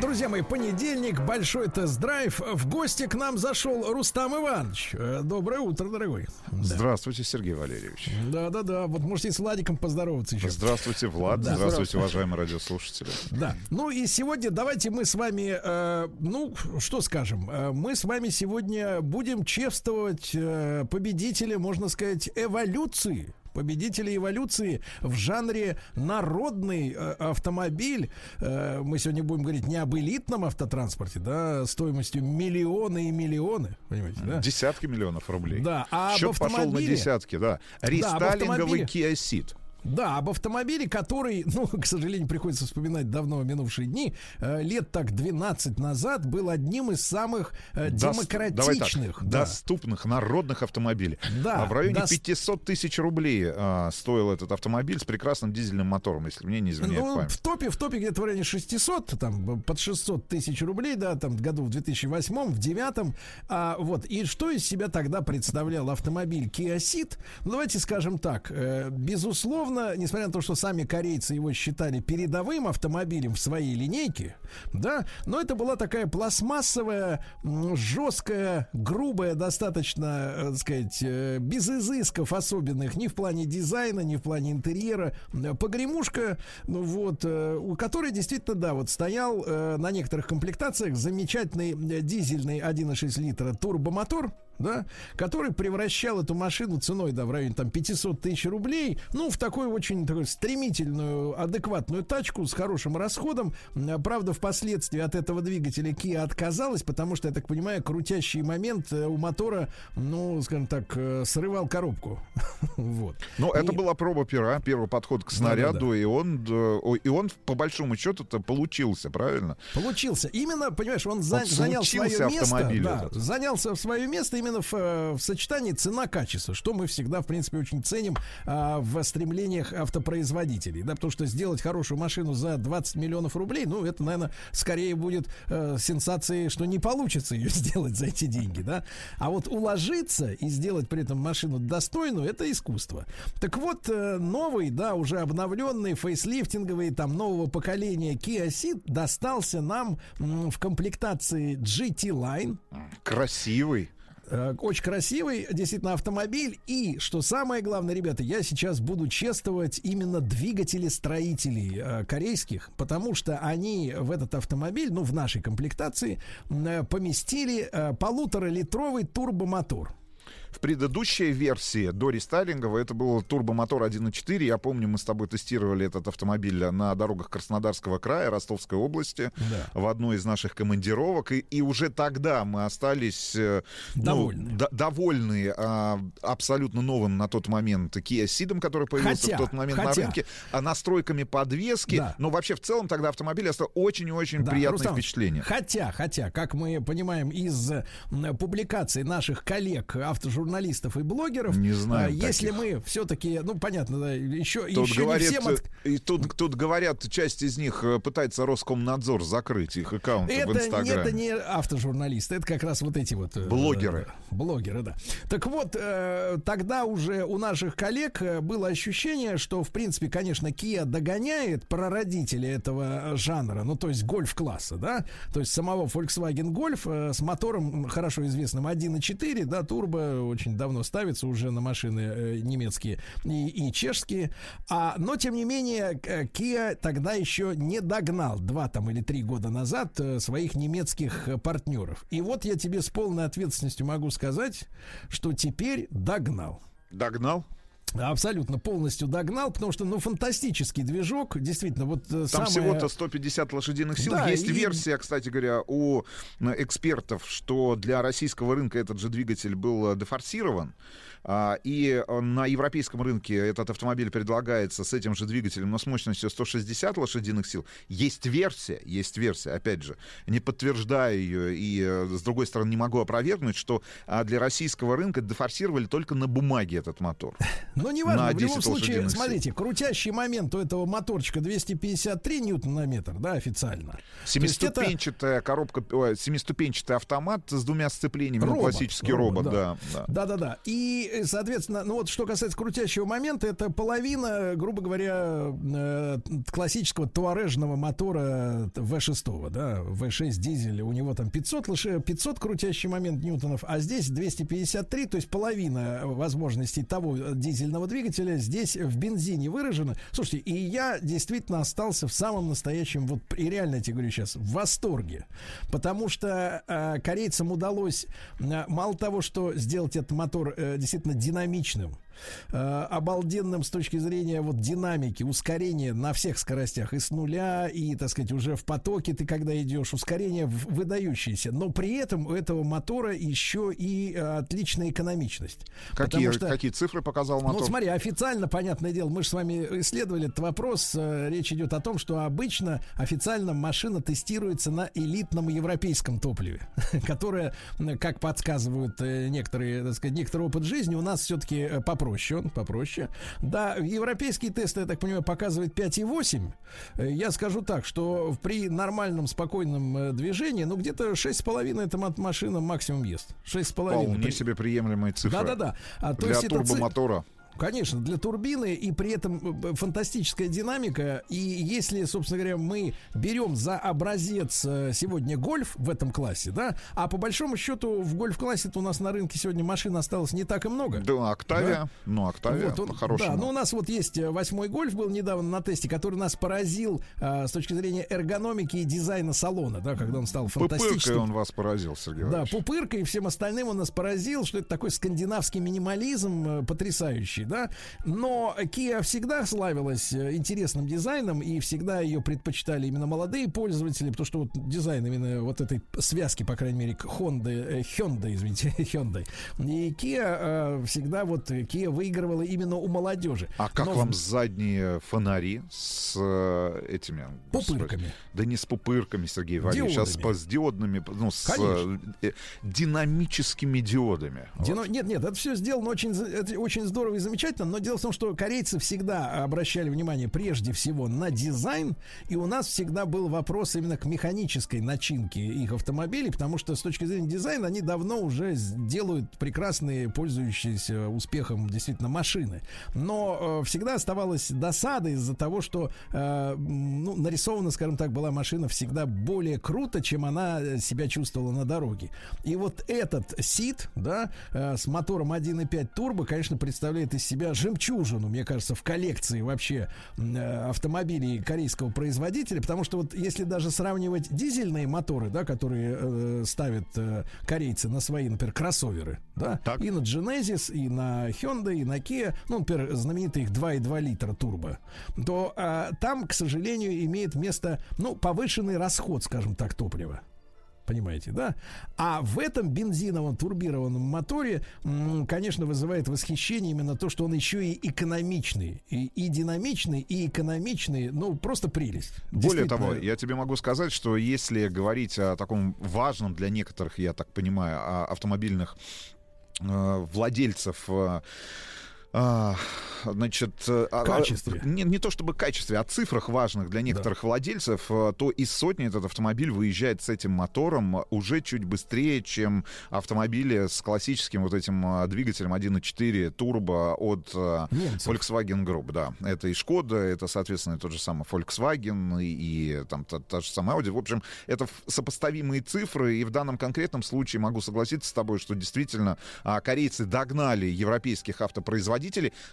друзья мои, понедельник, большой тест-драйв. В гости к нам зашел Рустам Иванович. Э, Доброе утро, дорогой. Здравствуйте, Сергей Валерьевич. Да-да-да, вот можете с Владиком поздороваться еще. Здравствуйте, Влад. Да. Здравствуйте, уважаемые радиослушатели. Да. Ну и сегодня давайте мы с вами, э, ну, что скажем, э, мы с вами сегодня будем чествовать э, победителя, можно сказать, эволюции. Победители эволюции в жанре народный э, автомобиль. Э, мы сегодня будем говорить не об элитном автотранспорте, да, стоимостью миллионы и миллионы, понимаете, да? Десятки миллионов рублей. Да, а об Счет пошел на автомобиле- десятки, да. Рестайлинговый автомобиле. Kia Ceed. Да, об автомобиле, который, ну, к сожалению, приходится вспоминать давно минувшие дни, э, лет так 12 назад был одним из самых э, Дос- демократичных. так, да. доступных народных автомобилей. Да, А в районе дос- 500 тысяч рублей а, стоил этот автомобиль с прекрасным дизельным мотором, если мне не изменяет Ну, память. в топе, в топе где-то в районе 600, там, под 600 тысяч рублей, да, там, году в 2008, в 2009. А, вот, и что из себя тогда представлял автомобиль Kia Ceed? Ну, давайте скажем так, э, безусловно, несмотря на то, что сами корейцы его считали передовым автомобилем в своей линейке, да, но это была такая пластмассовая, жесткая, грубая, достаточно, э, так сказать, э, без изысков особенных ни в плане дизайна, ни в плане интерьера, э, погремушка, ну вот, у которой действительно, да, вот стоял на некоторых комплектациях замечательный дизельный 1,6 литра турбомотор, да, который превращал эту машину ценой, да, в районе там 500 тысяч рублей, ну, в такую очень такую стремительную, адекватную тачку с хорошим расходом. Правда, впоследствии от этого двигателя Kia отказалась, потому что, я так понимаю, крутящий момент э, у мотора, ну, скажем так, э, срывал коробку. Вот. Ну, это И- была проба пера, первый подход к снаряду, и он, да, о, и он по большому счету-то получился, правильно? Получился. Именно, понимаешь, он, за- Он занял свое место. Да, этот. занялся свое место именно в, э, в сочетании цена-качество, что мы всегда, в принципе, очень ценим а, в стремлениях автопроизводителей, да, потому что сделать хорошую машину за 20 миллионов рублей, ну, это, наверное, скорее будет э, сенсацией, что не получится ее сделать за эти деньги, да, а вот уложиться и сделать при этом машину достойную, это искусство. Так вот, э, новый, да, уже обновленный, фейслифтинговый, там, нового поколения Kia Ceed достался нам м, в комплектации GT Line, Красивый. Э, Очень красивый, действительно, автомобиль. И, что самое главное, ребята, я сейчас буду чествовать именно двигатели строителей э, корейских, потому что они в этот автомобиль, ну, в нашей комплектации, э, поместили э, полуторалитровый турбомотор. В предыдущей версии до рестайлинга это был турбомотор 1.4. Я помню, мы с тобой тестировали этот автомобиль на дорогах Краснодарского края, Ростовской области, Да. в одной из наших командировок. И, и уже тогда мы остались э, ну, Довольны. д- довольны а, абсолютно новым на тот момент Kia Ceed, который появился Хотя, в тот момент на хотя. рынке, а настройками подвески. Да. Но вообще в целом тогда автомобиль оставил очень-очень Да, приятное Рустам, впечатление. Хотя, хотя, как мы понимаем из публикаций наших коллег, автожурналистов и блогеров, Не знаем а, если таких. мы все-таки, ну понятно, да, еще, Тут еще говорят, не всем от- и тут, тут говорят, часть из них э, пытается Роскомнадзор закрыть их аккаунты в Это, не- Инстаграме. это не автожурналисты, это как раз вот эти вот... э, Блогеры. э, блогеры, да. Так вот, э, тогда уже у наших коллег э, было ощущение, что, в принципе, конечно, Kia догоняет прародителя этого жанра, ну, то есть гольф-класса, да, то есть самого Volkswagen Golf э, с мотором, хорошо известным, 1.4, да, турбо, очень давно ставится уже на машины э, немецкие и, и чешские, а, но, тем не менее, э, Kia тогда еще не догнал два там или три года назад э, своих немецких э, партнеров. И вот я тебе с полной ответственностью могу сказать, что теперь догнал. Догнал? Абсолютно полностью догнал, потому что, ну, фантастический движок, действительно, вот э, Там самое- всего-то 150 лошадиных сил. Да, Есть и- версия, кстати говоря, у м, экспертов, что для российского рынка этот же двигатель был э, дефорсирован. А, И э, на европейском рынке этот автомобиль предлагается с этим же двигателем, но с мощностью 160 лошадиных сил. Есть версия, есть версия, опять же, не подтверждаю ее и, э, с другой стороны, не могу опровергнуть, что а, для российского рынка дефорсировали только на бумаге этот мотор. Ну, неважно, на в любом 10 случае, сил. смотрите, крутящий момент у этого моторчика 253 ньютон на метр, да, официально. Есть это Семиступенчатая коробка, ой, семиступенчатый автомат с двумя сцеплениями, ну, Робот, классический робот, робот, да. да. да. Да-да-да. И, э, соответственно, ну вот что касается крутящего момента, это половина, грубо говоря, э, классического туарежного мотора V6, да, V6 дизель. У него там 500, лошадей, 500 крутящий момент ньютонов, а здесь 253, то есть половина возможностей того э, дизельного двигателя здесь в бензине выражена. Слушайте, и я действительно остался в самом настоящем, вот и реально я тебе говорю сейчас, в восторге. Потому что э, корейцам удалось э, мало того, что сделать этот мотор э, действительно динамичным, э, обалденным с точки зрения вот динамики, ускорения на всех скоростях, и с нуля, и, так сказать, уже в потоке ты когда идешь, ускорение выдающееся. Но при этом у этого мотора еще и э, отличная экономичность. Какие, что- какие цифры показал ну, мотор? вот смотри, официально, понятное дело, мы же с вами исследовали этот вопрос. э, Речь идет о том, что обычно официально машина тестируется на элитном европейском топливе, которое, как подсказывают э, некоторые, так сказать, некоторый опыт жизни, у нас все-таки попроще, он попроще. Да, европейские тесты, я так понимаю, показывают 5,8. Э, Я скажу так, что при нормальном, спокойном э, движении, ну, где-то 6,5 эта ма- машина максимум ест. 6,5. Вполне При- себе приемлемые цифры. Да-да-да. А, Для это ци- турбомотора. Конечно, для турбины и при этом э, фантастическая динамика. И если, собственно говоря, мы берем за образец э, сегодня гольф в этом классе, да, а по большому счету в гольф-классе у нас на рынке сегодня машин осталось не так и много. Да, Октавия. Ну, Октавия, Вот он- по-хорошему. Да, ну у нас вот есть э, восьмой гольф был недавно на тесте, который нас поразил э, с точки зрения эргономики и дизайна салона, да, когда он стал Пупыркой фантастическим. он вас поразил, Сергей Да, Иванович. пупыркой и всем остальным он нас поразил, что это такой скандинавский минимализм э, потрясающий. Следующий, да. Но Kia всегда славилась э, интересным дизайном, и всегда ее предпочитали именно молодые пользователи, потому что вот дизайн именно вот этой связки, по крайней мере, Honda, э, Hyundai, извините, Hyundai. И Kia э, всегда вот Kia выигрывала именно у молодежи. А как Но вам задние фонари с этими... господи, Пупырками. Да не с пупырками, Сергей Валерьевич, сейчас Диодами. с диодными, ну, с Конечно. динамическими диодами. Дино- Нет, нет, это все сделано очень, это очень здорово и замечательно, но дело в том, что корейцы всегда обращали внимание прежде всего на дизайн, и у нас всегда был вопрос именно к механической начинке их автомобилей, потому что с точки зрения дизайна они давно уже делают прекрасные, пользующиеся успехом действительно машины. Но э, всегда оставалась досада из-за того, что э, ну, нарисована, скажем так, была машина всегда более круто, чем она себя чувствовала на дороге. И вот этот Сид, да, э, с мотором 1.5 турбо, конечно, представляет из себя жемчужину, мне кажется, в коллекции вообще э, автомобилей корейского производителя, потому что вот если даже сравнивать дизельные моторы, да, которые э, ставят э, корейцы на свои, например, кроссоверы, да, Так. и на Genesis, и на Hyundai, и на Kia, ну, например, знаменитый их 2,2 литра турбо, то а, там, к сожалению, имеет место, ну, повышенный расход, скажем так, топлива. Понимаете, да? А в этом бензиновом турбированном моторе, конечно, вызывает восхищение именно то, что он еще и экономичный. И, и динамичный, и экономичный. Ну, просто прелесть. Более того, я тебе могу сказать, что если говорить о таком важном для некоторых, я так понимаю, о автомобильных э, владельцев э, а, значит, э, а- а, Качестве. не, не то чтобы качестве, а цифрах важных для некоторых владельцев, э, то из сотни этот автомобиль выезжает с этим мотором уже чуть быстрее, чем автомобили с классическим вот этим э, двигателем 1.4 турбо от э, Немцев. Volkswagen Group, да. Это и Шкода, это, соответственно, тот же самый Volkswagen, и, и там та, та же самая Audi. В общем, это сопоставимые цифры, и в данном конкретном случае могу согласиться с тобой, что действительно а, корейцы догнали европейских автопроизводителей.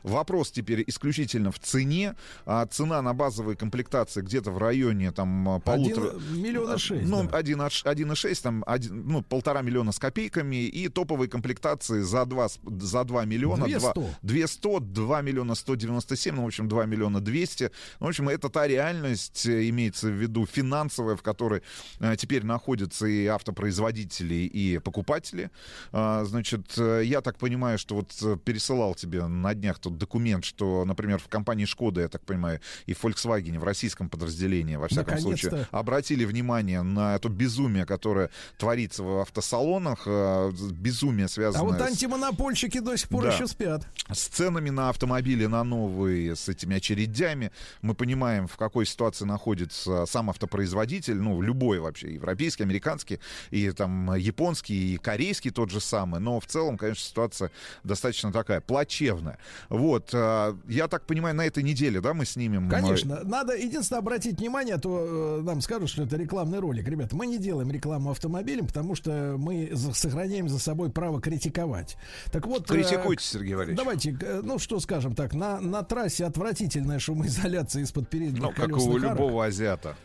Вопрос теперь исключительно в цене. А, цена на базовые комплектации где-то в районе там а, полутора... Один миллиона шесть. Ну, да. 1,6, там, один, ну, полтора миллиона с копейками, и топовые комплектации за 2, за 2 миллиона. 200. 2, 200, 2 миллиона 197, ну, в общем, 2 миллиона 200. Ну, в общем, это та реальность, э, имеется в виду финансовая, в которой э, теперь находятся и автопроизводители, и покупатели. А, значит, э, я так понимаю, что вот пересылал тебе на днях тот документ, что, например, в компании Шкода, я так понимаю, и в Volkswagen, в российском подразделении, во всяком случае, Наконец-то. обратили внимание на это безумие, которое творится в автосалонах, э, безумие, А связанное вот с- антимонопольщики до сих пор Да. еще спят. с ценами на автомобили, на новые, с этими очередями. Мы понимаем, в какой ситуации находится сам автопроизводитель, ну, любой вообще, европейский, американский, и там японский, и корейский тот же самый. Но в целом, конечно, ситуация достаточно такая плачевная. Вот, а, я так понимаю, на этой неделе, да, мы снимем... э, Конечно, надо единственное обратить внимание, а то э, нам скажут, что это рекламный ролик. Ребята, мы не делаем рекламу автомобилям, потому что мы сохраняем за собой право критиковать. Так вот, э, Критикуйте, Сергей Валерьевич. Давайте, ну что скажем так, на, на трассе отвратительная шумоизоляция из-под передних Ну, как у любого азиата.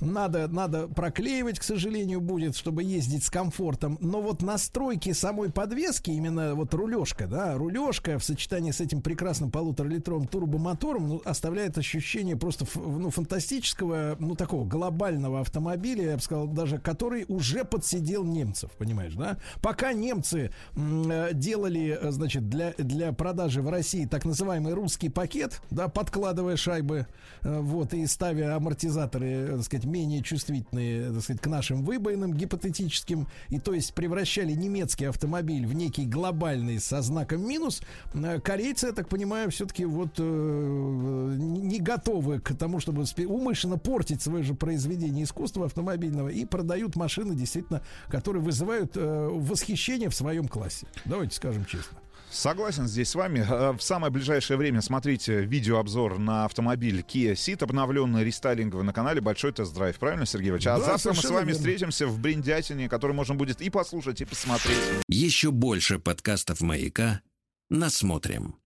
Надо, надо проклеивать, к сожалению, будет, чтобы ездить с комфортом. Но вот настройки самой подвески, именно вот рулежка, да, рулежка в сочетании с этим прекрасным полуторалитровым турбомотором ну, оставляет ощущение просто ну, фантастического, ну, такого глобального автомобиля, я бы сказал, даже который уже подсидел немцев, понимаешь, да? Пока немцы э, делали, э, значит, для, для продажи в России так называемый русский пакет, да, подкладывая шайбы, э, вот, и ставя амортизаторы, так сказать, менее чувствительные, так сказать, к нашим выбоинам гипотетическим, и то есть превращали немецкий автомобиль в некий глобальный со знаком минус, э, корейцы, я так понимаю, все-таки вот э, не готовы к тому, чтобы умышленно портить свое же произведение искусства автомобильного и продают машины, действительно, которые вызывают э, восхищение в своем классе. Давайте скажем честно. Согласен здесь с вами. Э, В самое ближайшее время смотрите видеообзор на автомобиль Kia Ceed, обновленный, рестайлинговый на канале Большой тест-драйв. Правильно, Сергей Иванович? А Да, завтра мы с вами верно. встретимся в Бриндятине, который можно будет и послушать, и посмотреть. Еще больше подкастов «Маяка» насмотрим.